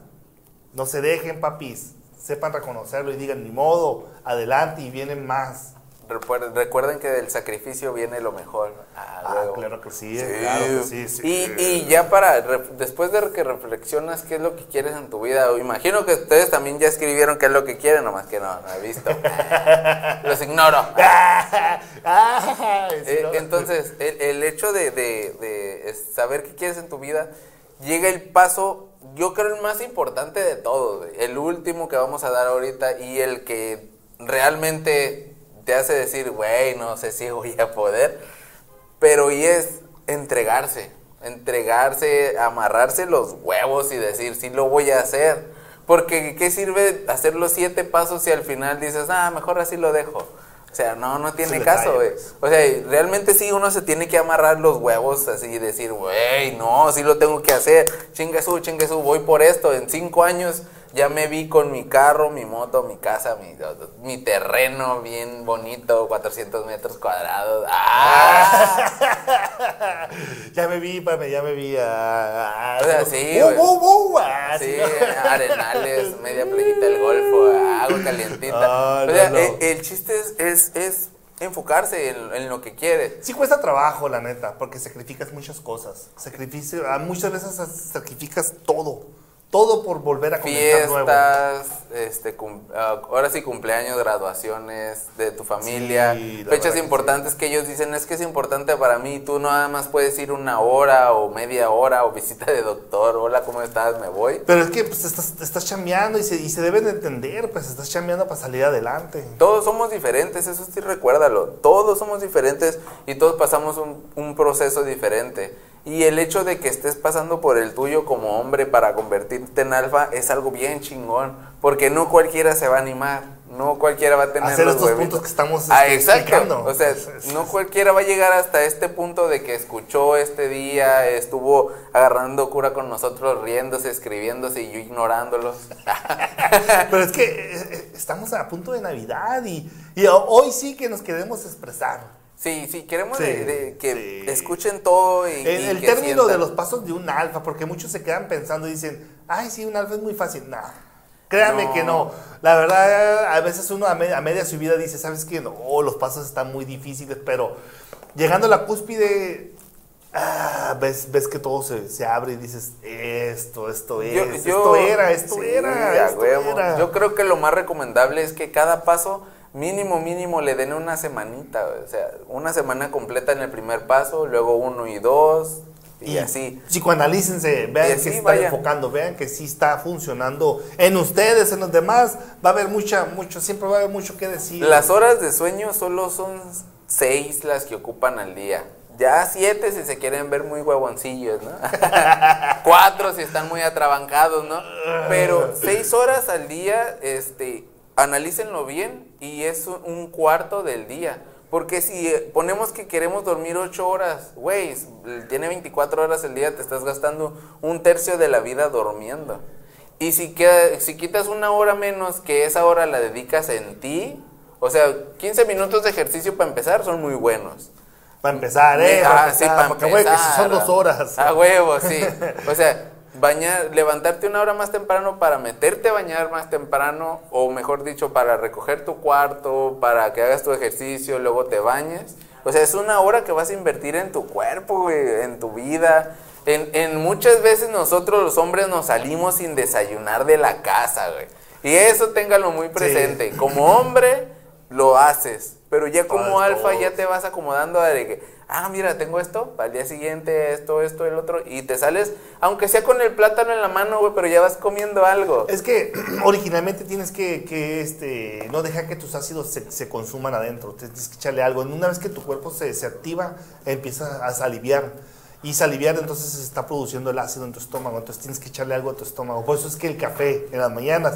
no se dejen, papis, sepan reconocerlo y digan, ni modo, adelante y vienen más. Recuerden, que del sacrificio viene lo mejor. Ah, Ah, claro que sí, claro que sí, sí. Y, y ya para, después de que reflexionas qué es lo que quieres en tu vida, imagino que ustedes también ya escribieron qué es lo que quieren, nomás que no, no he visto. Los ignoro. Eh, entonces, el, el hecho de, de- saber qué quieres en tu vida, llega el paso, yo creo el más importante de todos, el último que vamos a dar ahorita y el que realmente te hace decir, güey, no sé si voy a poder, pero y es entregarse, entregarse, amarrarse los huevos y decir, sí lo voy a hacer. Porque ¿qué sirve hacer los siete pasos si al final dices, ah, mejor así lo dejo? O sea, no, no tiene caso, güey. O sea, realmente sí uno se tiene que amarrar los huevos así y decir, güey, no, sí lo tengo que hacer. Chingue su, chingue su, voy por esto. En cinco años ya me vi con mi carro, mi moto, mi casa, mi, mi terreno bien bonito, 400 metros cuadrados. ¡Ah! ya me vi, pame, ya me vi. ah, ah, O sea, ah, sí, uh, uh, uh, ah, Sí, sí, ¿no? arenales, media playita del golfo, agua calientita. Ah, o sea, no, no. El, el chiste es, es, es enfocarse en, en lo que quiere. Sí cuesta trabajo, la neta, porque sacrificas muchas cosas. Sacrificio, ah, muchas veces sacrificas todo. Todo por volver a comenzar nuevo. Fiestas, este, cum- ah, ahora sí cumpleaños, graduaciones de tu familia, Sí, fechas que importantes que ellos dicen es que es importante para mí, tú no nada más puedes ir una hora o media hora o visita de doctor, hola, ¿cómo estás? Me voy. Pero es que pues, estás, estás chambeando y se, y se deben de entender, pues estás chambeando para salir adelante. Todos somos diferentes, eso sí recuérdalo. Todos somos diferentes y todos pasamos un, un proceso diferente. Y el hecho de que estés pasando por el tuyo como hombre para convertirte en alfa es algo bien chingón. Porque no cualquiera se va a animar. No cualquiera va a tener Hacer los estos huevitos. puntos que estamos Ah, explicando. O sea, no cualquiera va a llegar hasta este punto de que escuchó este día, estuvo agarrando cura con nosotros, riéndose, escribiéndose y yo ignorándolos. Pero es que eh, eh, estamos a punto de Navidad y, y ho- hoy sí que nos queremos expresar. Sí, sí, queremos Sí, de- de que sí. escuchen todo y, El, y el que término de los pasos de un alfa, porque muchos se quedan pensando y dicen, ay, sí, un alfa es muy fácil. No, créanme No. que no. La verdad, a veces uno a, me- a media subida dice, ¿sabes qué? No, los pasos están muy difíciles, pero llegando a la cúspide, ah, ves, ves que todo se, se abre y dices, esto, esto es, Yo- esto yo- era, esto sí, era, esto era. Yo creo que lo más recomendable es que cada paso, mínimo, mínimo, le den una semanita. O sea, una semana completa en el primer paso, luego uno y dos, y, así. Psicoanalícense, vean Y que así, se está vaya. enfocando, vean que sí está funcionando en ustedes, en los demás. Va a haber mucha, mucho, siempre va a haber mucho que decir. Las horas de sueño solo son seis las que ocupan al día. Ya siete si se quieren ver muy huevoncillos, ¿no? Cuatro si están muy atrabancados, ¿no? Pero seis horas al día, este, analícenlo bien y es un- cuarto del día. Porque si eh, ponemos que queremos dormir ocho horas, güey, tiene 24 horas el día, te estás gastando un tercio de la vida durmiendo. Y si, queda, si quitas una hora menos, que esa hora la dedicas en ti, o sea, 15 minutos de ejercicio para empezar son muy buenos. Para empezar, ¿eh? Ah, Para sí, empezar, para porque, güey, que si empezar. son dos horas. A huevo, sí. O sea, bañar, levantarte una hora más temprano para meterte a bañar más temprano, o mejor dicho, para recoger tu cuarto, para que hagas tu ejercicio, luego te bañes. O sea, es una hora que vas a invertir en tu cuerpo, güey, en tu vida. En, en muchas veces nosotros los hombres nos salimos sin desayunar de la casa, güey. Y eso téngalo muy presente. Como hombre, lo haces. Pero ya como alfa ya te vas acomodando de que, ah, mira, tengo esto, para el día siguiente esto, esto, el otro. Y te sales, aunque sea con el plátano en la mano, güey, pero ya vas comiendo algo. Es que originalmente tienes que, que, este, no dejar que tus ácidos se, se consuman adentro. Tienes que echarle algo. Una vez que tu cuerpo se, se activa, empieza a aliviar. Y saliviar, entonces se está produciendo el ácido en tu estómago. Entonces tienes que echarle algo a tu estómago. Por eso es que el café en las mañanas.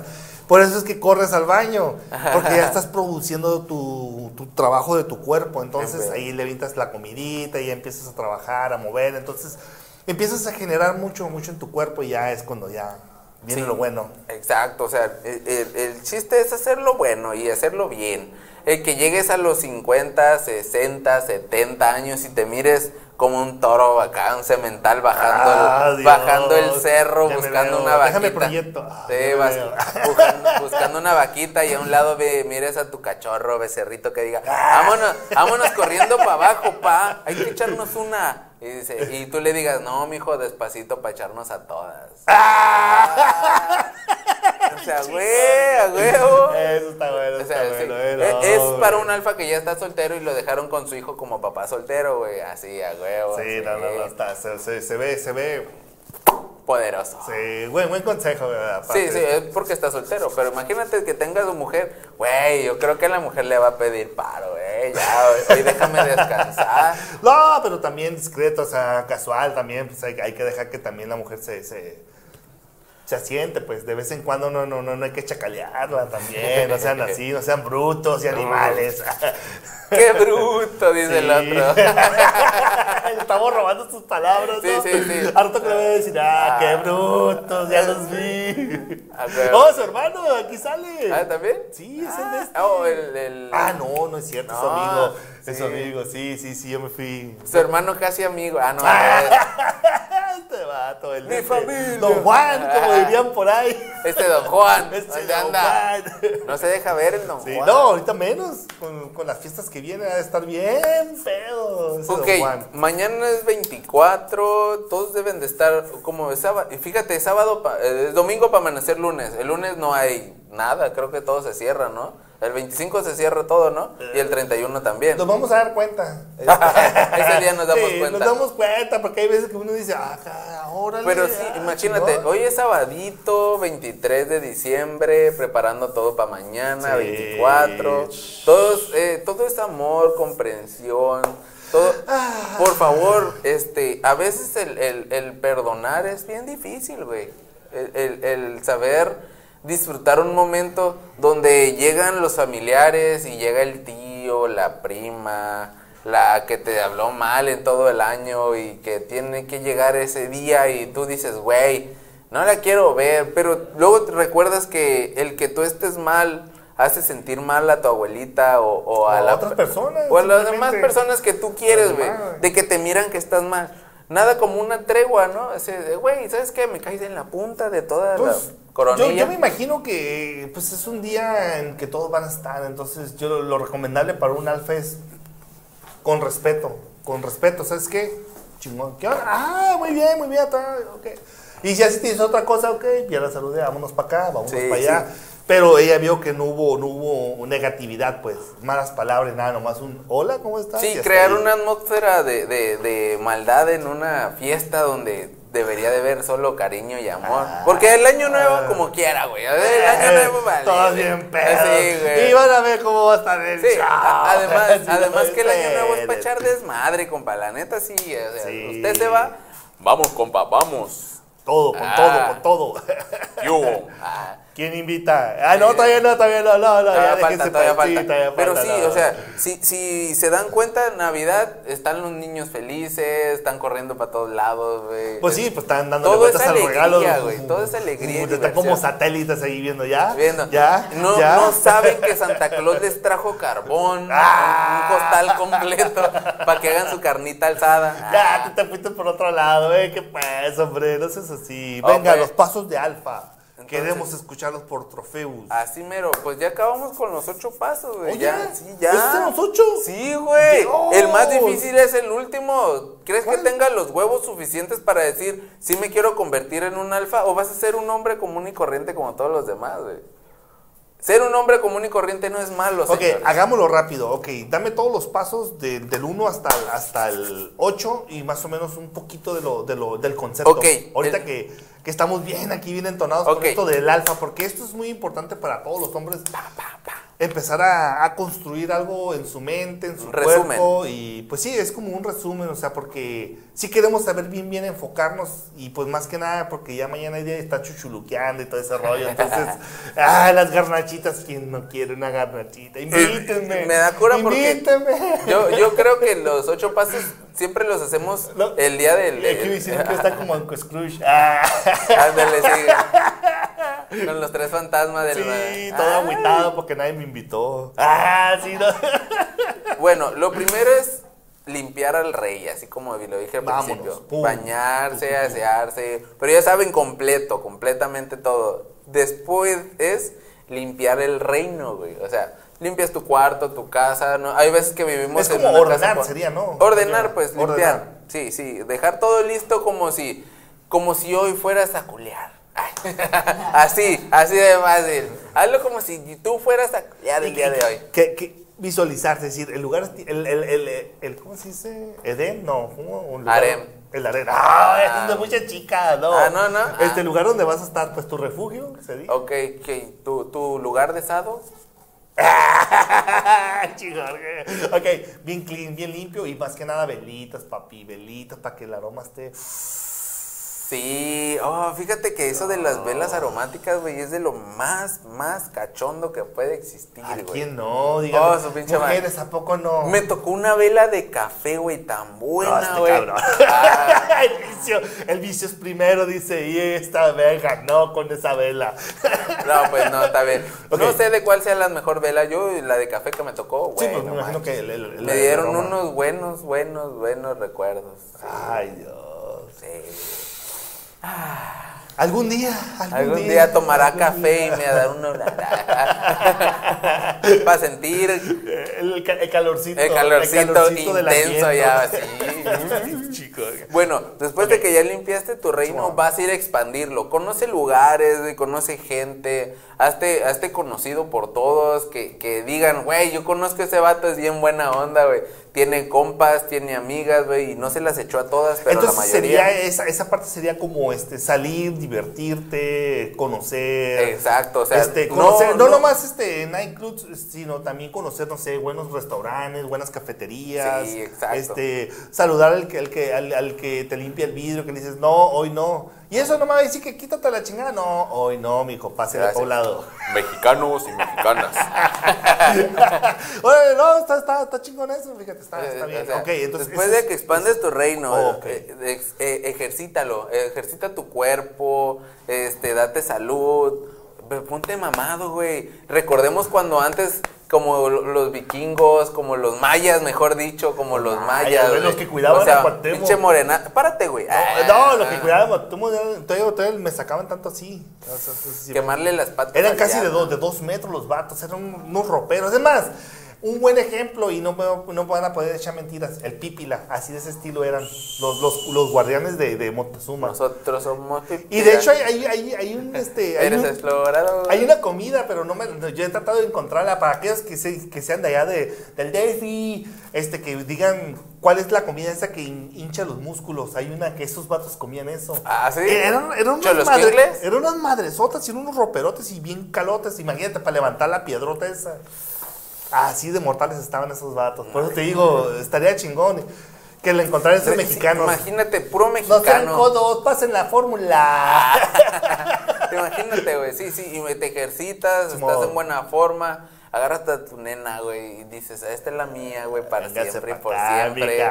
Por eso es que corres al baño. Porque ya estás produciendo tu, tu trabajo de tu cuerpo. Entonces ahí le la comidita y ya empiezas a trabajar, a mover. Entonces empiezas a generar mucho, mucho en tu cuerpo y ya es cuando ya viene Sí. lo bueno. Exacto, o sea, el, el- el chiste es hacerlo bueno y hacerlo bien. El que llegues a los 50, 60, 70 años y te mires como un toro acá, un cemental bajando, Ah, el, Dios. bajando el cerro, Ya buscando una vaquita. Déjame proyecto. Ah, Sí, vas buscando, buscando una vaquita y a un lado ve, mires a tu cachorro, becerrito que diga, Ah. vámonos, vámonos corriendo para abajo, pa, hay que echarnos una. Y, dice, y tú le digas, no, mijo, despacito para echarnos a todas. Ah. O sea, güey, a huevo. Eso está bueno, O sea, está sí. bueno. Es- bueno, es hombre. para un alfa que ya está soltero y lo dejaron con su hijo como papá soltero, güey. Así, a huevo. Sí, no, no, no, está, se, se, se ve, se ve, Poderoso. sí, buen, buen consejo, ¿verdad? Sí, Aparte. sí, es porque está soltero. Pero imagínate que tengas tu mujer, güey. Yo creo que la mujer le va a pedir paro, güey. Ya, hoy déjame descansar. No, pero también discreto, o sea, casual también, pues hay, hay que dejar que también la mujer se, se, se asiente, pues de vez en cuando no, no, no, no hay que chacalearla también, no sean así, no sean brutos y animales. Qué bruto, dice el Sí. otro. Estamos robando sus palabras, Sí, ¿no? sí, sí. Harto que le voy a decir, ah, Ah. qué brutos, ya los vi. A huevo. Oh, su hermano, aquí sale. ¿Ah, también? Sí, es el de este. Ah, oh, el, el- Ah, no, no es cierto, es amigo. Es sí. amigo, sí, sí, sí, yo me fui. Su hermano casi amigo. Ah, no. es- Este vato, el Mi de este, familia. Don Juan, como Ah. dirían por ahí. Este don Juan. Este ¿Dónde Don anda? Juan. No se deja ver el don Sí, Juan. no, ahorita menos. Con, con las fiestas que vienen a estar bien feo. Ok, Don Juan. mañana es 24, todos deben de estar como sábado. Y fíjate, sábado, pa- eh, es domingo para amanecer lunes. El lunes no hay nada, creo que todo se cierra, ¿no? El 25 se cierra todo, ¿no? Y el 31 también. Nos vamos a dar cuenta. Ese día nos damos Sí, cuenta. Nos damos cuenta porque hay veces que uno dice, ah, órale. Pero sí, ah, imagínate, chingón". hoy es sabadito, 23 de diciembre, preparando todo para mañana, Sí. 24. Todos, eh, todo es amor, comprensión. Todo, Ah. por favor, este, a veces el, el- el perdonar es bien difícil, güey. El, el- el saber disfrutar un momento donde llegan los familiares y llega el tío, la prima, la que te habló mal en todo el año y que tiene que llegar ese día y tú dices, güey, no la quiero ver, pero luego te recuerdas que el que tú estés mal hace sentir mal a tu abuelita o, o a, O la- otras personas, o a las demás personas que tú quieres, güey, de que te miran que estás mal. Nada como una tregua, ¿no? Ese de, güey, ¿sabes qué? Me caes en la punta de toda Pues, la coronilla. yo, yo me imagino que pues es un día en que todos van a estar, entonces yo lo, recomendable para un alfa es con respeto, con respeto, ¿sabes qué? Chingón, ¿qué onda? Ah, muy bien, muy bien, está. Y si así tienes otra cosa, ok, ya la saludé, vámonos para acá, vámonos Sí, para allá. sí. Pero ella vio que no hubo, no hubo negatividad, pues, malas palabras, nada, nomás un hola, ¿cómo estás? Sí, crear ahí. una atmósfera de, de, de maldad en una fiesta donde debería de haber solo cariño y amor. Ah. Porque el año nuevo como quiera, güey. El año nuevo vale. Todos bien pedos. Sí, güey. Y van a ver cómo va a estar el Sí, show. además, Sí, además no que el año nuevo es para echar desmadre, compa. La neta sí. o sea, Sí. Usted se va. Vamos, compa, vamos. Todo, con Ah. todo, con todo. ¿Qué hubo? Ah, ¿Quién invita? Ah, no, todavía no, todavía no, no, no. Todavía ya falta, todavía sí, falta. todavía Pero falta, sí, no. o sea, si, si se dan cuenta, Navidad, están los niños felices, están corriendo para todos lados, güey. Pues sí, pues están dando Todo vueltas al regalo. güey, todo es alegría y Están como satélites ahí viendo, ¿ya? Viendo. ¿Ya? No, ¿Ya? no saben que Santa Claus les trajo carbón, Ah. un costal completo para que hagan su carnita alzada. Ya, tú te fuiste por otro lado, ¿eh? ¿Qué pues, hombre? No seas así. Venga, los pasos de Alfa. Entonces- Queremos escucharlos por Trofeus. Así mero, pues ya acabamos con los ocho pasos, güey. Oye, ya, sí, ya. ¿estos son los ocho? Sí, güey. Dios. El más difícil es el último. ¿Crees ¿Cuál? que tenga los huevos suficientes para decir si me quiero convertir en un alfa o vas a ser un hombre común y corriente como todos los demás, güey? Ser un hombre común y corriente no es malo, Ok, señores. hagámoslo rápido. Ok, dame todos los pasos de- del 1 hasta, el- hasta el 8 y más o menos un poquito de lo, de lo, del concepto. Ok, Ahorita el- que, que estamos bien aquí, bien entonados Ok. con esto del alfa, porque esto es muy importante para todos los hombres. Empezar a, a construir algo en su mente, en su resumen. cuerpo. Y pues sí, es como un resumen, o sea, porque sí queremos saber bien, bien enfocarnos. Y pues más que nada, porque ya mañana hay día estar chuchuluqueando y todo ese rollo. Entonces, ah, las garnachitas, ¿quién no quiere una garnachita? Invítenme. Eh, me da cura porque- Invítenme. Yo, yo creo que los ocho pasos siempre los hacemos No. el día del... El que está como Uncle Scrooge. Ah. Ándale, sí. Con los tres fantasmas del... Sí, Ah. todo agüitado porque nadie me invitó. Ah, sí, no. Bueno, lo primero es limpiar al rey, así como lo dije al Vámonos, principio. pum, Bañarse, pum, pum, asearse. Pero ya saben completo, completamente todo. Después es limpiar el reino, güey. O sea, limpias tu cuarto, tu casa. ¿no? Hay veces que vivimos Es en como una ordenar, casa sería, ¿no? Ordenar, pues, Ordenar. limpiar. Sí, sí. Dejar todo listo como si, como si hoy fueras a culear. Así, así de fácil. Hazlo como si tú fueras a culear el día de hoy. Que visualizarte, es decir, el lugar, el, el, el, el- ¿cómo se dice? ¿Edén? No. Un lugar- Harem. El harem. Ah, es de mucha chica, no. Ah, no, no. Este Ah. lugar donde vas a estar, pues tu refugio, se dice. Ok, ok. ¿Tu, tu lugar de sado? Ok, bien clean, bien limpio y más que nada velitas, papi, velitas para que el aroma esté. Sí, oh, fíjate que eso de las velas aromáticas, güey, es de lo más, más cachondo que puede existir, ¿A güey. quién no? Dígame. Oh, su pinche madre. Mujeres, ¿a poco no? Me tocó una vela de café, güey, tan No, buena, este güey. cabrón. Ah, el, vicio, el vicio es primero, dice, y esta verga, no con esa vela. no, pues no, está bien. No sé de cuál sea la mejor vela. Yo, la de café que me tocó, sí, güey. pues me no imagino manches. que el, el- Me dieron unos buenos, buenos, buenos recuerdos. Ay, Dios. Sí. Algún día, algún, Algún día tomará algún café día. y me dará uno. Para sentir El, ca- el calorcito. el calorcito, del intenso ya, así. Chico. Bueno, después de que ya limpiaste tu reino, vas a ir a expandirlo. Conoce lugares, conoce gente, hazte, hazte conocido por todos, que, que digan, güey, yo conozco a ese vato, es bien buena onda, güey. Tiene compas, tiene amigas, güey, y no se las echó a todas, pero Entonces la mayoría. sería esa, esa parte sería como este salir, divertirte, conocer. Exacto, o sea, este, no- conocer, no, no- nomás este nightclubs, sino también conocer, no sé, buenos restaurantes, buenas cafeterías. Sí, exacto. Este, saludar al que, al que, al, al que te limpia el vidrio, que le dices, no, hoy no. Y eso no me va a decir que quítate la chingada. No, hoy no, mijo, pase a un lado. Mexicanos y mexicanas. Oye, no, está, está, está chingón eso, fíjate, está, está Eh, bien. o sea, ok, entonces. después de que expandes tu reino, Oh, ok. eh, eh, ejercítalo, ejercita tu cuerpo, este, date salud, ponte mamado, güey. Recordemos cuando antes, como lo- los vikingos, como los mayas, mejor dicho, como los mayas, los que cuidaban o sea, a Cuauhtémoc. pinche morena, párate, güey. No, Ah, no, lo que cuidábamos, tú, todavía, todavía me sacaban tanto así. O sea, Quemarle las patas. Eran casi de dos, de dos metros los vatos, eran un- unos roperos. Es más, un buen ejemplo, y no, me- no van a poder echar mentiras, el pípila, así de ese estilo eran los, los, los guardianes de, de Moctezuma. Nosotros somos Y de hecho hay, hay, hay, hay un, este, hay, un- hay una comida, pero no me, yo he tratado de encontrarla para aquellos que, se- que sean de allá de, del DF, este, que digan cuál es la comida esa que hin- hincha los músculos. Hay una que esos vatos comían eso. Ah, ¿sí? Eran, eran, unas ¿Cholos madre- eran unas madresotas y unos roperotes y bien calotes. Imagínate para levantar la piedrota esa. Así de mortales estaban esos vatos. Por eso te digo, estaría chingón que le encontraran esos mexicanos. Imagínate, puro No sean mexicano. codos, pasen la fórmula. Imagínate, güey, sí, sí, y te ejercitas, estás en buena forma, agarras a tu nena, güey, y dices, esta es la mía, güey, para Véngase siempre y por acá, siempre.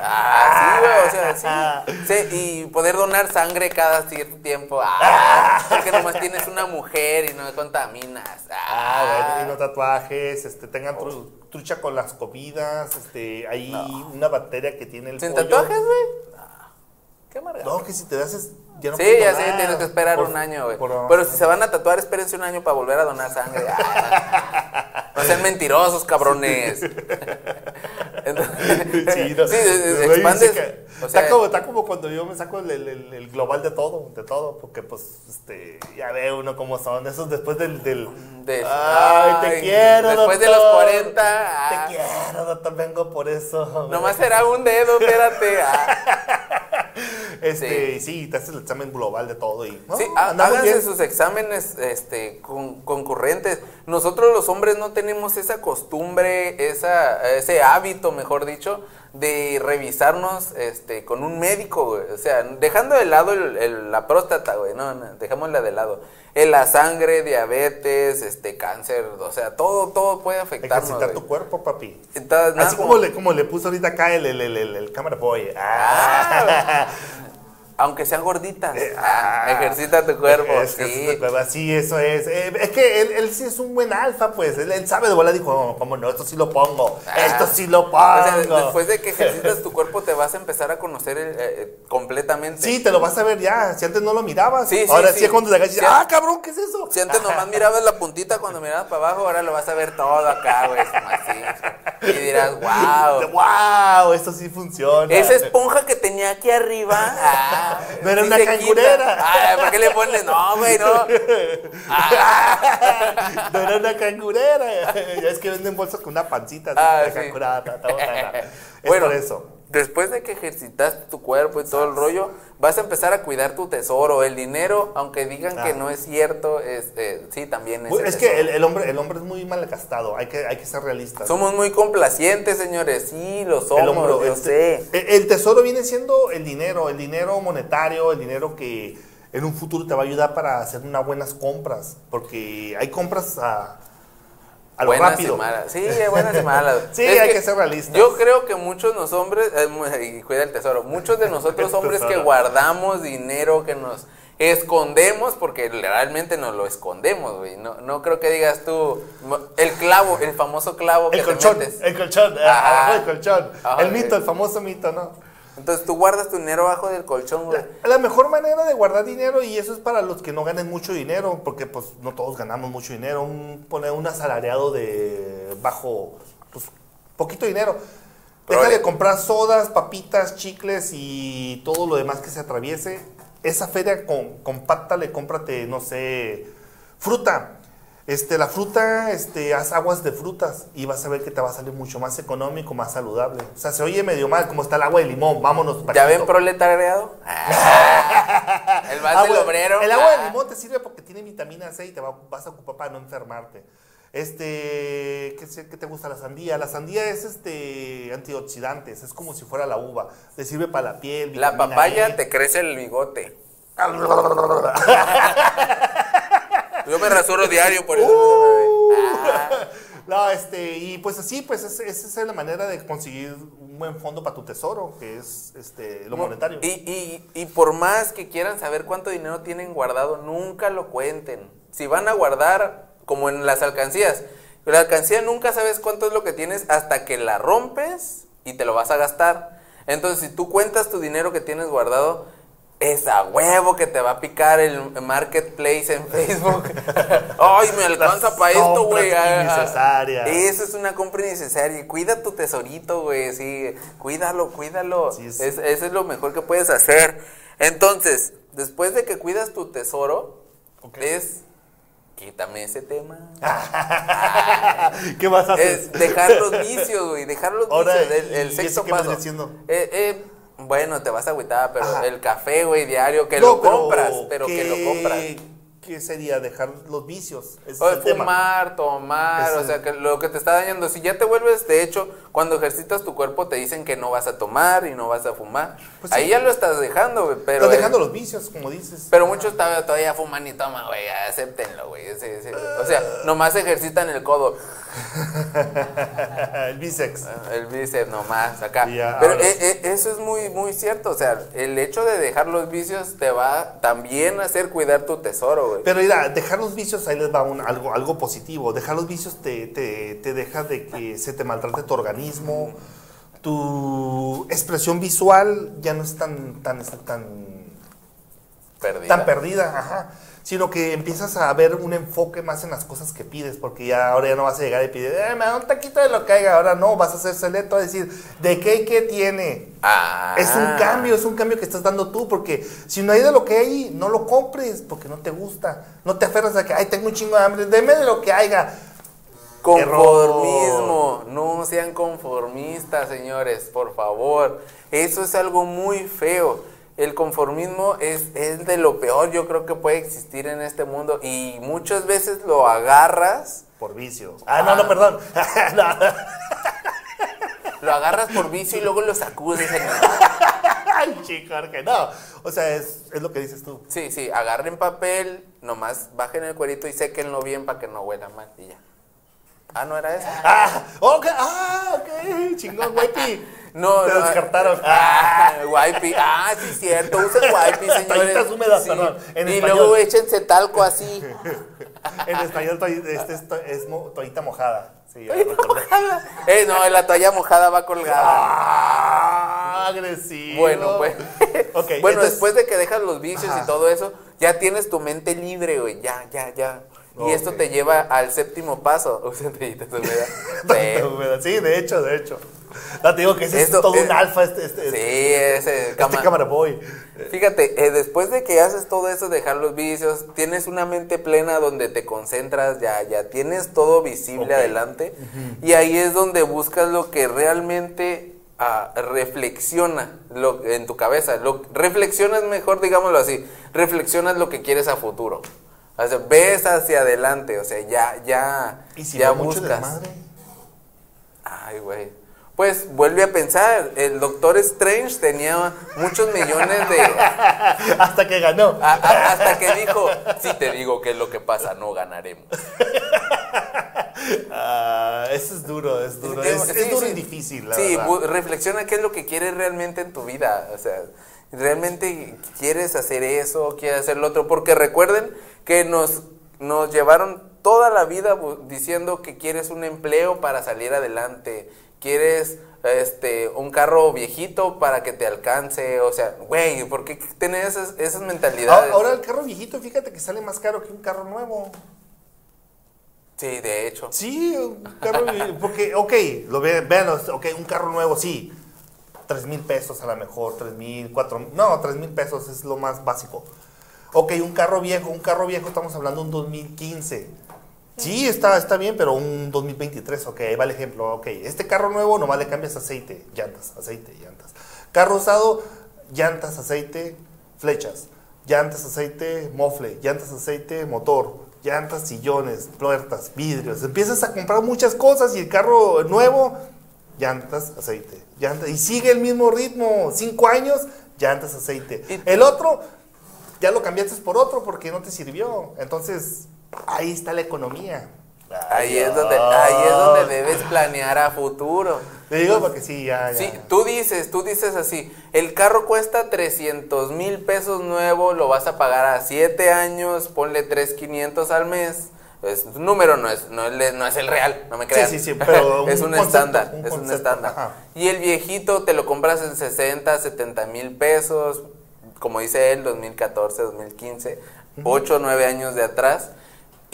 Ah, sí, güey, o sea, sí. sí. Y poder donar sangre cada cierto tiempo. Ah, porque nomás tienes una mujer y no contaminas. Ah, Ah, no tatuajes, este, tengan tru- trucha con las comidas, este, hay una bacteria que tiene el ¿Sin pollo. tatuajes, güey? No. Qué amargado. No, que si te haces, ya no Sí, ya donar. sé, tienes que esperar Por- un año, güey. Pero si se van a tatuar, espérense un año para volver a donar sangre. Ah, no sean mentirosos, cabrones. Entonces, Sí, no. sí, Güey, expandes. sí que- o sea, está, como, está como cuando yo me saco el, el- el- el global de todo, de todo, porque pues, este, ya ve uno cómo son, esos después del, del de- ay, te quiero, Después de los 40. ah, Te quiero, doctor, vengo por eso. Nomás será un dedo, espérate. ah. Este, sí. te haces el examen global de todo y, no, Sí, háganse sus exámenes este, con- concurrentes. Nosotros los hombres no tenemos esa costumbre, esa, ese hábito, mejor dicho, de revisarnos este, con un médico, güey. O sea, dejando de lado el- el- la próstata, güey, no, no, dejémosla de lado. Eh, la sangre, diabetes, este, cáncer, o sea, todo, todo puede afectarnos, Ejercitar tu cuerpo, papi. Entonces, nada Así como le, como le puso ahorita acá el, el, el, cámara boy. Ah. Aunque sean gorditas, Eh, ah, ah. ejercita tu cuerpo, Es sí. tu cuerpo, Sí, eso es. Eh, es que él, él sí es un buen alfa, pues. Él, él sabe de bola, dijo, no, cómo no, esto sí lo pongo. Ah. Esto sí lo pongo. O sea, después de que ejercitas tu cuerpo te vas a empezar a conocer eh, eh, completamente. Sí, te lo vas a ver ya. Si antes no lo mirabas. Sí, sí, ahora sí, es cuando te agachas dices, ah, cabrón, ¿qué es eso? Si antes nomás mirabas la puntita cuando mirabas para abajo, ahora lo vas a ver todo acá, güey, así. Y dirás, wow. ¡Wow! Esto sí funciona. Esa esponja que tenía aquí arriba. Ah, No era una cangurera. quita. Ah, ¿por qué le pones? No, güey, no. Ah, no era una cangurera. ya es que venden bolsas con una pancita. Ah, sí. ta, ta, ta, ta. Es bueno, por eso. Después de que ejercitaste tu cuerpo y todo el rollo, vas a empezar a cuidar tu tesoro. El dinero, aunque digan que no es cierto, es, eh, sí, también es. El Es que el, el hombre, el hombre es muy mal gastado. Hay que, hay que ser realistas. Somos muy complacientes, señores. Sí, lo el, somos, hombro, yo el- sé. el- el tesoro viene siendo el dinero, el dinero monetario, el dinero que en un futuro te va a ayudar para hacer unas buenas compras. Porque hay compras a, a lo buenas rápido. y malas. Sí, buenas y malas. Sí, Es hay que ser realistas. Yo creo que muchos de los hombres, eh, y cuida el tesoro, muchos de nosotros El hombres que guardamos dinero, que nos escondemos, porque realmente nos lo escondemos, güey. No, no creo que digas tú, el clavo, el famoso clavo que El te colchón, metes. el colchón, Ajá. del colchón. Ajá, el mito, ok. el famoso mito, ¿no? Entonces tú guardas tu dinero bajo del colchón, güey. La, la mejor manera de guardar dinero, y eso es para los que no ganen mucho dinero, porque pues no todos ganamos mucho dinero, un, poner un asalariado de bajo, pues poquito dinero. Deja Prole. de comprar sodas, papitas, chicles y todo lo demás que se atraviese. Esa feria con, compacta, cómprate, no sé, fruta. Este, la fruta, este, haz aguas de frutas y vas a ver que te va a salir mucho más económico, más saludable. O sea, se oye medio mal, como está el agua de limón, vámonos. ¿Ya bajito. ven proletariado? el más del obrero. El agua de Ah. limón te sirve porque tiene vitamina C y te va- vas a ocupar para no enfermarte. Este, ¿qué, sé- qué te gusta la sandía? La sandía es este antioxidantes, es como si fuera la uva. Te sirve para la piel. La papaya E. te crece el bigote. Yo me rasuro diario por eso. ve. Ah. No, este, y pues así, pues es- esa es la manera de conseguir un buen fondo para tu tesoro, que es este, lo monetario. Y, y, y por más que quieran saber cuánto dinero tienen guardado, nunca lo cuenten. Si van a guardar, como en las alcancías, la alcancía nunca sabes cuánto es lo que tienes hasta que la rompes y te lo vas a gastar. Entonces, si tú cuentas tu dinero que tienes guardado, es a huevo que te va a picar el marketplace en Facebook. Ay, me alcanza para esto, güey. Innecesarias. Eso es una compra innecesaria. Cuida tu tesorito, güey. Sí, cuídalo, cuídalo. Sí, Es- eso es lo mejor que puedes hacer. Entonces, después de que cuidas tu tesoro, Ok. es. Quítame ese tema. ¿Qué vas a hacer? es dejar los vicios, güey. Dejar los Ahora, vicios. El, el ¿y sexto paso. Eh, eh, bueno, te vas a agüitar, pero Ajá. el café, güey, diario, que No, lo pero compras, pero que, lo compras. ¿Qué sería? Dejar los vicios. Es O fumar, tomar, o sea, que lo que te está dañando, si ya te vuelves, de hecho, cuando ejercitas tu cuerpo te dicen que no vas a tomar y no vas a fumar. Pues sí. Ahí ya lo estás dejando, güey, pero... Estás dejando eh, los vicios, como dices. Pero muchos todavía, todavía fuman y toman, güey, acéptenlo, güey. ese- ese- O sea, nomás ejercitan el codo, el bíceps. el bíceps nomás, acá. Pero eh, eh, eso es muy, muy cierto, o sea, el hecho de dejar los vicios te va también a hacer cuidar tu tesoro, güey. Pero mira, dejar los vicios, ahí les va un- algo, algo positivo. Dejar los vicios te, te, te deja de que se te maltrate tu organismo, tu expresión visual ya no es tan, tan, tan, Perdida. tan perdida, ajá. Sino que empiezas a ver un enfoque más en las cosas que pides, porque ya ahora ya no vas a llegar y pedir, eh, me da un taquito de lo que haya. Ahora no, vas a ser selecto a decir, ¿de qué y qué tiene? Ah. Es un cambio, es un cambio que estás dando tú, porque si no hay de lo que hay, no lo compres, porque no te gusta. No te aferras a que, ay, tengo un chingo de hambre, deme de lo que haya. Conformismo, no sean conformistas, señores, por favor. Eso es algo muy feo. El conformismo es, es de lo peor, yo creo que puede existir en este mundo y muchas veces lo agarras, Por vicio. Ah, no, no, perdón. No, no. lo agarras por vicio y luego lo sacudes. en- Ay, chico, Jorge, no. O sea, es, es lo que dices tú. Sí, sí, agarren papel, nomás bajen el cuerito y séquenlo bien para que no huela mal y ya. Ah, no era eso. Ah, ok, ah, ok, chingón, guapi. No, Te no. descartaron. Ah, wipey. Ah, sí, cierto. Usen wipey, señores. Toallitas húmedas, Sí. perdón, en y español. luego échense talco así. En español, este es, to- es mo- toallita mojada. Sí, ya. Eh, no, la toalla mojada va colgada. Ah, agresivo. Bueno, pues. Bueno, entonces- después de que dejas los vicios Ajá. y todo eso, ya tienes tu mente libre, güey. Ya, ya, ya. Y esto te lleva al séptimo paso. Usen toallitas húmedas. Sí, de hecho, de hecho. Ya te digo que ese Esto es todo es- un alfa, este, este, Sí, este, ese este cama- cámara boy. Fíjate, eh, después de que haces todo eso, dejar los vicios, tienes una mente plena donde te concentras, ya, ya tienes todo visible adelante, y ahí es donde buscas lo que realmente ah, reflexiona lo, en tu cabeza. Lo, reflexionas mejor, digámoslo así, reflexionas lo que quieres a futuro. O sea, ves hacia adelante, o sea, ya, ya, ¿Y si ya va mucho buscas. desmadre? Ay, güey. Pues vuelve a pensar, el Doctor Strange tenía muchos millones de... Hasta que ganó. A- a- hasta que dijo, si te digo qué es lo que pasa, no ganaremos. Ah, eso es duro, es duro. Es, es Sí, duro sí. y difícil, la Sí, verdad. reflexiona qué es lo que quieres realmente en tu vida. O sea, realmente quieres hacer eso, quieres hacer lo otro. Porque recuerden que nos, nos llevaron toda la vida diciendo que quieres un empleo para salir adelante. Quieres este un carro viejito para que te alcance. O sea, güey, ¿por qué tener esas, esas mentalidades? Ahora, ahora el carro viejito, fíjate que sale más caro que un carro nuevo. Sí, de hecho. Sí, un carro viejito, porque, ok, lo ve, vean, ok, un carro nuevo, sí. Tres mil pesos a lo mejor, tres mil, cuatro, no, tres mil pesos es lo más básico. Ok, un carro viejo, un carro viejo, estamos hablando de un 2015. Sí, está, está bien, pero un 2023, ok, ahí va el ejemplo. Ok, este carro nuevo nomás le cambias aceite, llantas, aceite, llantas. Carro usado, llantas, aceite, flechas. Llantas, aceite, mofle. Llantas, aceite, motor. Llantas, sillones, puertas, vidrios. Empiezas a comprar muchas cosas y el carro nuevo, llantas, aceite. Llantas, y sigue el mismo ritmo. Cinco años, llantas, aceite. El otro, ya lo cambiaste por otro porque no te sirvió. Entonces, ahí está la economía. Ahí es donde, ahí es donde debes planear a futuro. Le digo porque sí, ya, ya. Sí, tú dices, tú dices así, el carro cuesta 300 mil pesos nuevo, lo vas a pagar a 7 años, ponle 3,500 al mes. Es un número, no es, no, es, no es el real, no me creas. sí, sí, pero es un un, concepto, estándar, un es un estándar. ajá. Y el viejito te lo compras en 60, 70 mil pesos, como dice él, 2014, 2015, 8 o 9 años de atrás.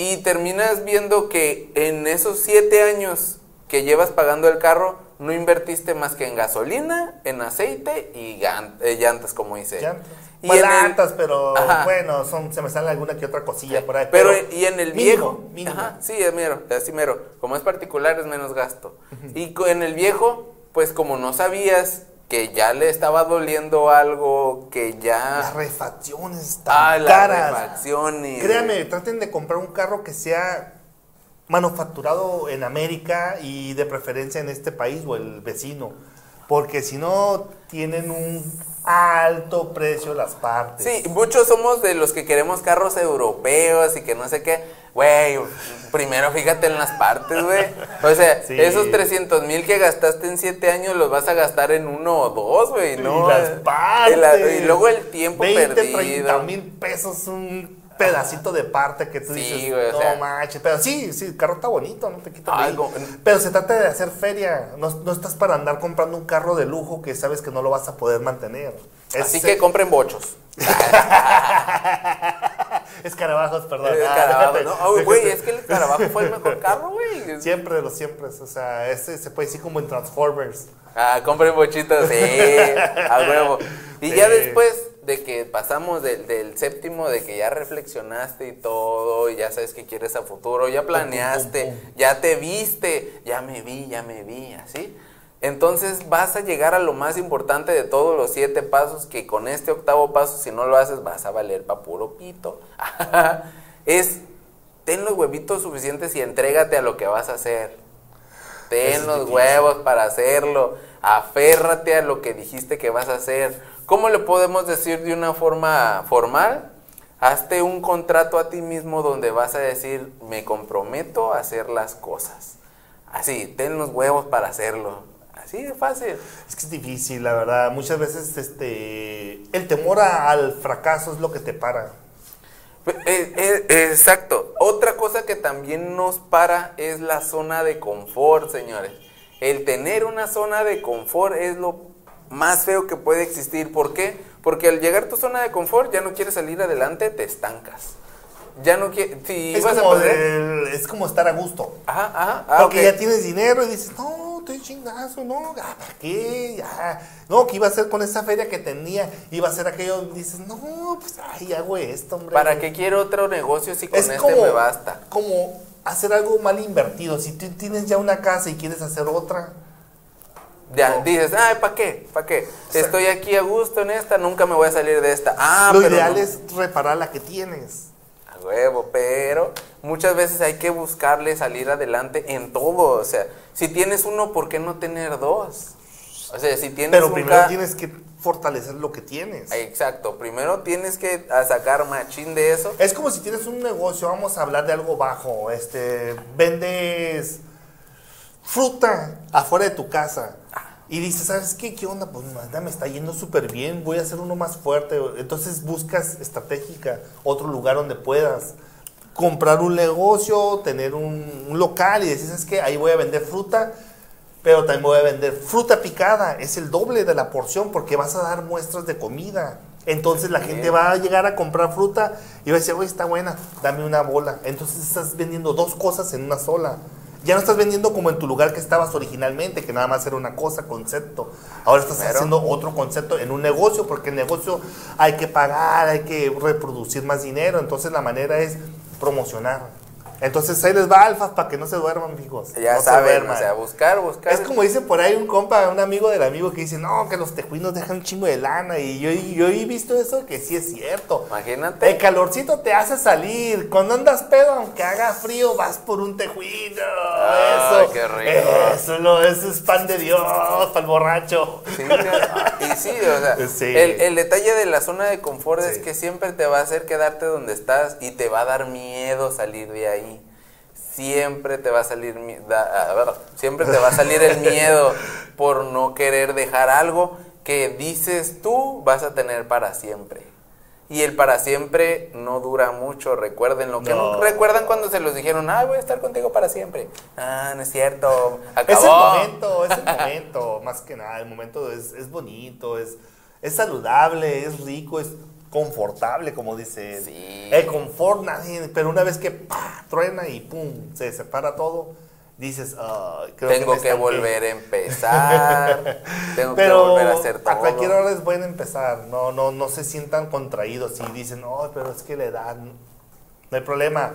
Y terminas viendo que en esos 7 años que llevas pagando el carro, no invertiste más que en gasolina, en aceite y eh, llantas, como dice. Llantas. Y Pues en el- pero Ajá. bueno, son, se me sale alguna que otra cosilla por ahí. Pero, y en el viejo, mínimo. Ajá, sí, es mero, así mero. Como es particular es menos gasto. Y en el viejo, pues como no sabías que ya le estaba doliendo algo, que ya... Las refacciones tan Ah, las caras. refacciones. Créanme, traten de comprar un carro que sea manufacturado en América y de preferencia en este país o el vecino. Porque si no, tienen un alto precio las partes. Sí, muchos somos de los que queremos carros europeos y que no sé qué. Güey, primero fíjate en las partes, güey. O sea, Sí. esos 300 mil que gastaste en 7 años los vas a gastar en uno o dos, güey, ¿no? y las partes. Y, la- y luego el tiempo 20, perdido. 30 mil pesos un pedacito de parte que tú Sí, dices, güey, o no sea- manches. Pero sí, sí, el carro está bonito, no te quito Algo- Pero se trata de hacer feria. No, no estás para andar comprando un carro de lujo que sabes que no lo vas a poder mantener. Así que compren bochos. Escarabajos, perdón. El Ah, Carabajo, déjate, ¿no? Oh, güey, es que el Carabajo fue el mejor carro, güey. Siempre de los siempre. O sea, ese se puede decir como en Transformers. Ah, compren bochitos, sí, a huevo. Y ya después de que pasamos del, del séptimo, de que ya reflexionaste y todo, y ya sabes que quieres a futuro, ya planeaste, ya te viste, ya me vi, ya me vi, así. Entonces vas a llegar a lo más importante de todos los siete pasos, que con este octavo paso, si no lo haces, vas a valer pa' puro pito. es, ten los huevitos suficientes y entrégate a lo que vas a hacer. Ten los huevos para hacerlo. Aférrate a lo que dijiste que vas a hacer. ¿Cómo le podemos decir de una forma formal? Hazte un contrato a ti mismo donde vas a decir, me comprometo a hacer las cosas. Así, ten los huevos para hacerlo. Así de fácil. Es que es difícil, la verdad. Muchas veces este, el temor a- al fracaso es lo que te para. Eh, eh, exacto. Otra cosa que también nos para es la zona de confort, señores. El tener una zona de confort es lo más feo que puede existir. ¿Por qué? Porque al llegar a tu zona de confort ya no quieres salir adelante, te estancas. Ya no quieres... Si Es vas a como, poder- el- es como estar a gusto. Ajá, ajá. ah, Porque ya tienes dinero y dices, no, estoy chingazo, no, ah, ¿para qué? Ya. No, ¿qué iba a hacer con esa feria que tenía? Iba a hacer aquello, dices, no, pues, ay, hago esto, hombre. ¿Para qué quiero otro negocio si con Es este como, me basta? como hacer algo mal invertido. Si tú tienes ya una casa y quieres hacer otra, Ya, No. dices, ay, ¿para qué? ¿Para qué? Estoy aquí a gusto en esta, nunca me voy a salir de esta. Ah, lo pero ideal no. es reparar la que tienes. A huevo, pero muchas veces hay que buscarle salir adelante en todo. O sea, si tienes uno, ¿por qué no tener dos? O sea, si tienes Pero un primero tienes que fortalecer lo que tienes. Exacto, primero tienes que sacar machín de eso. Es como si tienes un negocio, vamos a hablar de algo bajo, este, vendes fruta afuera de tu casa y dices, ¿sabes qué? ¿Qué onda? Pues nada, me está yendo súper bien, voy a hacer uno más fuerte. Entonces buscas estratégica, otro lugar donde puedas comprar un negocio, tener un, un local y decir, ¿sabes qué? Ahí voy a vender fruta, pero también voy a vender fruta picada, es el doble de la porción porque vas a dar muestras de comida. Entonces la gente va a llegar a comprar fruta y va a decir, oye, está buena, dame una bola. Entonces estás vendiendo dos cosas en una sola. Ya no estás vendiendo como en tu lugar que estabas originalmente, que nada más era una cosa, concepto. Ahora estás haciendo otro concepto en un negocio, porque el negocio hay que pagar, hay que reproducir más dinero. Entonces la manera es promocionar. Entonces ahí les va alfas para que no se duerman, amigos. Ya no se saben, duerman. o sea, buscar, buscar. Es como dice por ahí un compa, un amigo del amigo que dice, no, que los tejuinos dejan un chingo de lana. Y yo, yo he visto eso que sí es cierto. Imagínate. El calorcito te hace salir. Cuando andas pedo, aunque haga frío, vas por un tejuino. Ay, eso. qué rico. Eso, eso es pan de Dios para el borracho. Sí, y sí, o sea, Sí. El, el detalle de la zona de confort es que siempre te va a hacer quedarte donde estás y te va a dar miedo salir de ahí. Siempre te va a salir da- a ver, siempre te va a salir el miedo por no querer dejar algo que dices tú vas a tener para siempre. Y el para siempre no dura mucho, recuérdenlo. Que no. No. recuerdan cuando se los dijeron, ah, voy a estar contigo para siempre. Ah, no es cierto, Es acabó. el momento, es el momento, más que nada. El momento es, es bonito, es, es saludable, es rico, es confortable, como dice él. Sí. El confort, nadie, pero una vez que ¡pah! truena y pum, se separa todo, dices, "Ay, creo Tengo que, estanqué". volver a empezar. Tengo que Pero volver a hacer todo. a cualquier hora es bueno empezar, no, no, no se sientan contraídos y dicen, no, pero es que la edad, no hay problema.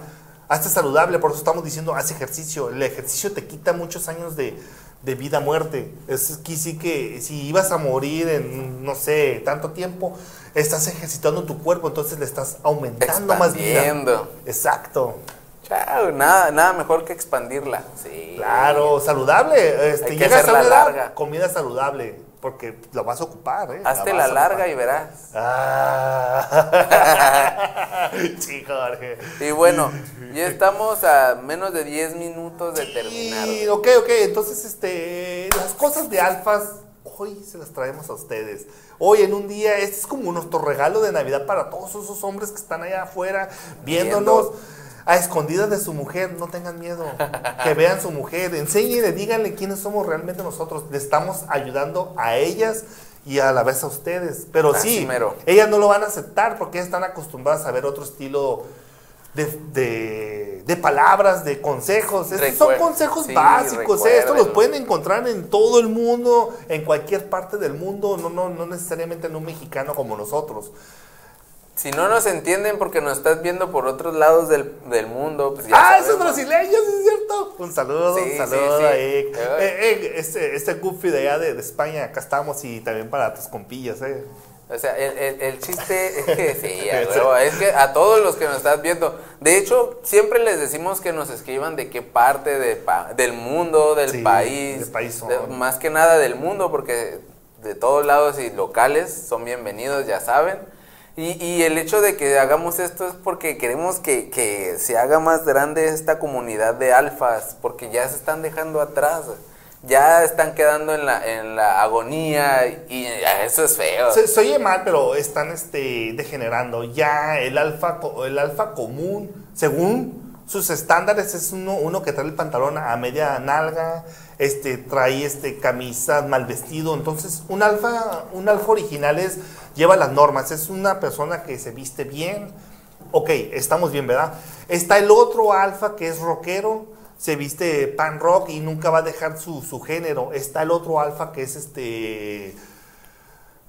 Hazte saludable, por eso estamos diciendo, haz ejercicio. El ejercicio te quita muchos años de, de vida muerte. Es que sí que si ibas a morir en, no sé, tanto tiempo, estás ejercitando tu cuerpo, entonces le estás aumentando más vida. Exacto. Chao, nada, nada mejor que expandirla. Sí. Claro, saludable. Este, Hay que llegas a hacerla una edad, larga. comida saludable, porque lo vas a ocupar, ¿eh? Hazte la a larga ocupar. y verás. Ah. sí, Jorge. Y bueno, ya estamos a menos de 10 minutos de terminar. Sí, ok, ok. Entonces, este, las cosas de alfas, hoy se las traemos a ustedes. Hoy en un día, este es como nuestro regalo de Navidad para todos esos hombres que están allá afuera viéndonos. A escondidas de su mujer, no tengan miedo. Que vean su mujer, enséñenle, díganle quiénes somos realmente nosotros. Le estamos ayudando a ellas y a la vez a ustedes. Pero Así sí, mero. ellas no lo van a aceptar porque están acostumbradas a ver otro estilo de, de- de palabras, de consejos. Estos son consejos sí, básicos, ¿eh? Estos los pueden encontrar en todo el mundo, en cualquier parte del mundo, no, no, no necesariamente en un mexicano como nosotros. Si no nos entienden porque nos estás viendo por otros lados del, del mundo, pues ya ah, esos brasileños, ¿es cierto? Un saludo, Sí, un saludo sí. Eh. Eh, este, este goofy de allá de, de España, acá estamos y también para tus compillas, ¿eh? O sea, el, el- el chiste es que sí, a huevo, es que a todos los que nos están viendo, de hecho, siempre les decimos que nos escriban de qué parte de pa- del mundo, del país, del país de- más que nada del mundo, porque de todos lados y locales son bienvenidos, ya saben. Y, y el hecho de que hagamos esto es porque queremos que, que se haga más grande esta comunidad de alfas, porque ya se están dejando atrás, ya están quedando en la, en la agonía y eso es feo. Se, se oye mal, pero están este, degenerando. Ya el alfa, el alfa común, según sus estándares, es uno, uno que trae el pantalón a media nalga, este, trae este, camisas mal vestido. Entonces, un alfa, un alfa original es, lleva las normas, es una persona que se viste bien. Ok, estamos bien, ¿verdad? Está el otro alfa que es rockero, se viste pan rock y nunca va a dejar su, su género. Está el otro alfa que es este...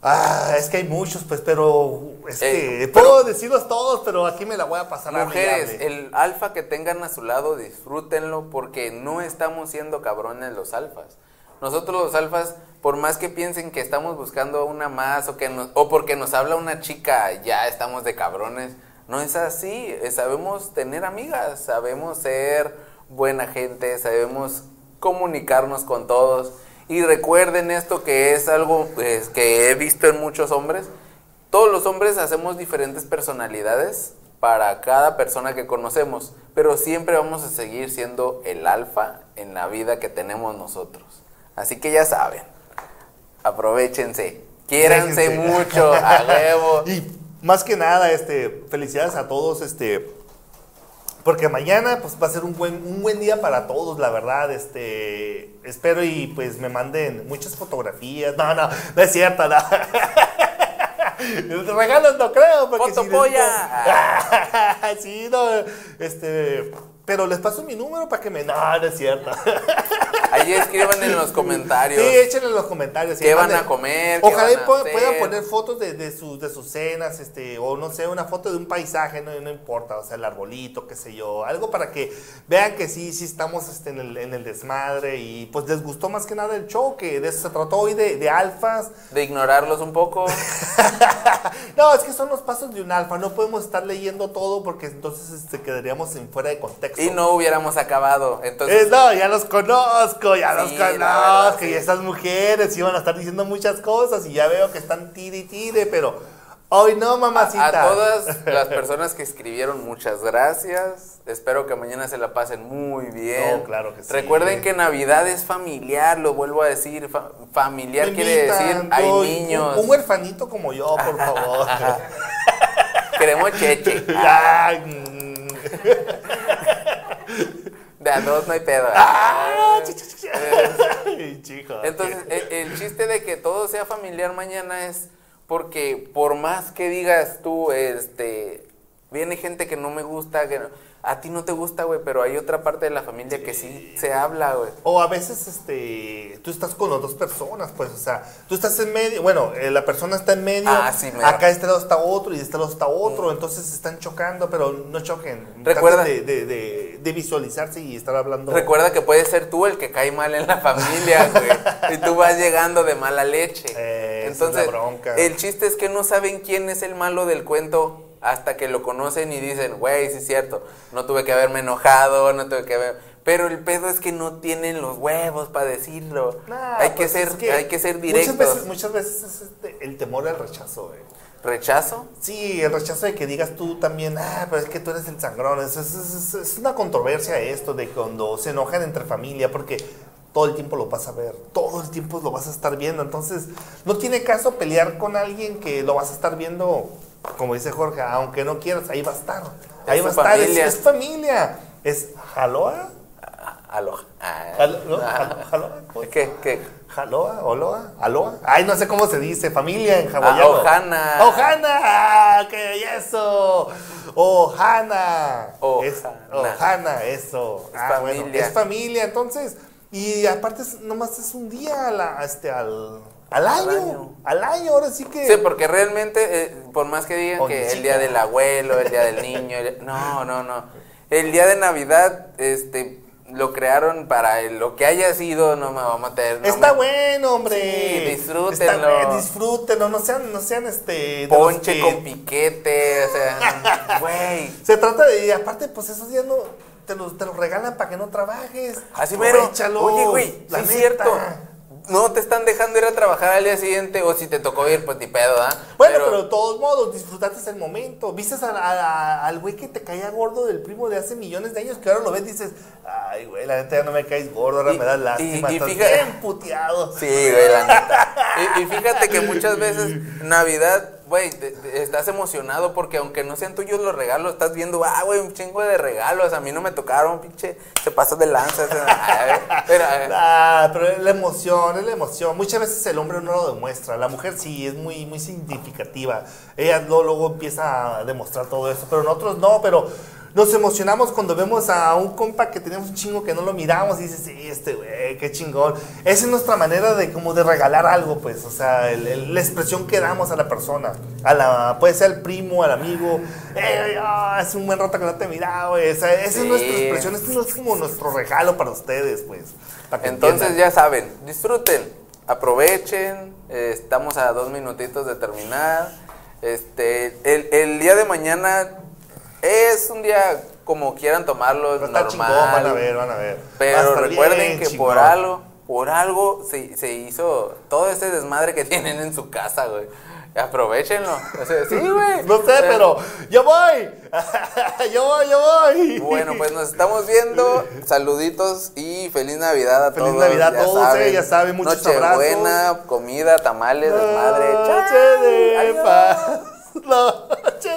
Ah, es que hay muchos, pues, pero es Eh, que pero- puedo decirlos todos, pero aquí me la voy a pasar Mujeres, amigable. el alfa que tengan a su lado, disfrútenlo porque no estamos siendo cabrones los alfas. Nosotros los alfas, por más que piensen que estamos buscando una más o, que nos- o porque nos habla una chica, ya estamos de cabrones. No es así, eh, sabemos tener amigas, sabemos ser buena gente, sabemos comunicarnos con todos. Y recuerden esto que es algo pues, que he visto en muchos hombres. Todos los hombres hacemos diferentes personalidades para cada persona que conocemos, pero siempre vamos a seguir siendo el alfa en la vida que tenemos nosotros. Así que ya saben, aprovechense, quiéranse mucho, a huevo. Y más que nada, este, felicidades a todos, este, porque mañana pues va a ser un buen, un buen día para todos, la verdad, este, espero y pues me manden muchas fotografías, no, no, no es cierto, no. Regalos no creo, porque si les sí, no, este, pero les paso mi número para que me, no, no es cierto. Ahí escriban en los comentarios. Sí, échenle en los comentarios. ¿Qué van a comer? ¿Qué Ojalá y puedan poner fotos de, de, sus, de sus cenas, este, o no sé, una foto de un paisaje, no, no importa, o sea, el arbolito, qué sé yo, algo para que vean que sí, sí estamos este, en, el, en el desmadre y pues les gustó más que nada el show, que de eso se trató hoy, de, de alfas. De ignorarlos un poco. No, es que son los pasos de un alfa, no podemos estar leyendo todo porque entonces este, quedaríamos en fuera de contexto. Y no hubiéramos acabado. Entonces, Eh, no, ya los conozco, ya los Sí, conozco. verdad, y esas mujeres iban a estar diciendo muchas cosas y ya veo que están tire y tire, pero hoy no, mamacita. A todas las personas que escribieron, muchas gracias. Espero que mañana se la pasen muy bien. No, claro que sí. Recuerden que Navidad es familiar, lo vuelvo a decir. fa- familiar Me quiere invitan, decir hay niños. Un, un huerfanito como yo, por favor. Queremos cheche. Ay, mm. De a dos no hay pedo. Ah. Ay, chico. Entonces, el, el chiste de que todo sea familiar mañana es porque por más que digas tú, este, viene gente que no me gusta, que no- a ti no te gusta, güey, pero hay otra parte de la familia que sí se habla, güey. O a veces, este, tú estás con las dos personas, pues, o sea, tú estás en medio, bueno, eh, la persona está en medio, Ah, sí, acá de este lado está otro y de este lado está otro, entonces se están chocando, pero no choquen. Recuerda- de, de- de de, visualizarse y estar hablando. Recuerda que puedes ser tú el que cae mal en la familia, güey. y tú vas llegando de mala leche. Eh, esa es Entonces, la bronca. el chiste es que no saben quién es el malo del cuento hasta que lo conocen y dicen, güey, sí es cierto, no tuve que haberme enojado, no tuve que haber... Pero el pedo es que no tienen los huevos para decirlo. Nah, hay, que pues ser, es que hay que ser directos. Muchas veces, muchas veces es este, el temor al rechazo, güey. ¿Rechazo? Sí, el rechazo de que digas tú también, ah, pero es que tú eres el sangrón. Es, es- es- es una controversia esto de cuando se enojan entre familia, porque todo el tiempo lo vas a ver, todo el tiempo lo vas a estar viendo. Entonces, no tiene caso pelear con alguien que lo vas a estar viendo, como dice Jorge, aunque no quieras, ahí va a estar. Ahí Es va a estar, es, familia. es familia. Es jaloa. Aloha. Ah. Jaloa, ¿cómo es? ¿Qué? ¿Qué? Jaloa, oloa, aloa. Ay, no sé cómo se dice, familia en hawaiano. Ah, Ohana. Ohana, que eso. Ohana. Ohana. Eso. Es Ah, bueno, familia. es familia, entonces. Y aparte, nomás es un día a la- este, al, al año. año. Al año, ahora sí que. Sí, porque realmente, eh, por más que digan que el día del abuelo, el día del niño, el- no, no, no. El día de Navidad, este, lo crearon para el- lo que haya sido, no me va a meter. no Está me- bueno, hombre. Sí, disfrútenlo. Está disfrútenlo. No sean, no sean este. Ponche que- con piquete, o sea, güey. Se trata de, y aparte, pues esos días no, te los, te los regalan para que no trabajes. Así mero. Oye, güey, sí es cierto. No te están dejando ir a trabajar al día siguiente, o si te tocó ir, pues ni pedo, ¿ah? Bueno, pero, de todos modos, disfrutaste el momento. Viste a- a- al güey que te caía gordo del primo de hace millones de años, que ahora lo ves y dices, ay, güey, la neta ya no me caes gordo, ahora Y- me das y- lástima. y estás fíjate- bien puteado. Sí, güey, la neta. Y, y fíjate que muchas veces Navidad, güey, estás emocionado porque aunque no sean tuyos los regalos, estás viendo, ah, güey, un chingo de regalos, a mí no me tocaron, pinche, se pasó de lanza. ay, pero, eh, Ah, pero la emoción, es la emoción. Muchas veces el hombre no lo demuestra. La mujer sí es muy, muy significativa. Ella luego, luego empieza a demostrar todo eso, pero nosotros no, pero nos emocionamos cuando vemos a un compa que tenemos un chingo que no lo miramos y dices, sí, este güey, qué chingón. Esa es nuestra manera de como de regalar algo, pues, o sea, el- el- la expresión que damos a la persona. A la, puede ser al primo, al amigo. Eh, ah, es un buen rato que no te he mirado, güey. O sea, esa Sí. es nuestra expresión, esto es como nuestro regalo para ustedes, pues. para que entonces entiendan. ya saben, disfruten, aprovechen, eh, estamos a dos minutitos de terminar. Este, el, el día de mañana es un día como quieran tomarlo, Pero está normal. chingón, van a ver, van a ver. A Pero recuerden bien que chingón. por algo, por algo se, se hizo todo ese desmadre que tienen en su casa, güey. Aprovechenlo. O sea, sí, güey. No sé, Eh, pero yo voy. yo voy, yo voy. Bueno, pues nos estamos viendo. Saluditos y feliz Navidad a Feliz todos. Navidad a todos, eh, ya saben, muchos Nochebuena, comida, tamales, desmadre. Noche de paz. Noche